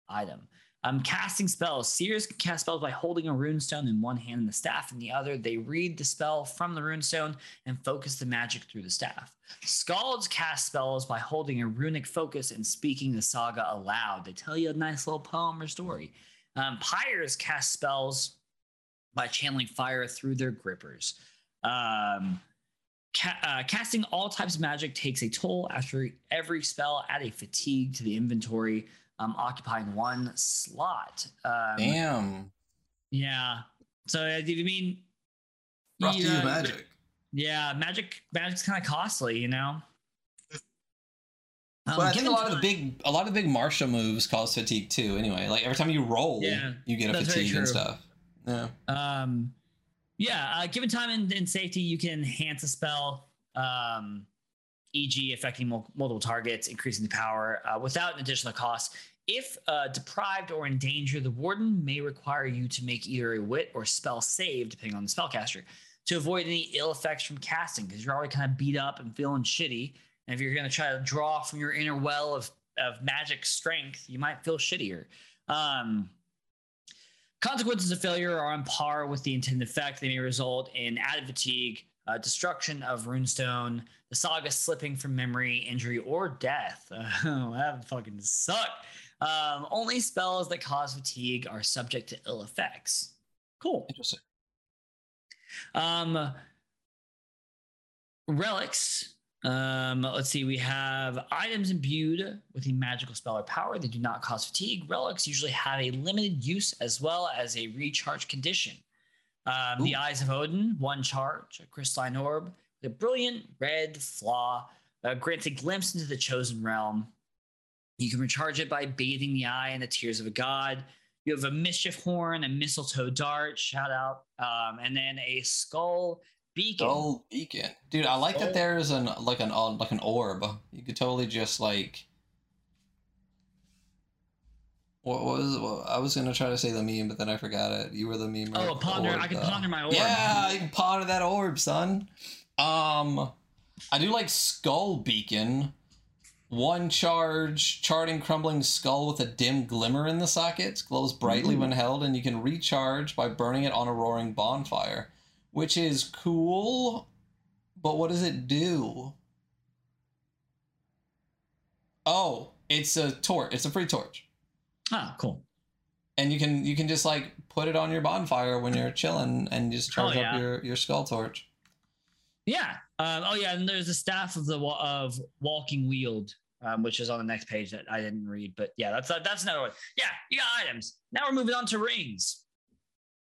item. Um, casting spells. Seers can cast spells by holding a runestone in one hand and the staff in the other. They read the spell from the runestone and focus the magic through the staff. Skalds cast spells by holding a runic focus and speaking the saga aloud. They tell you a nice little poem or story. Um, Pyres cast spells by channeling fire through their grippers. Um, ca- uh, casting all types of magic takes a toll after every spell. Add a fatigue to the inventory, um, occupying one slot. Um, Damn. Yeah. So, uh, do you mean? Rough to Yeah, use magic. Yeah, magic magic's kind of costly, you know. Um, But I think a given lot of the big, a lot of the big martial moves cause fatigue too. Anyway, like every time you roll, Yeah, you get a fatigue and stuff. Yeah. Um, yeah, uh, given time and, and safety, you can enhance a spell, um, e.g., affecting mul- multiple targets, increasing the power uh, without an additional cost. If uh, deprived or in danger, the warden may require you to make either a wit or spell save, depending on the spellcaster, to avoid any ill effects from casting because you're already kind of beat up and feeling shitty. And if you're going to try to draw from your inner well of, of magic strength, you might feel shittier. Um, Consequences of failure are on par with the intended effect. They may result in added fatigue, uh, destruction of runestone, the saga slipping from memory, injury, or death. <laughs> Oh, that would fucking suck. Um, only spells that cause fatigue are subject to ill effects. Cool. Interesting. Um, relics. Um, let's see. We have items imbued with a magical spell or power. They do not cause fatigue. Relics usually have a limited use as well as a recharge condition. Um, the Eyes of Odin, one charge, a crystalline orb, the brilliant red flaw, uh, grants a glimpse into the chosen realm. You can recharge it by bathing the eye in the tears of a god. You have a mischief horn, a mistletoe dart, shout out, um, and then a skull beacon. Dull beacon, dude. I like Oh. that there's an like an uh, like an orb. You could totally just like. What was what, I was gonna try to say the meme, but then I forgot it. You were the meme. Oh, of the ponder! I can though. ponder my orb. Yeah, you can ponder that orb, son. Um, I do like skull beacon. One charge, charting crumbling skull with a dim glimmer in the sockets, glows brightly Ooh. when held, and you can recharge by burning it on a roaring bonfire, which is cool. But what does it do? Oh, it's a torch. It's a free torch, Ah, cool. and you can you can just like put it on your bonfire when you're chilling, and just charge Oh, yeah. up your your skull torch. Yeah. Um, oh, yeah. And there's the staff of the of walking wield, um, which is on the next page that I didn't read. But yeah, that's that's another one. Yeah, you got items. Now we're moving on to rings.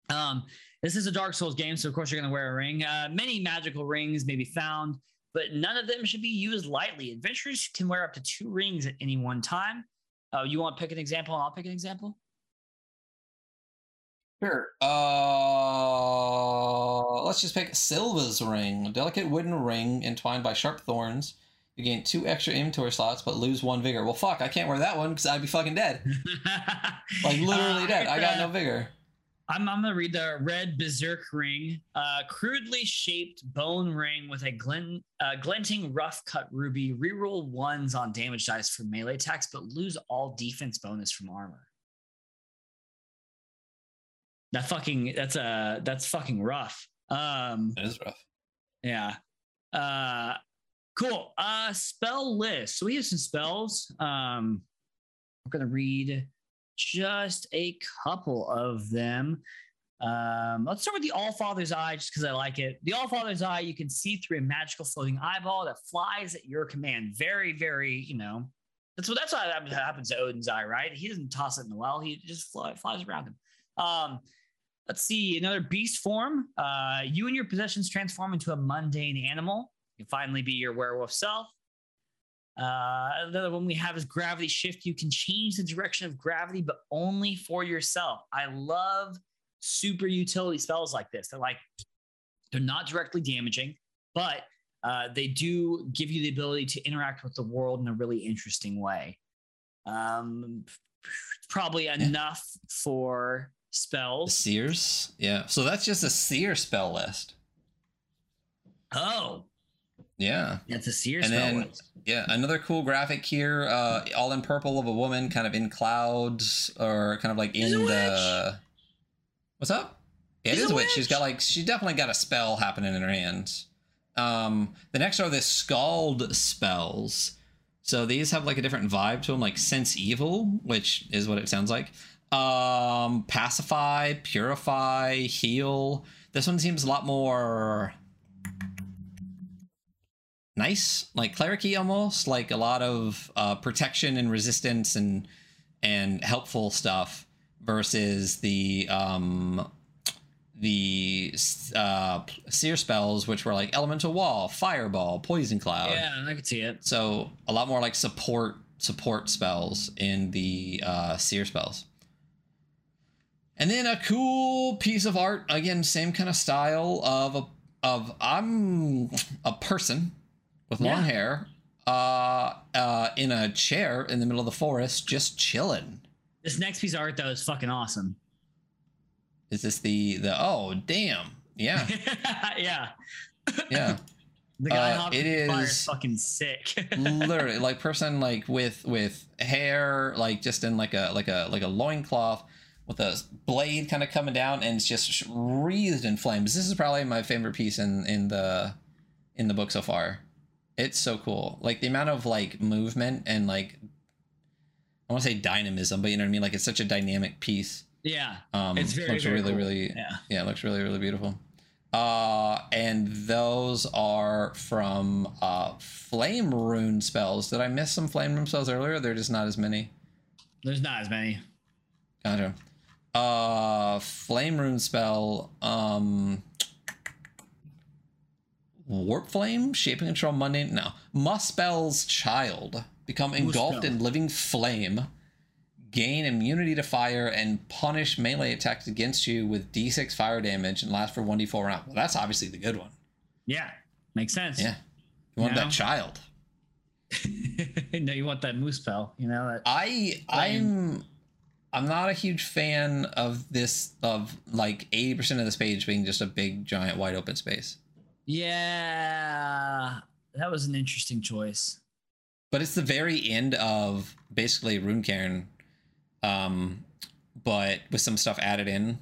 Um, this is a Dark Souls game, so of course you're going to wear a ring. Uh, many magical rings may be found, but none of them should be used lightly. Adventurers can wear up to two rings at any one time. Uh, you want to pick an example, and I'll pick an example. Sure. Uh, let's just pick Silva's ring. A delicate wooden ring entwined by sharp thorns. You gain two extra inventory slots, but lose one vigor. Well, fuck, I can't wear that one because I'd be fucking dead. <laughs> Like literally Uh, dead. I got no <laughs> vigor. I'm, I'm gonna read the red berserk ring, uh, crudely shaped bone ring with a glint, uh, glinting rough cut ruby. Reroll ones on damage dice for melee attacks, but lose all defense bonus from armor. That fucking that's uh that's fucking rough. Um, It is rough. yeah. Uh cool. Uh spell list. So we have some spells. Um I'm gonna read just a couple of them. Um, let's start with the All Father's Eye, just because I like it. The All Father's Eye, you can see through a magical floating eyeball that flies at your command. Very, very, you know, that's what that's what happens to Odin's eye, right? He doesn't toss it in the well; he just fly, flies around him. Um, let's see another beast form. Uh, you and your possessions transform into a mundane animal. You finally be your werewolf self. Uh, another one we have is gravity shift. You can change the direction of gravity, but only for yourself. I love super utility spells like this. They're like, they're not directly damaging, but uh, they do give you the ability to interact with the world in a really interesting way. Um, probably enough for The spells. Seers? Yeah. So that's just a seer spell list. Oh, Yeah. that's a seer And then- list. Yeah, another cool graphic here, uh, all in purple of a woman kind of in clouds or kind of like She's in the What's up? Yeah, it She's is a a witch. She's got like she definitely got a spell happening in her hands. Um, the next are the skald spells. So these have like a different vibe to them, like sense evil, which is what it sounds like. Um, pacify, purify, heal. This one seems a lot more nice, like clericy almost, like a lot of uh, protection and resistance and and helpful stuff versus the um the uh, seer spells, which were like elemental wall, fireball, poison cloud. Yeah, I could see it. So a lot more like support support spells in the uh, seer spells. And then a cool piece of art, again, same kind of style of a, of I'm a person with long Yeah. hair, uh, uh, in a chair in the middle of the forest, just chilling. This next piece of art though is fucking awesome. Is this the the? Oh, damn! Yeah, <laughs> yeah. yeah. The guy Uh, hopping it fire is- is fucking sick. <laughs> literally like person like with with hair like just in like a like a like a loincloth with a blade kind of coming down and it's just wreathed in flames this is probably my favorite piece in in the in the book so far it's so cool like the amount of like movement and like i want to say dynamism but you know what i mean like it's such a dynamic piece yeah. um It's very, looks very really cool. really Yeah. yeah, it looks really, really beautiful. Uh, and those are from uh, flame rune spells. Did I miss some flame rune spells earlier? They're just not as many. There's not as many. Gotcha. Uh, flame rune spell. Um, warp flame, Shaping control mundane. No, Muspel's child become engulfed Muspel. in living flame. Gain immunity to fire and punish melee attacks against you with d6 fire damage and last for 1d4 round. Well, that's obviously the good one. Yeah. Makes sense. Yeah. You want that child. <laughs> no, you want that moose spell, you know that I I'm I'm not a huge fan of this of like 80% of this page being just a big giant wide open space. Yeah. That was an interesting choice. But it's the very end of basically Runecairn um but with some stuff added in.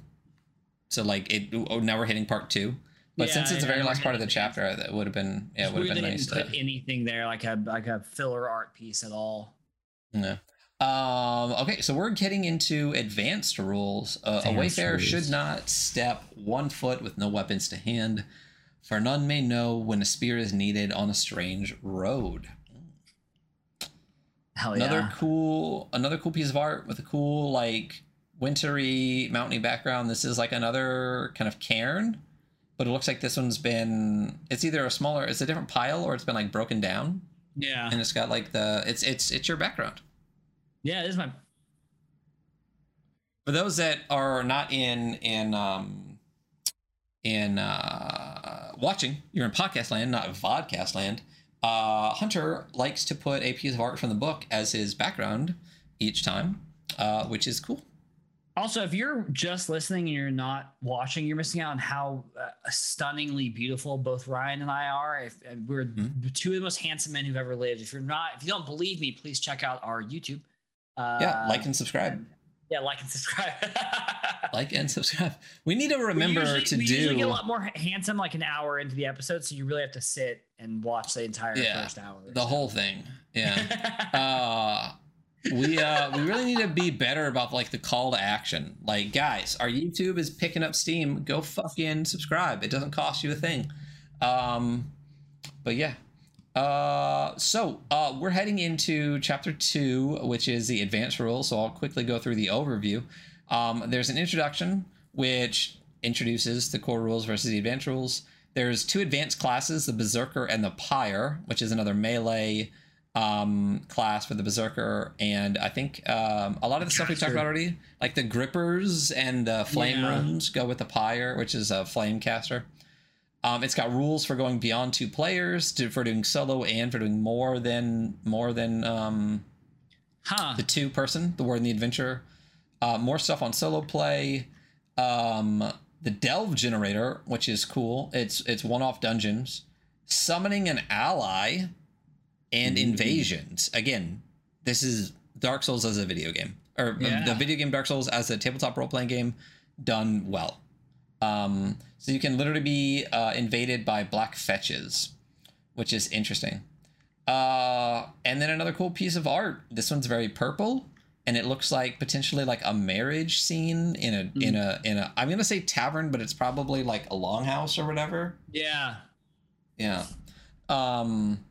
So like it oh, now we're hitting part 2. But Yeah, since it's the very last part of the chapter that would have been yeah, it would have been nice didn't to put anything there like a like a filler art piece at all. Yeah. Um, okay, so we're getting into advanced rules. Uh, a wayfarer rules. should not step one foot with no weapons to hand, for none may know when a spear is needed on a strange road. Hell another yeah. cool, another cool piece of art with a cool like wintry, mountainy background. This is like another kind of cairn, but it looks like this one's been. It's either a smaller, it's a different pile, or it's been like broken down, Yeah. and it's got like the. It's it's it's your background. Yeah, this is my for those that are not in in um in uh watching you're in podcast land not vodcast land uh hunter likes to put a piece of art from the book as his background each time uh which is cool Also, if you're just listening and you're not watching, you're missing out on how uh, stunningly beautiful both Ryan and I are. If uh, we're Mhm. two of the most handsome men who've ever lived. If you're not, if you don't believe me, please check out our YouTube. Uh, yeah like and subscribe yeah, like and subscribe. <laughs> like and subscribe. We need to remember usually- to we usually get a lot more handsome like an hour into the episode, so you really have to sit and watch the entire Yeah, first hour. the whole thing yeah. <laughs> Uh we uh we really need to be better about like the call to action. Like guys our youtube is picking up steam. Go fucking subscribe. It doesn't cost you a thing. Um but yeah uh so uh we're heading into chapter two which is the advanced rules. So i'll quickly go through the overview. Um there's an introduction which introduces the core rules versus the advanced rules. There's two advanced classes the berserker and the pyre which is another melee um class for the berserker. And i think um a lot of the stuff we talked about already like the grippers and the flame Yeah. runes go with the pyre which is a flame caster um it's got rules for going beyond two players to, for doing solo and for doing more than more than um huh? the two person the word and the adventure. Uh, more stuff on solo play. Um the delve generator which is cool. It's it's one-off dungeons. Summoning an ally and Ooh. invasions. Again this is dark souls as a video game. Or Yeah. the video game dark souls as a tabletop role-playing game done well um so you can literally be uh, invaded by black fetches which is interesting uh, and then another cool piece of art. This one's very purple, and it looks like potentially like a marriage scene in a in a in a. I'm gonna say tavern, but it's probably like a longhouse or whatever. Yeah. Yeah. Um.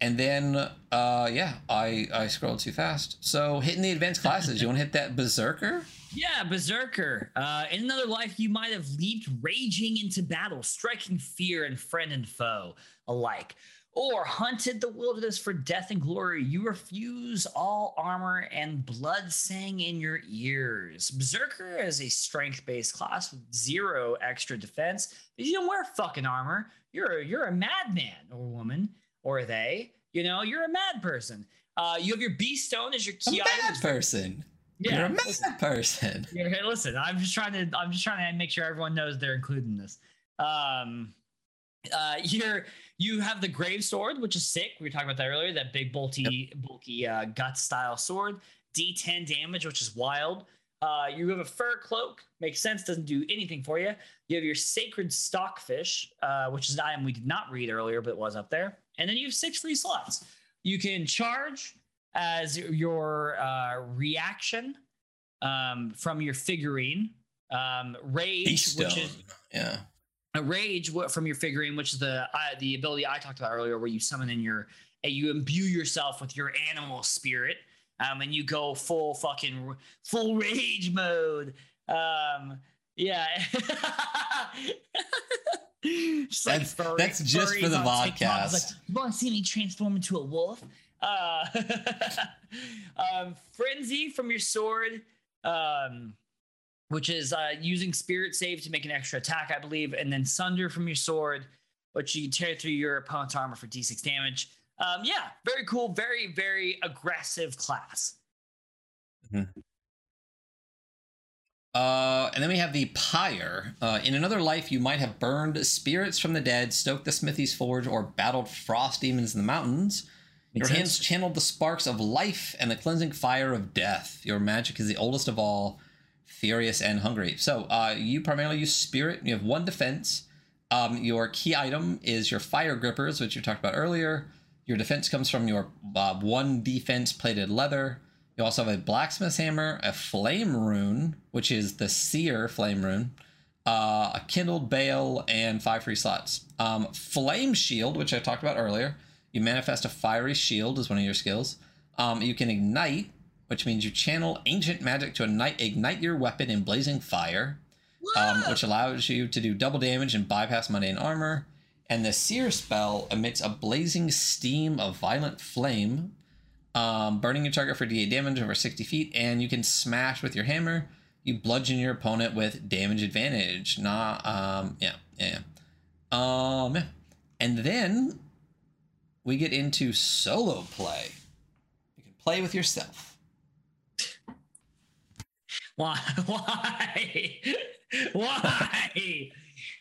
and then, uh, yeah, I I scrolled too fast. So hitting the advanced classes, you want to hit that berserker? Yeah, Berserker. Uh, in another life, you might have leaped raging into battle, striking fear in friend and foe alike, or hunted the wilderness for death and glory. You refuse all armor and blood sang in your ears. Berserker is a strength based class with zero extra defense. You don't wear fucking armor. You're a, you're a madman or woman or they. You know, you're a mad person. Uh, you have your beast stone as your key item. A item. person. Yeah, You're a mad listen. person. Yeah, hey, listen, I'm just trying to I'm just trying to make sure everyone knows they're included in this. Um uh you're you have the grave sword, which is sick. We were talking about that earlier, that big bulky bulky uh gut style sword. D10 damage, which is wild. Uh you have a fur cloak, makes sense, doesn't do anything for you. You have your sacred stockfish, uh, which is an item we did not read earlier, but it was up there. And then you have six free slots. You can charge as your uh, reaction um, from your figurine. Um, rage, which is Yeah. a rage from your figurine, which is the uh, the ability I talked about earlier, where you summon in your you imbue yourself with your animal spirit, um, and you go full fucking full rage mode. Um, yeah. <laughs> Just like That's- furry- that's just for the on TikTok. It's vodcast. Like, you want to see me transform into a wolf? Uh, <laughs> um, frenzy from your sword, um, which is uh, using spirit save to make an extra attack, I believe, and then sunder from your sword, which you tear through your opponent's armor for d6 damage. Um, yeah, very cool, very very aggressive class. Uh, and then we have the pyre. Uh, in another life, you might have burned spirits from the dead, stoked the smithy's forge, or battled frost demons in the mountains. Your hands sense. channeled the sparks of life and the cleansing fire of death. Your magic is the oldest of all, furious and hungry. So, uh, you primarily use spirit. You have one defense. Um, your key item is your fire grippers, which you talked about earlier. Your defense comes from your uh, one defense plated leather. You also have a blacksmith's hammer, a flame rune, which is the seer flame rune, uh, a kindled bale, and five free slots. Um, flame shield, which I talked about earlier. You manifest a fiery shield as one of your skills. Um, you can ignite, which means you channel ancient magic to ignite, ignite your weapon in blazing fire, um, which allows you to do double damage and bypass mundane armor. And the seer spell emits a blazing steam of violent flame, um, burning your target for d8 damage over 60 feet, and you can smash with your hammer. You bludgeon your opponent with damage advantage. Nah, um, yeah, yeah, yeah. Um, yeah. and then we get into solo play. You can play with yourself. Why? <laughs> Why? Why?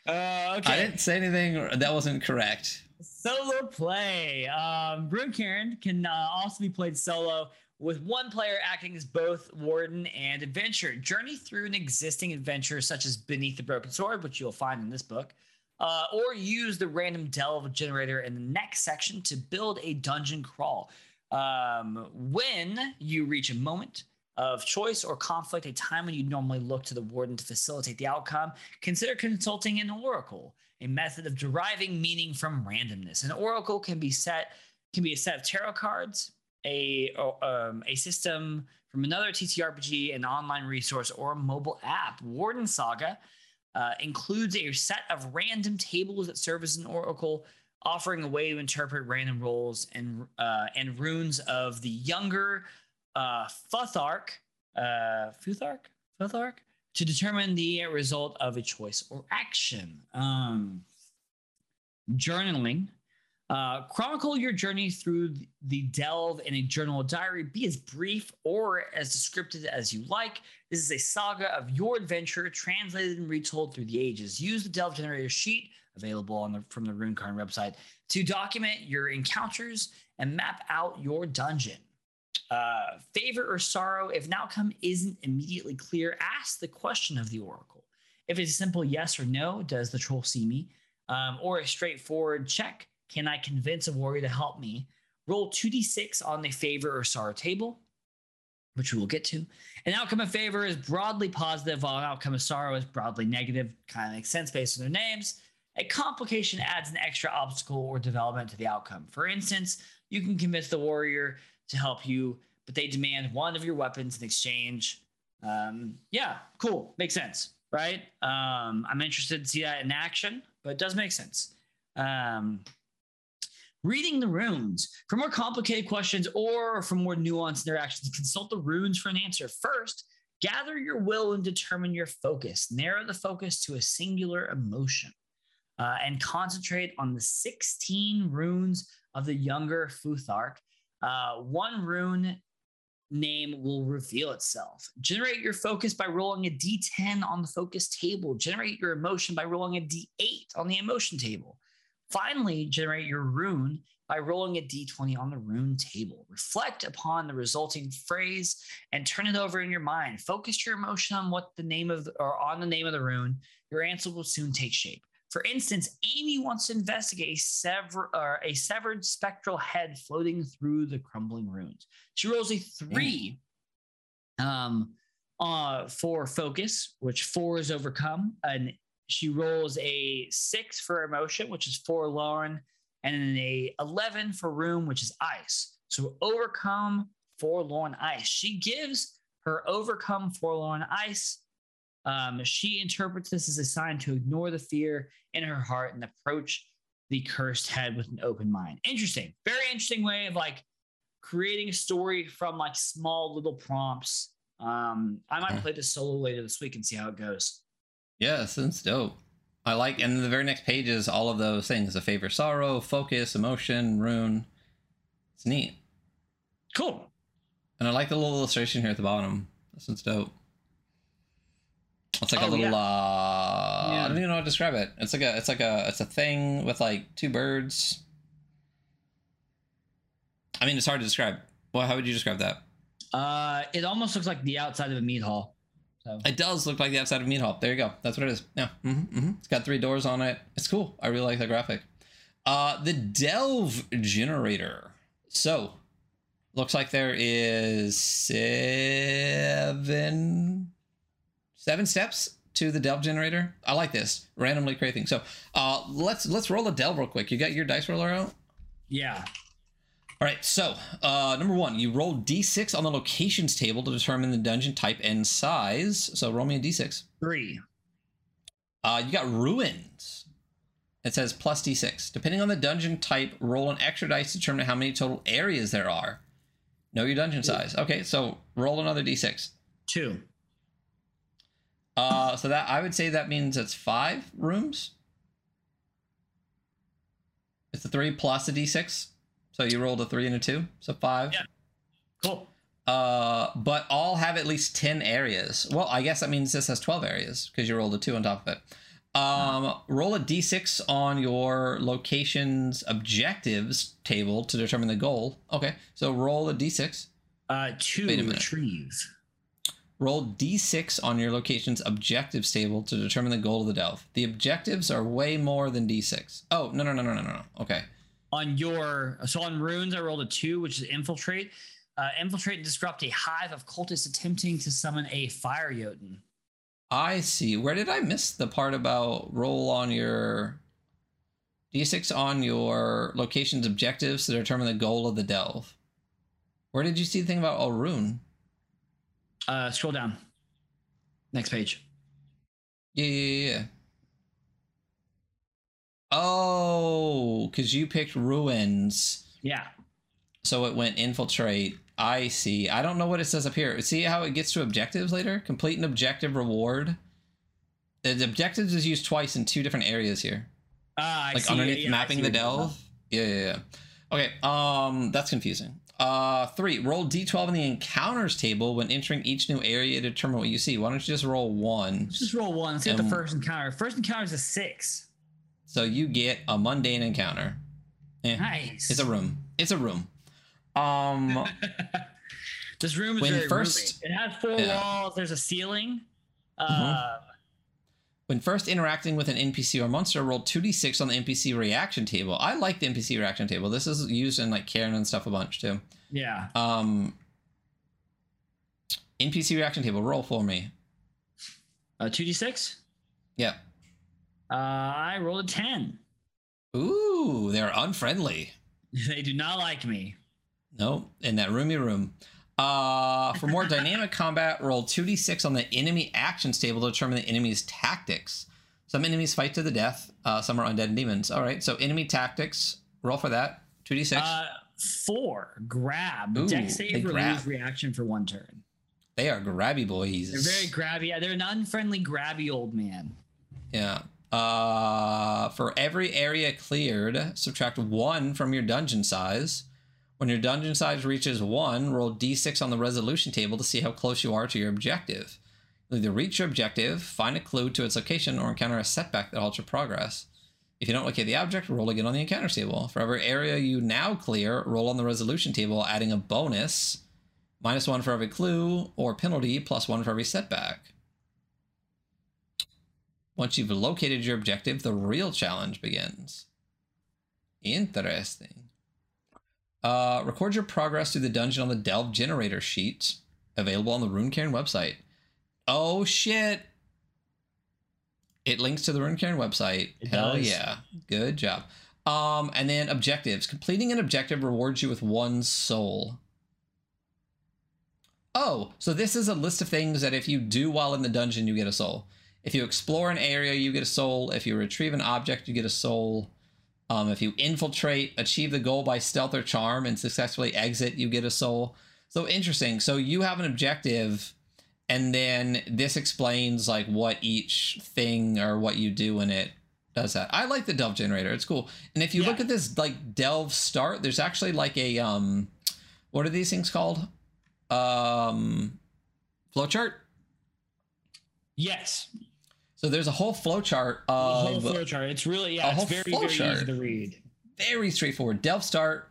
Uh, okay. I didn't say anything that wasn't correct. Solo play. Um, Runecairn can uh, also be played solo with one player acting as both warden and adventurer. Journey through an existing adventure such as Beneath the Broken Sword, which you'll find in this book, uh, or use the random delve generator in the next section to build a dungeon crawl. Um, when you reach a moment of choice or conflict, a time when you normally look to the warden to facilitate the outcome, consider consulting an oracle, a method of deriving meaning from randomness. An oracle can be set can be a set of tarot cards, a um, a system from another TTRPG, an online resource, or a mobile app. Wardensaga uh, includes a set of random tables that serve as an oracle, offering a way to interpret random rolls and uh, and runes of the younger uh, Futhark, uh, Futhark, Futhark, to determine the result of a choice or action. Um, journaling. Uh, chronicle your journey through the delve in a journal diary. Be as brief or as descriptive as you like. This is a saga of your adventure, translated and retold through the ages. Use the delve generator sheet available on the from the Runecairn website to document your encounters and map out your dungeon. Uh, favor or sorrow, if an outcome isn't immediately clear, ask the question of the oracle. If it's a simple yes or no, does the troll see me? Um, or a straightforward check, can I convince a warrior to help me? Roll 2d6 on the favor or sorrow table, which we will get to. An outcome of favor is broadly positive, while an outcome of sorrow is broadly negative. Kind of makes sense based on their names. A complication adds an extra obstacle or development to the outcome. For instance, you can convince the warrior to help you, but they demand one of your weapons in exchange. Um, yeah, cool. Makes sense, right? Um, I'm interested to see that in action, but it does make sense. Um, reading the runes. For more complicated questions or for more nuanced interactions, consult the runes for an answer. First, gather your will and determine your focus. Narrow the focus to a singular emotion uh, and concentrate on the 16 runes of the younger Futhark. Uh, one rune name will reveal itself. Generate your focus by rolling a d10 on the focus table. Generate your emotion by rolling a d8 on the emotion table. Finally, generate your rune by rolling a d20 on the rune table. Reflect upon the resulting phrase and turn it over in your mind. Focus your emotion on what the name of the, or on the name of the rune. Your answer will soon take shape. For instance, Amy wants to investigate a, sever, a severed spectral head floating through the crumbling ruins. She rolls a three um, uh, for focus, which four is overcome, and she rolls a six for emotion, which is forlorn, and then a 11 for room, which is ice. So overcome forlorn ice. She gives her overcome forlorn ice. Um, she interprets this as a sign to ignore the fear in her heart and approach the cursed head with an open mind. Interesting, very interesting way of like creating a story from like small little prompts. Um, I might play this solo later this week and see how it goes. Yeah, sounds dope. I like, and the very next page is all of those things: a favor, sorrow, focus, emotion, rune. It's neat. Cool. And I like the little illustration here at the bottom. That sounds dope. It's like Oh, a little. yeah. uh Yeah. I don't even know how to describe it. It's like a. It's like a. It's a thing with like two birds. I mean, it's hard to describe. Well, how would you describe that? Uh, it almost looks like the outside of a meat hall. So It does look like the outside of Meat Hall. There you go. That's what it is. Yeah. Mm-hmm, mm-hmm. It's got three doors on it. It's cool. I really like the graphic. Uh, the Delve generator. So, looks like there is seven seven steps to the Delve generator. I like this. Randomly create things. So, uh, let's let's roll a Delve real quick. You got your dice roller out? yeah, All right, so uh, number one, you roll d6 on the locations table to determine the dungeon type and size. So roll me a d6. three. Uh, you got ruins. It says plus d6. Depending on the dungeon type, roll an extra dice to determine how many total areas there are. Know your dungeon size. Okay, so roll another d6. Two. Uh, so that I would say that means it's five rooms. It's a three plus a d6. So you rolled a three and a two, so five. Yeah. Cool. Uh, but all have at least 10 areas. Well, I guess that means this has 12 areas because you rolled a 2 on top of it. Um, roll a d6 on your location's objectives table to determine the goal. Okay, so roll a d6. Uh, two. Wait a minute. Retrieve. Roll d6 on your location's objectives table to determine the goal of the delve. The objectives are way more than d6. Oh, no, no, no, no, no, no. Okay. On your so on runes, I rolled a two, which is infiltrate. Uh, infiltrate and disrupt a hive of cultists attempting to summon a fire jotun. I see. Where did I miss the part about roll on your d6 on your location's objectives to determine the goal of the delve? Where did you see the thing about a rune? Uh, scroll down. Next page. Yeah, yeah, yeah. Oh, because you picked ruins, Yeah. so it went infiltrate. I see. I don't know what it says up here. See how it gets to objectives later? Complete an objective reward. The objectives is used twice in two different areas here. Uh, I like see, underneath yeah, mapping the delve. Yeah, yeah, yeah. Okay, um, that's confusing. Uh, three. Roll d12 in the encounters table when entering each new area to determine what you see. Why don't you just roll one? Just roll one. Let's get the first encounter. First encounter is a six. So you get a mundane encounter. Eh, Nice. It's a room. It's a room. Um, <laughs> this room is when very first- roomy. It has four Yeah. walls. There's a ceiling. Mhm. Uh, when first interacting with an NPC or monster, roll 2d6 on the NPC reaction table. I like the NPC reaction table. This is used in like Cairn and stuff a bunch too. yeah. Um, NPC reaction table. Roll for me. Uh, two d six. Yeah. Uh, I rolled a ten. Ooh, they're unfriendly. <laughs> They do not like me. Nope, in that roomy room. Uh, for more <laughs> dynamic combat, roll 2d6 on the enemy actions table to determine the enemy's tactics. Some enemies fight to the death. Uh, some are undead and demons. All right, so enemy tactics. Roll for that. 2d6. Uh, four. Grab. Ooh, Dex save or grab. reaction for one turn. they are grabby boys. They're very grabby. They're an unfriendly, grabby old man. Yeah. Uh, for every area cleared, subtract one from your dungeon size. When your dungeon size reaches one, roll d6 on the resolution table to see how close you are to your objective. You'll either reach your objective, find a clue to its location, or encounter a setback that halts your progress. If you don't locate the object, roll again on the encounter table. For every area you now clear, roll on the resolution table, adding a bonus minus one for every clue, or penalty plus one for every setback. Once you've located your objective, the real challenge begins. Interesting. Uh, record your progress through the dungeon on the Delve Generator sheet, available on the Runecairn website. Oh shit! It links to the Runecairn website. It Hell does. yeah! Good job. Um, and then objectives. Completing an objective rewards you with one soul. Oh, so this is a list of things that if you do while in the dungeon, you get a soul. If you explore an area, you get a soul. If you retrieve an object, you get a soul. Um, if you infiltrate, achieve the goal by stealth or charm, and successfully exit, you get a soul. So interesting. So you have an objective, and then this explains like what each thing or what you do in it does that. I like the delve generator. It's cool. And if you look at this like delve start, there's actually like a um, what are these things called? Um, flowchart. Yes. So there's a whole flowchart The whole of flowchart. It's really a yeah. It's whole very very easy to read. very straightforward. Delve start,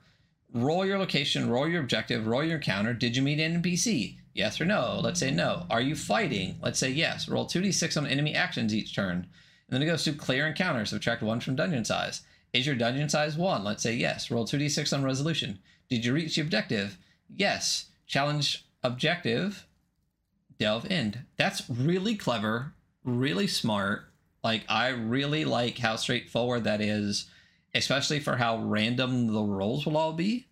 roll your location, roll your objective, roll your encounter. Did you meet an NPC? Yes or no? Let's say no. Are you fighting? Let's say yes. Roll 2d6 on enemy actions each turn. And then it goes to clear encounter, subtract one from dungeon size. Is your dungeon size one? Let's say yes. Roll 2d6 on resolution. Did you reach the objective? Yes. Challenge objective, delve end. That's really clever, really smart. Like, I really like how straightforward that is especially for how random the rolls will all be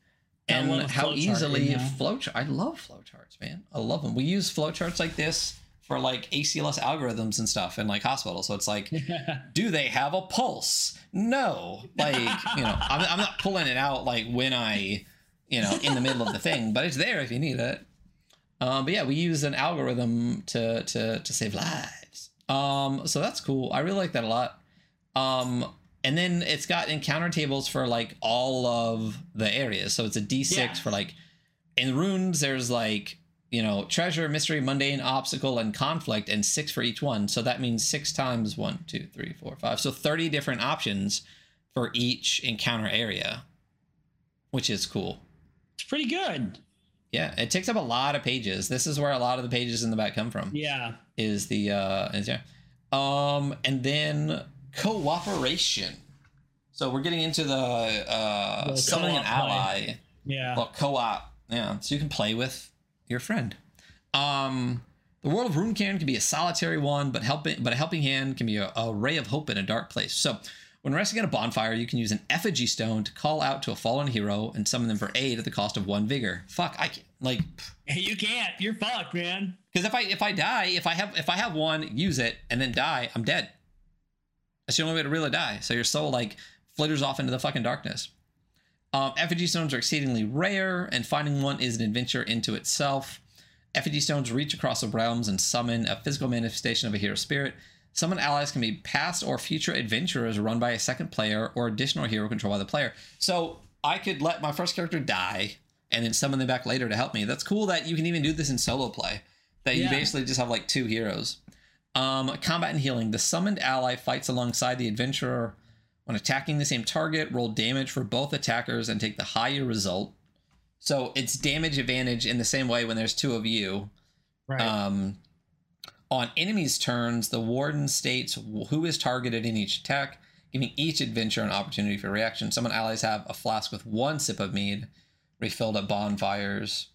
I and how easily flowchart. I love flowcharts, man. I love them. We use flowcharts like this for like ACLS algorithms and stuff in like hospitals. So it's like, <laughs> do they have a pulse? No. Like, you know, I'm, I'm not pulling it out like when I, you know, in the middle of the thing, but it's there if you need it. Um, but yeah, we use an algorithm to to to save lives. Um, so that's cool. I really like that a lot. Um, and then it's got encounter tables for like all of the areas. So it's a D6 Yeah. for like in runes. There's like you know treasure, mystery, mundane, obstacle, and conflict, and six for each one. So that means six times one, two, three, four, five. So thirty different options for each encounter area, which is cool. it's pretty good. Yeah, it takes up a lot of pages. This is where a lot of the pages in the back come from. Yeah. Is the uh is yeah. Um and then cooperation. So we're getting into the uh summoning an ally. Yeah. Well, co-op. Yeah, so you can play with your friend. Um the world of Runecairn can be a solitary one, but helping but a helping hand can be a, a ray of hope in a dark place. So when resting at a bonfire, you can use an effigy stone to call out to a fallen hero and summon them for aid at the cost of one vigor. Fuck, I can't like <laughs> you can't. You're fucked, man. because if I if I die, if I have if I have one, use it and then die, I'm dead. That's the only way to really die. So your soul like flitters off into the fucking darkness. Um, effigy stones are exceedingly rare, and finding one is an adventure into itself. Effigy stones reach across the realms and summon a physical manifestation of a hero spirit. Summon allies can be past or future adventurers run by a second player or additional hero controlled by the player. So I could let my first character die and then summon them back later to help me. That's cool that you can even do this in solo play. That you basically just have like two heroes. Um, combat and healing. The summoned ally fights alongside the adventurer. When attacking the same target, roll damage for both attackers and take the higher result. So it's damage advantage in the same way when there's two of you. Right. Um, on enemies' turns, the warden states who is targeted in each attack, giving each adventurer an opportunity for reaction. Some allies have a flask with one sip of mead, refilled at bonfires.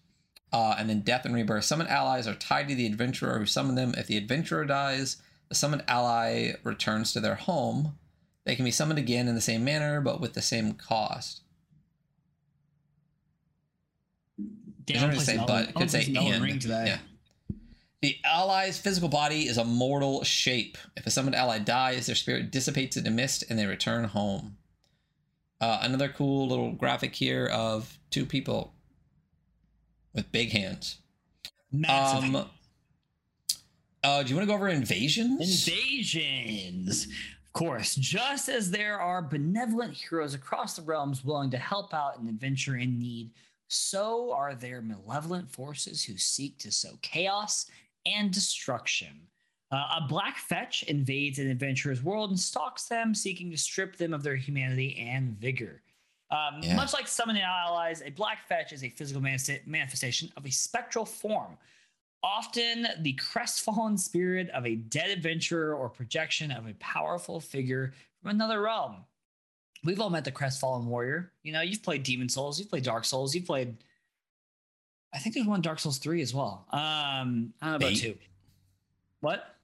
Uh, and then death and rebirth. Summon allies are tied to the adventurer who summoned them. If the adventurer dies, the summoned ally returns to their home. They can be summoned again in the same manner, but with the same cost. Doesn't say but. It could say and. Ring today. Yeah. The ally's physical body is a mortal shape. If a summoned ally dies, their spirit dissipates into mist and they return home. Uh, another cool little graphic here of two people with big hands. Massive. Um, uh, do you want to go over invasions? Invasions. Of course, just as there are benevolent heroes across the realms willing to help out an adventurer in need, so are there malevolent forces who seek to sow chaos and destruction. Uh, a black fetch invades an adventurer's world and stalks them, seeking to strip them of their humanity and vigor. Um, yeah. Much like summoning allies, a black fetch is a physical manifestation of a spectral form. Often the crestfallen spirit of a dead adventurer or projection of a powerful figure from another realm. We've all met the crestfallen warrior. You know, you've played Demon's Souls, you've played Dark Souls, you've played. I think there's one Dark Souls 3 as well. Um, I don't know about Eight. two. What?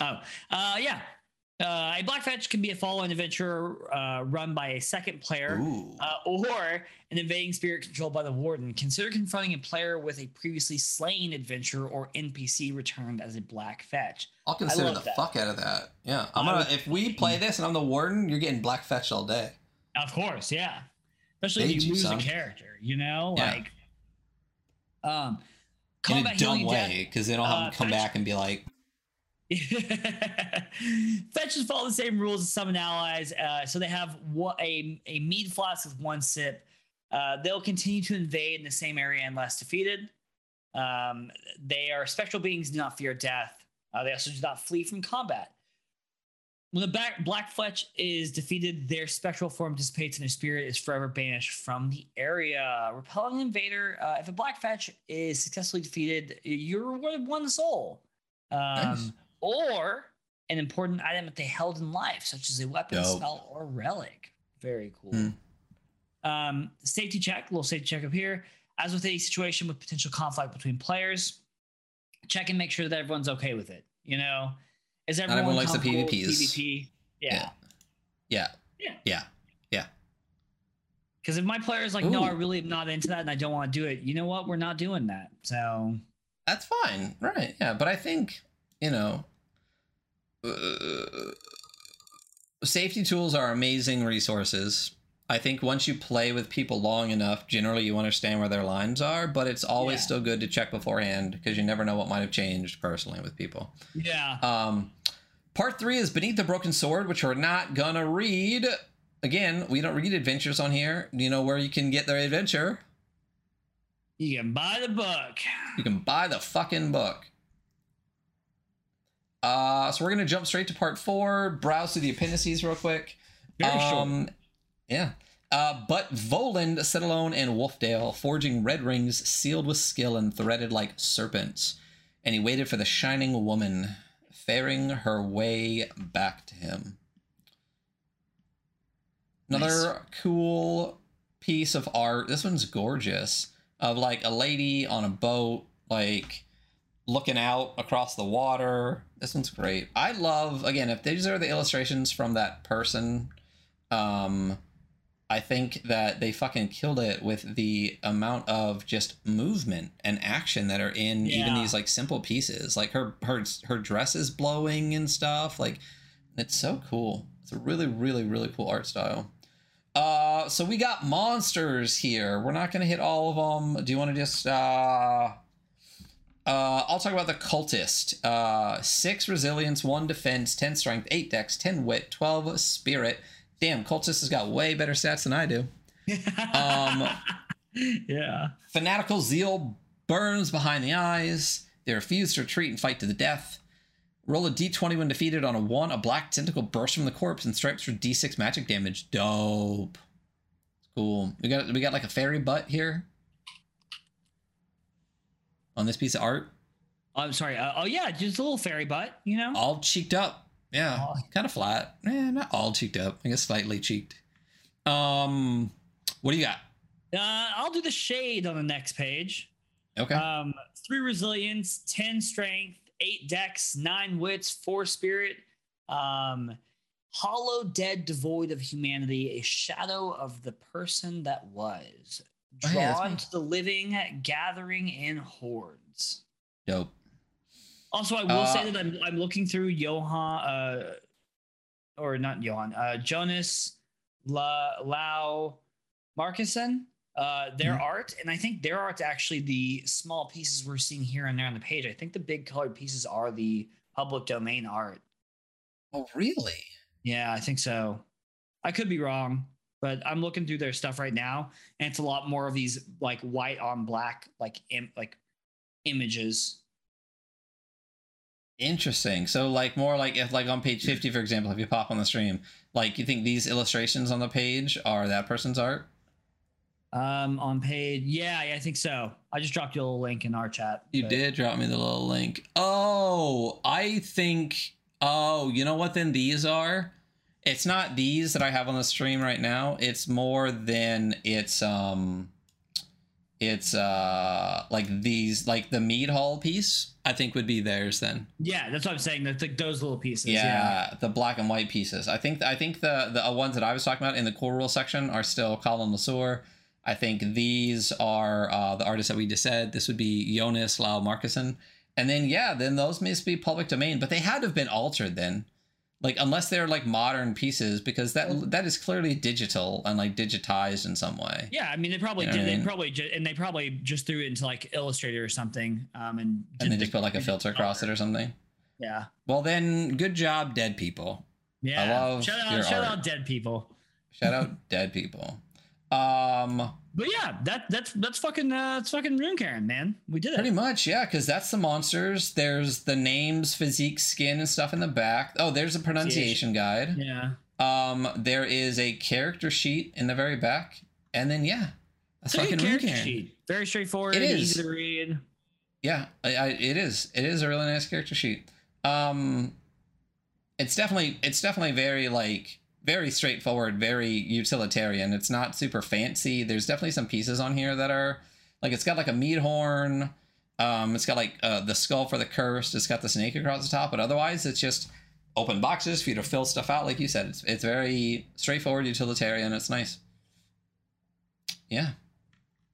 Oh, uh, yeah. Uh, a black fetch can be a fallen adventurer uh, run by a second player uh, or an invading spirit controlled by the warden. Consider confronting a player with a previously slain adventure or NPC returned as a black fetch. I'll consider the that. fuck out of that. Yeah, I'm gonna. If we play <laughs> this and I'm the warden, you're getting black Fetch all day. Of course, yeah. Especially if you lose a character, you know, yeah. like um, in a dumb way because they don't have uh, to come back and be like, <laughs> Fetches follow the same rules as summon allies, uh, so they have a, a mead flask with one sip. Uh, they'll continue to invade in the same area unless defeated. Um, they are spectral beings, do not fear death. Uh, they also do not flee from combat. When the back, Black Fetch is defeated, their spectral form dissipates and their spirit is forever banished from the area. Repelling invader, uh, if a Black Fetch is successfully defeated, you're rewarded one soul. Um, nice or an important item that they held in life, such as a weapon, Dope. spell, or relic. Very cool. Mm. Um, safety check, little safety check up here. As with any situation with potential conflict between players, check and make sure that everyone's okay with it. You know, is everyone, everyone likes the PvPs? PvP? Yeah. Yeah. Yeah. Yeah. Yeah. Because if my player is like, Ooh. no, I really am not into that and I don't want to do it, you know what? We're not doing that. So that's fine. Right. Yeah. But I think, you know, uh, safety tools are amazing resources. I think once you play with people long enough, generally you understand where their lines are, but it's always yeah. still good to check beforehand because you never know what might have changed personally with people. Yeah. Um, part three is Beneath the Broken Sword, which we're not gonna read. Again, we don't read adventures on here. Do you know where you can get their adventure? You can buy the book. You can buy the fucking book. Uh, so we're gonna jump straight to part four. Browse through the appendices real quick. Very um, short. Yeah. Uh, but Voland sat alone in Wolfdale, forging red rings sealed with skill and threaded like serpents, and he waited for the shining woman, faring her way back to him. Another nice. cool piece of art. This one's gorgeous. Of like a lady on a boat, like looking out across the water. This one's great. I love again if these are the illustrations from that person. Um, I think that they fucking killed it with the amount of just movement and action that are in yeah. even these like simple pieces. Like her her her dress is blowing and stuff. Like it's so cool. It's a really really really cool art style. Uh, so we got monsters here. We're not gonna hit all of them. Do you want to just uh uh, I'll talk about the cultist. Uh, six resilience, one defense, ten strength, eight dex, ten wit, twelve spirit. Damn, cultist has got way better stats than I do. um, <laughs> yeah. Fanatical zeal burns behind the eyes. They refuse to retreat and fight to the death. Roll a d20 when defeated on a one. A black tentacle bursts from the corpse and strikes for d6 magic damage. Dope. Cool. We got we got like a fairy butt here on this piece of art? I'm sorry. Uh, oh yeah, just a little fairy butt, you know. All cheeked up. Yeah, oh. kind of flat. Eh, not all cheeked up. I guess slightly cheeked. Um, what do you got? Uh, I'll do the shade on the next page. Okay. Um, three resilience, ten strength, eight dex, nine wits, four spirit. Um, hollow, dead, devoid of humanity, a shadow of the person that was. Oh, hey, that's drawn to the living, gathering in hordes. Dope. Also, I will Uh, say that I'm I'm looking through Johan, uh, or not Johan, uh, Jonas La Lau Markussen, uh, their Mhm. art, and I think their art's actually the small pieces we're seeing here and there on the page. I think the big colored pieces are the public domain art. Oh, really? Yeah, I think so. I could be wrong, but I'm looking through their stuff right now, and it's a lot more of these like white on black, like Im- like images. Interesting. So, like, more like if, like, on page 50, for example, if you pop on the stream, like, you think these illustrations on the page are that person's art? Um, on page, yeah, yeah, I think so. I just dropped you a little link in our chat. You but- did drop me the little link. Oh, I think. Oh, you know what? Then these are. It's not these that I have on the stream right now. It's more than it's um. It's uh like these like the mead hall piece. I think would be theirs then. Yeah, that's what I'm saying. That like, those little pieces. Yeah, the black and white pieces. I think I think the the uh, ones that I was talking about in the core rule section are still Colin Le Sueur. I think these are uh, the artists that we just said. This would be Jonas Lau Markussen. And then yeah, then those must be public domain, but they had to have been altered then. Like unless they're like modern pieces, because that that is clearly digital and like digitized in some way. Yeah, I mean, they probably You know did. I They mean? probably ju- and they probably just threw it into like Illustrator or something. Um, and And they just put like a filter across it or something. Yeah, Well then, good job, dead people. yeah. love shout out, shout art. out, dead people. Shout out dead people. Um But yeah, that that's that's fucking uh, that's fucking Runecairn, man. We did it. Pretty much, yeah, because that's the monsters. There's the names, physique, skin, and stuff in the back. Oh, there's a pronunciation guide. Yeah, Um, there is a character sheet in the very back, and then yeah, that's It's a fucking character Rune sheet. Very straightforward, It is. easy to read. Yeah, I, I, it is. It is a really nice character sheet. Um, it's definitely, it's definitely very like very straightforward, very utilitarian. It's not super fancy. There's definitely some pieces on here that are like it's got like a meat horn. Um, it's got like uh, the skull for the cursed. It's got the snake across the top, but otherwise it's just open boxes for you to fill stuff out. Like you said, it's it's very straightforward, utilitarian. It's nice. Yeah.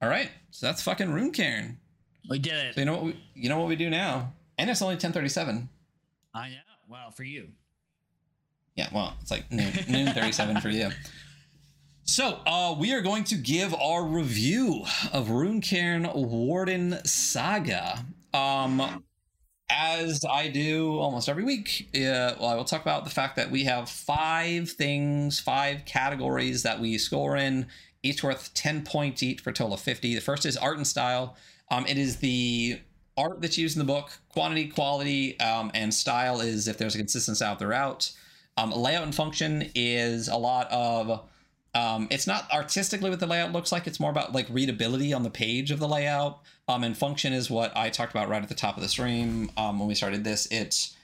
All right. So that's fucking Runecairn. We did it. So you know what we, you know what we do now, and it's only ten thirty seven. I know. Wow, for you. Yeah, well, it's like noon, <laughs> noon thirty seven for you. So uh, we are going to give our review of Runecairn Wardensaga. Um, as I do almost every week, uh, well, I will talk about the fact that we have five things, five categories that we score in, each worth 10 points each for a total of 50. The first is art and style. Um, it is the art that's used in the book, quantity, quality, um, and style is if there's a consistency consistent style throughout. Um, layout and function is a lot of um, it's not artistically what the layout looks like. It's more about like readability on the page of the layout. Um, and function is what I talked about right at the top of the stream um, when we started this. It's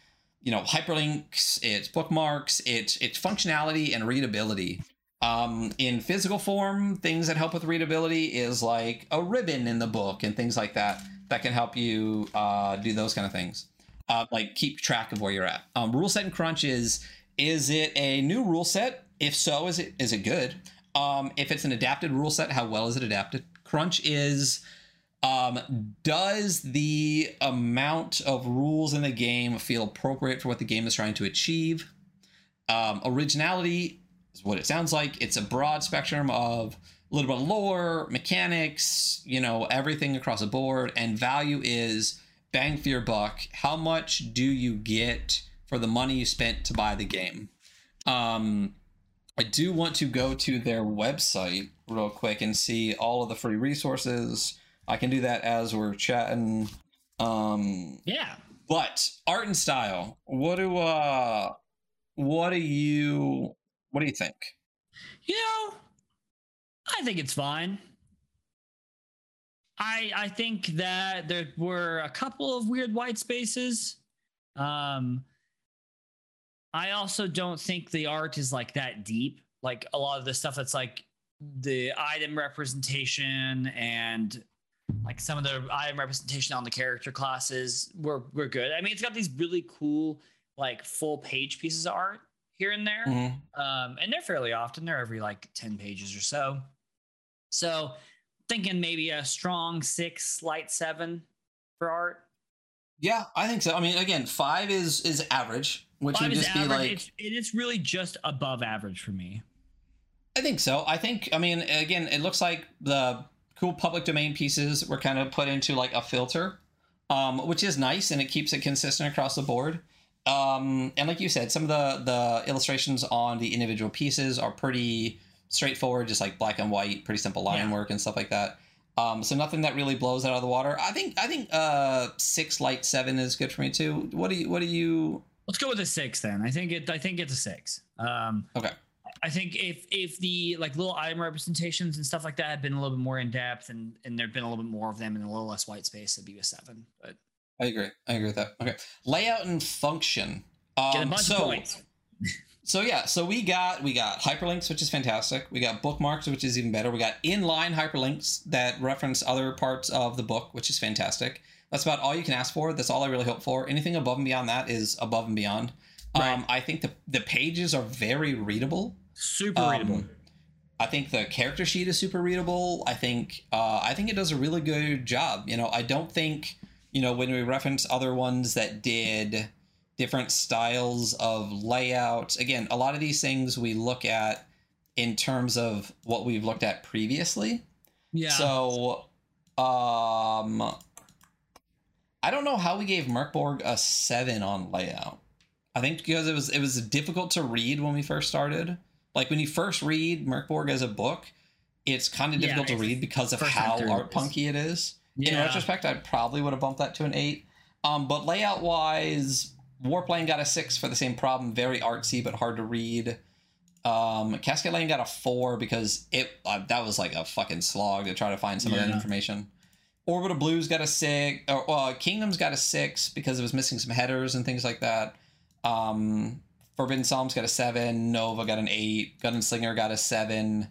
you know hyperlinks, it's bookmarks, it's it's functionality and readability. Um, in physical form, things that help with readability is like a ribbon in the book and things like that that can help you uh, do those kind of things. Uh, like keep track of where you're at. Um, rule set and crunch is is it a new rule set? If so, is it is it good? Um, if it's an adapted rule set, how well is it adapted? Crunch is um, does the amount of rules in the game feel appropriate for what the game is trying to achieve? Um, originality is what it sounds like. It's a broad spectrum of a little bit of lore, mechanics, you know, everything across the board. And value is bang for your buck. How much do you get for the money you spent to buy the game? Um, I do want to go to their website real quick and see all of the free resources. I can do that as we're chatting. Um, Yeah. but art and style. What do uh, what do you what do you think? You know, I think it's fine. I I think that there were a couple of weird white spaces. Um I also don't think the art is like that deep. Like a lot of the stuff that's like the item representation and like some of the item representation on the character classes were were good. I mean, it's got these really cool like full page pieces of art here and there Mhm. um, and they're fairly often. They're every like ten pages or so. So thinking maybe a strong six, light seven for art. Yeah, I think so. I mean, again, five is is average, which Five would is just be like it's, it is really just above average for me. I think so. I think I mean again, it looks like the cool public domain pieces were kind of put into like a filter, um, which is nice and it keeps it consistent across the board. Um, and like you said, some of the the illustrations on the individual pieces are pretty straightforward, just like black and white, pretty simple line Yeah. work and stuff like that. Um, so nothing that really blows out of the water. I think I think uh six light seven is good for me too. What do you what do you Let's go with a six then. I think it. I think it's a six. Um, Okay. I think if if the like little item representations and stuff like that had been a little bit more in depth and and there'd been a little bit more of them and a little less white space, it'd be a seven. But I agree. I agree with that. Okay. Layout and function. get a Um, bunch so, of points. <laughs> So yeah, so we got we got hyperlinks, which is fantastic. We got bookmarks, which is even better. We got inline hyperlinks that reference other parts of the book, which is fantastic. That's about all you can ask for. That's all I really hope for. Anything above and beyond that is above and beyond. Right. Um, I think the the pages are very readable. Super Um, readable. I think the character sheet is super readable. I think uh, I think it does a really good job. You know, I don't think you know when we reference other ones that did different styles of layout. Again, a lot of these things we look at in terms of what we've looked at previously. Yeah. So, um, I don't know how we gave Mörk Borg a seven on layout. I think because it was it was difficult to read when we first started. Like when you first read Mörk Borg as a book, it's kind of Yeah, difficult to read because of how art punky it is. In retrospect, I probably would have bumped that to an eight. Um, but layout wise, Warplane got a six for the same problem. Very artsy but hard to read. Um, Cascade Lane got a four because it uh, that was like a fucking slog to try to find some of that information. Orbital Blues got a six. Or, uh, Kingdoms got a six because it was missing some headers and things like that. Um, Forbidden Psalms got a seven. Nova got an eight. Gun and Slinger got a seven.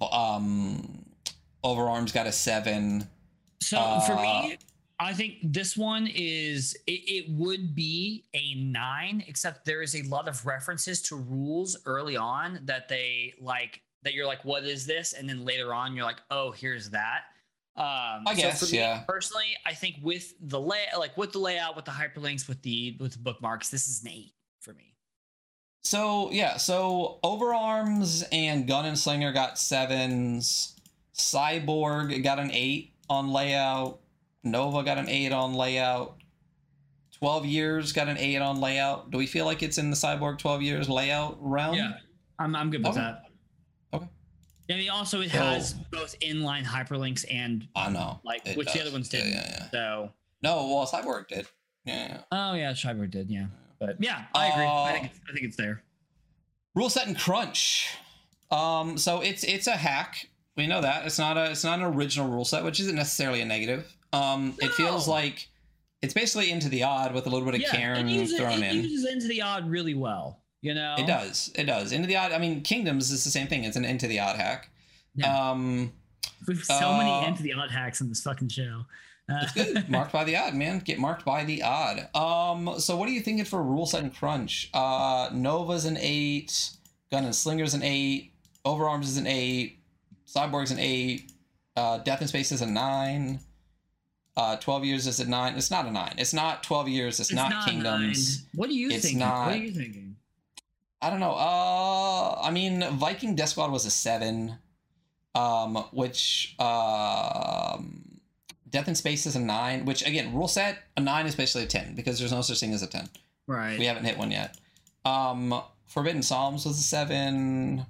Um, Overarms got a seven. So for Uh, me, I think this one is it, it would be a nine, except there is a lot of references to rules early on that they like that you're like, what is this? And then later on you're like, oh, here's that. Um I guess, so for me, yeah. personally, I think with the lay like with the layout, with the hyperlinks, with the with the bookmarks, this is an eight for me. So yeah, so Overarms and Gun and Slinger got sevens. Cyborg got an eight on layout. Nova got an eight on layout. Twelve years got an eight on layout. Do we feel like it's in the Cyborg twelve years layout realm? I'm I'm good with Okay. that. I mean, also it has both inline hyperlinks and I know. like which the other ones didn't. yeah, yeah. So No, well, Cyborg did. Yeah. yeah. Oh yeah, Schreiber did, yeah. But yeah, I agree. I think Uh, it's, I think it's there. Rule set and crunch. Um, so it's it's a hack. We know that it's not a it's not an original rule set, which isn't necessarily a negative. Um, it feels like it's basically into the odd with a little bit of Yeah, Cairn it uses, thrown it in. It uses into the odd really well. You know, It does. It does. Into the odd. I mean, Kingdoms is the same thing. It's an into the odd hack. Yeah. Um, We have so uh, many into the odd hacks in this fucking show. Uh, it's good. <laughs> marked by the odd, man. Get marked by the odd. Um, so what are you thinking for rule set and crunch? Uh, Nova's an eight. Gun and Slinger's an eight. Overarms is an eight. Cyborg's an eight. Uh, Death in Space is a nine. Uh, 12 years is a nine. It's not a nine. It's not 12 years. It's, it's not, not Kingdoms. nine. What are you It's thinking? What are you thinking? I don't know. Uh, I mean, Viking Death Squad was a seven, um, which um, Death in Space is a nine. Which again, rule set a nine is basically a ten because there's no such thing as a ten. Right. We haven't hit one yet. Um, Forbidden Psalms was a seven.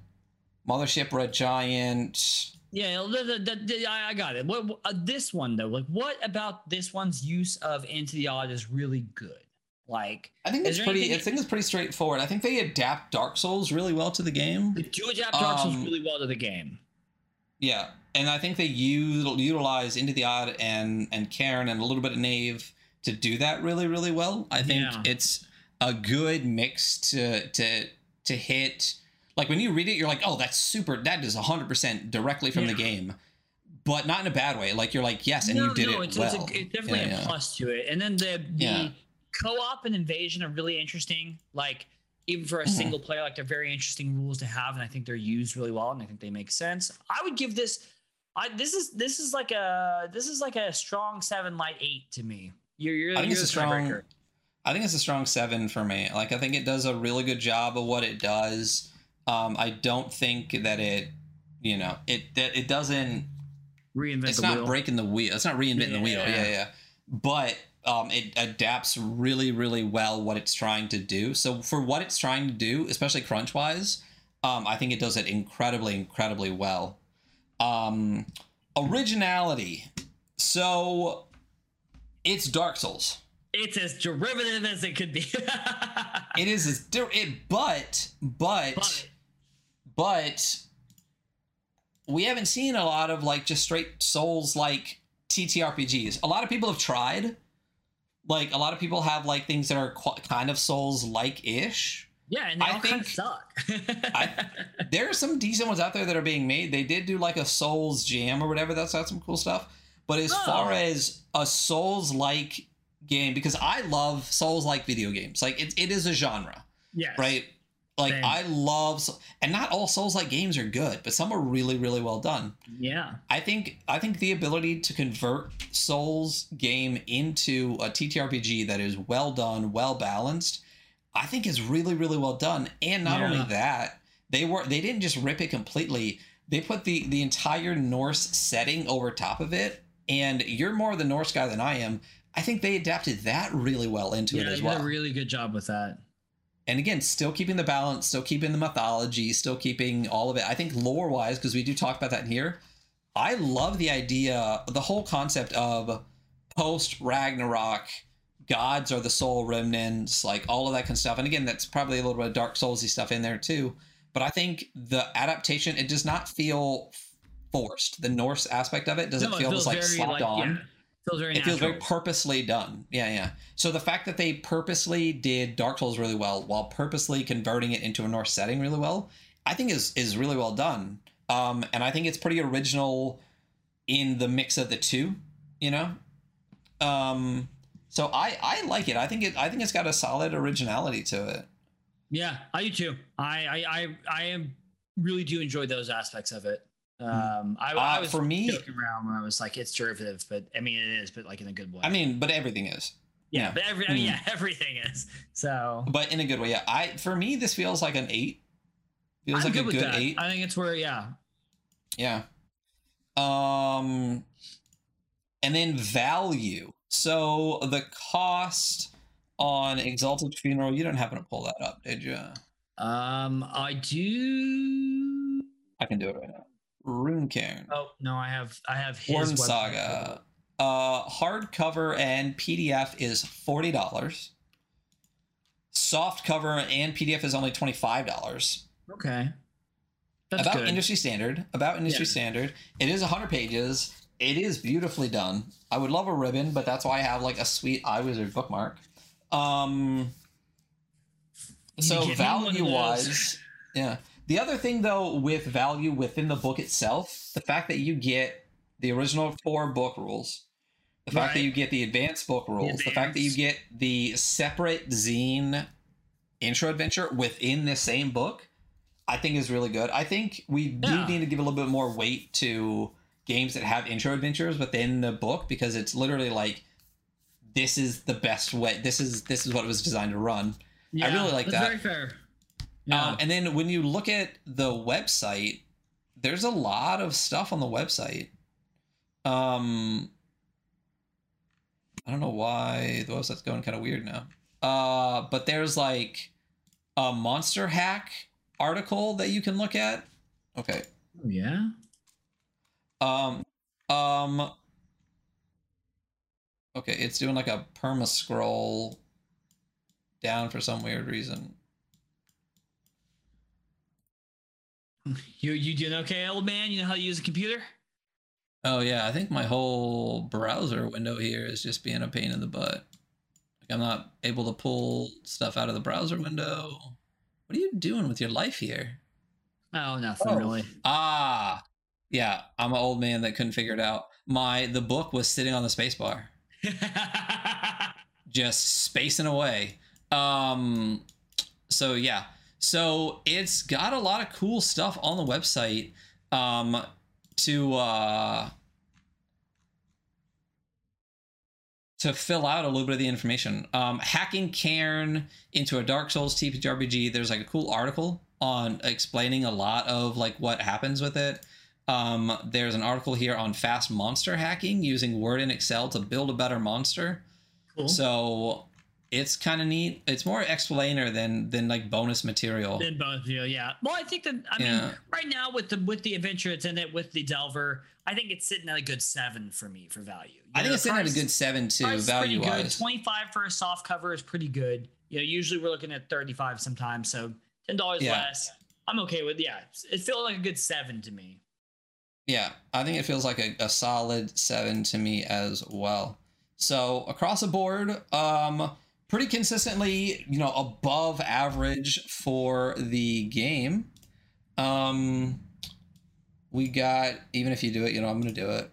Mothership Red Giant. Yeah, the, the, the, I I got it. What uh, this one though? Like, what about this one's use of into the odd is really good? Like, I think it's pretty. I think it's pretty straightforward. I think they adapt Dark Souls really well to the game. they do adapt Dark Souls Um, really well to the game. Yeah, and I think they u- utilize Into the Odd and and Cairn and a little bit of Knave to do that really really well. I think Yeah. it's a good mix to to to hit. Like when you read it, you're like, oh, that's super. That is 100 percent directly from the game, but not in a bad way. Like you're like, yes, and no, you did no, it it's, well. it's, a, it's definitely Yeah, a yeah. plus to it. And then the the Yeah. Co-op and invasion are really interesting. Like even for a Mhm. single player, like they're very interesting rules to have, and I think they're used really well, and I think they make sense. I would give this I this is this is like a this is like a strong seven light eight to me. You're you're, I think you're it's a strong. I think it's a strong seven for me. Like I think it does a really good job of what it does. Um, I don't think that it, you know, it that it doesn't. Reinvent It's the not wheel. breaking the wheel. It's not reinventing the wheel. Yeah. Yeah, yeah. But um, it adapts really, really well what it's trying to do. So for what it's trying to do, especially crunch wise, um, I think it does it incredibly, incredibly well. Um, originality. So it's Dark Souls. It's as derivative as it could be. <laughs> It is as it, but but But- but we haven't seen a lot of like just straight souls like TTRPGs. A lot of people have tried. Like a lot of people have like things that are qu- kind of souls like ish. yeah, and they I all kind of think- suck. I- There are some decent ones out there that are being made. They did do like a Souls jam or whatever. That's got some cool stuff. But as oh. far Oh. as a Souls like game, because I love Souls like video games. Like it, it is a genre. yes. right? Like Same. I love, and not all Souls-like games are good, but some are really, really well done. Yeah. I think I think the ability to convert Souls game into a TTRPG that is well done, well balanced, I think is really, really well done. And not Yeah. only that, they were they didn't just rip it completely. They put the the entire Norse setting over top of it. And you're more of the Norse guy than I am. I think they adapted that really well into Yeah, it they as did well a really good job with that. And again still keeping the balance still keeping the mythology still keeping all of it. I think lore wise because we do talk about that in here i love the idea the whole concept of post ragnarok gods are the soul remnants like all of that kind of stuff. And again that's probably a little bit of dark soulsy stuff in there too. But i think the adaptation it does not feel forced. The norse aspect of it doesn't No, it feel feels just like slapped like, on. yeah, feels very it feels very purposely done. Yeah, yeah. So the fact that they purposely did Dark Souls really well while purposely converting it into a Norse setting really well, I think is is really well done. Um, and I think it's pretty original in the mix of the two. You know, um, so I I like it. I think it I think it's got a solid originality to it. Yeah, I do too. I I I, I am really do enjoy those aspects of it. Um, I, I Uh, was for me- joking around when I was like, it's derivative, but I mean, it is, but like in a good way. I mean, but everything is. yeah, yeah. but every, I mean, Mm. yeah, <laughs> everything is. So But in a good way. Yeah. I for me this feels like an eight. Feels I'm like good a good that. eight. I think it's where, yeah, Yeah. Um and then value. So the cost on Exalted Funeral, you didn't happen to pull that up, did you? um, I do. I can do it right now. Runecairn. Oh no, I have, I have his Horn website. Saga. Uh hardcover and PDF is $40. Soft cover and PDF is only $25. Okay, that's about good. industry standard about industry Yeah. standard it is 100 pages it is beautifully done i would love a ribbon but that's why i have like a sweet iwizard bookmark um so give me one of value wise yeah the other thing though with value within the book itself the fact that you get the original four book rules the fact that you get the advanced book rules the fact that you get the separate zine intro adventure within the same book i think is really good. I think we do need to give a little bit more weight to games that have intro adventures within the book because it's literally like this is the best way this is this is what it was designed to run. Yeah, really like that's that. Very fair. Yeah. um, and then when you look at the website there's a lot of stuff on the website. Um i don't know why the website's going kind of weird now. Uh but there's like a monster hack article that you can look at. Okay. Oh, yeah. um um okay it's doing like a perma scroll down for some weird reason <laughs> You you doing okay, old man? You know how to use a computer? Oh yeah, I think my whole browser window here is just being a pain in the butt. Like I'm not able to pull stuff out of the browser window. What are you doing with your life here? Oh, nothing Oh. really. Ah, yeah, I'm an old man that couldn't figure it out. My the book was sitting on the space bar, <laughs> just spacing away. Um, so yeah, so it's got a lot of cool stuff on the website. Um, to uh to fill out a little bit of the information. Um, hacking Cairn into a Dark Souls TPRPG. There's like a cool article on explaining a lot of like what happens with it. Um, there's an article here on fast monster hacking using Word and Excel to build a better monster. Cool. So it's kind of neat. It's more explainer than than like bonus material. Both of you, yeah. Well, I think that I mean right now with the with the adventure it's in it with the Delver, I think it's sitting at a good seven for me for value. You I think know, it's sitting at a good seven too, value wise. Twenty five for a soft cover is pretty good. You know, usually we're looking at thirty five sometimes, so ten dollars Yeah. less. I'm okay with yeah. It feels like a good seven to me. Yeah, I think it feels like a, a solid seven to me as well. So across the board, um, pretty consistently, you know, above average for the game. Um, we got even if you do it, you know, I'm gonna do it.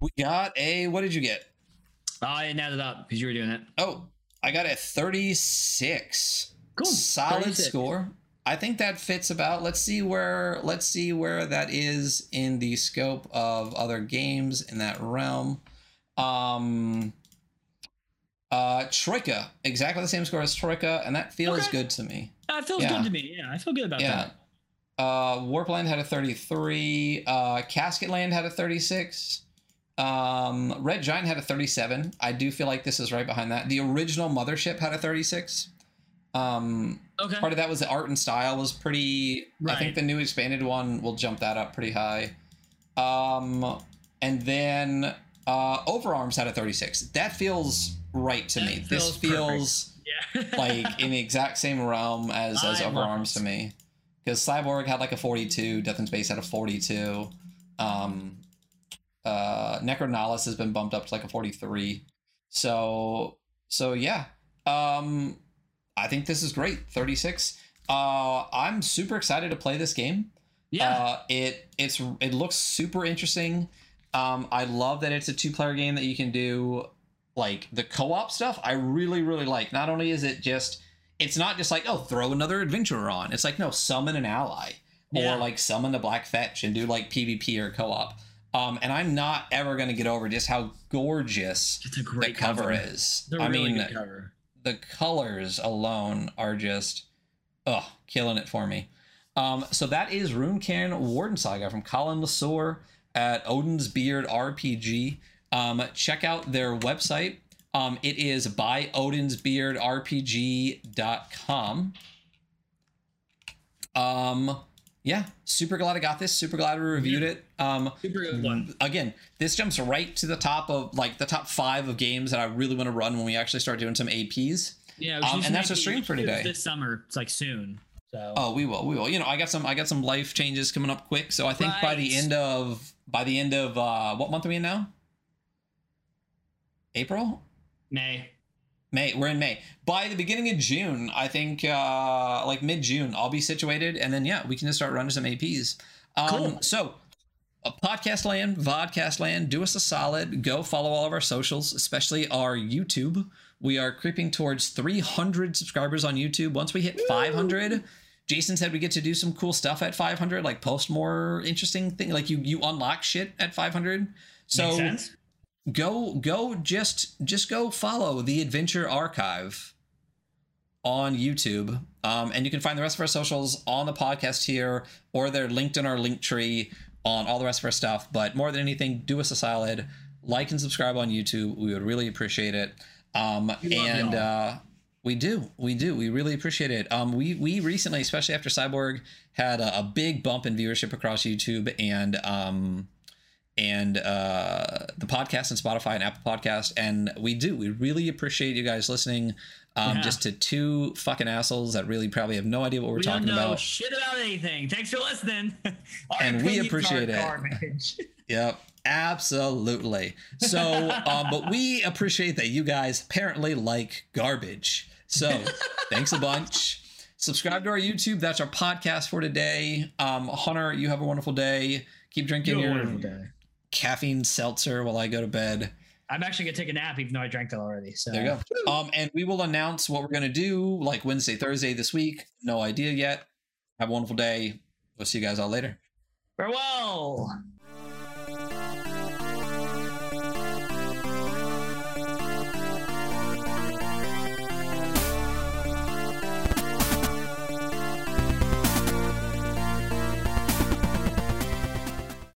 We got a what did you get? I didn't add it up because you were doing it. Oh, I got a 36. Cool. Solid 36. score. I think that fits about. Let's see where let's see where that is in the scope of other games in that realm. Um uh Troika, exactly the same score as Troika, and that feels Okay. good to me. It feels Yeah. good to me. Yeah, I feel good about Yeah. that. Uh Warpland had a 33, uh Casketland had a 36. Um Red Giant had a 37. I do feel like this is right behind that. The original Mothership had a 36. Um Okay. part of that was the art and style was pretty i think the new expanded one will jump that up pretty high. Um and then uh overarms had a 36 that feels right to That me. This feels feels yeah. like in the exact same realm as as I overarms to me. Because cyborg had like a 42 death in space had a 42 um uh Necronautilus has been bumped up to like a 43 so so yeah. Um i think this is great 36 uh i'm super excited to play this game yeah. uh, it it's it looks super interesting. Um, I love that it's a two player game that you can do like the co op stuff. I really really like. Not only is it just it's not just like oh throw another adventurer on. It's like no summon an ally Yeah. or like summon the black fetch and do like PvP or co op. Um, and I'm not ever gonna get over just how gorgeous the great cover, is. A I really mean, good cover. The colors alone are just oh killing it for me. Um so that is Runecairn Wardensaga from Colin Le Sueur at odin's beard rpg um check out their website. Um it is by odin's beard rpg.com um yeah super glad i got this super glad we reviewed it um Super good one. again this jumps right to the top of like the top five of games that i really want to run when we actually start doing some aps Yeah, Um, and that's a stream for today. This summer, it's like soon. So Oh, we will, we will. You know, I got some, I got some life changes coming up quick. So I think by the end of, by the end of, uh, what month are we in now? April, May. May. We're in May. By the beginning of June, I think, uh, like mid June, I'll be situated, and then yeah, we can just start running some APs. Um, Cool. So. Uh, podcast land, vodcast land, do us a solid. Go follow all of our socials, especially our YouTube. We are creeping towards 300 subscribers on YouTube. Once we hit 500, Jason said we get to do some cool stuff at 500, like post more interesting thing. Like you, you unlock shit at 500. So Makes sense. Go, go, just, just go follow the Adventure Archive on YouTube. Um, and you can find the rest of our socials on the podcast here, or they're linked in our link tree on all the rest of our stuff. But more than anything, do us a solid, like and subscribe on YouTube. We would really appreciate it. Um, and uh, we do, we do, we really appreciate it. Um, we we recently, especially after Cyborg, had a, a big bump in viewership across YouTube and um, and uh, the podcast and Spotify and Apple Podcast. And we do, we really appreciate you guys listening. Um, Yeah. just to two fucking assholes that really probably have no idea what we're we don't talking know about. shit about anything. Thanks for listening. <laughs> And we appreciate it. <laughs> Yep, absolutely. So, um, but we appreciate that you guys apparently like garbage. So, <laughs> thanks a bunch. Subscribe to our YouTube. That's our podcast for today. Um, Hunter, you have a wonderful day. Keep drinking You have a your wonderful day. Caffeine seltzer while I go to bed. I'm actually gonna take a nap, even though I drank that already. So There you go. Um, and we will announce what we're gonna do like Wednesday, Thursday this week. No idea yet. Have a wonderful day. We'll see you guys all later. Farewell.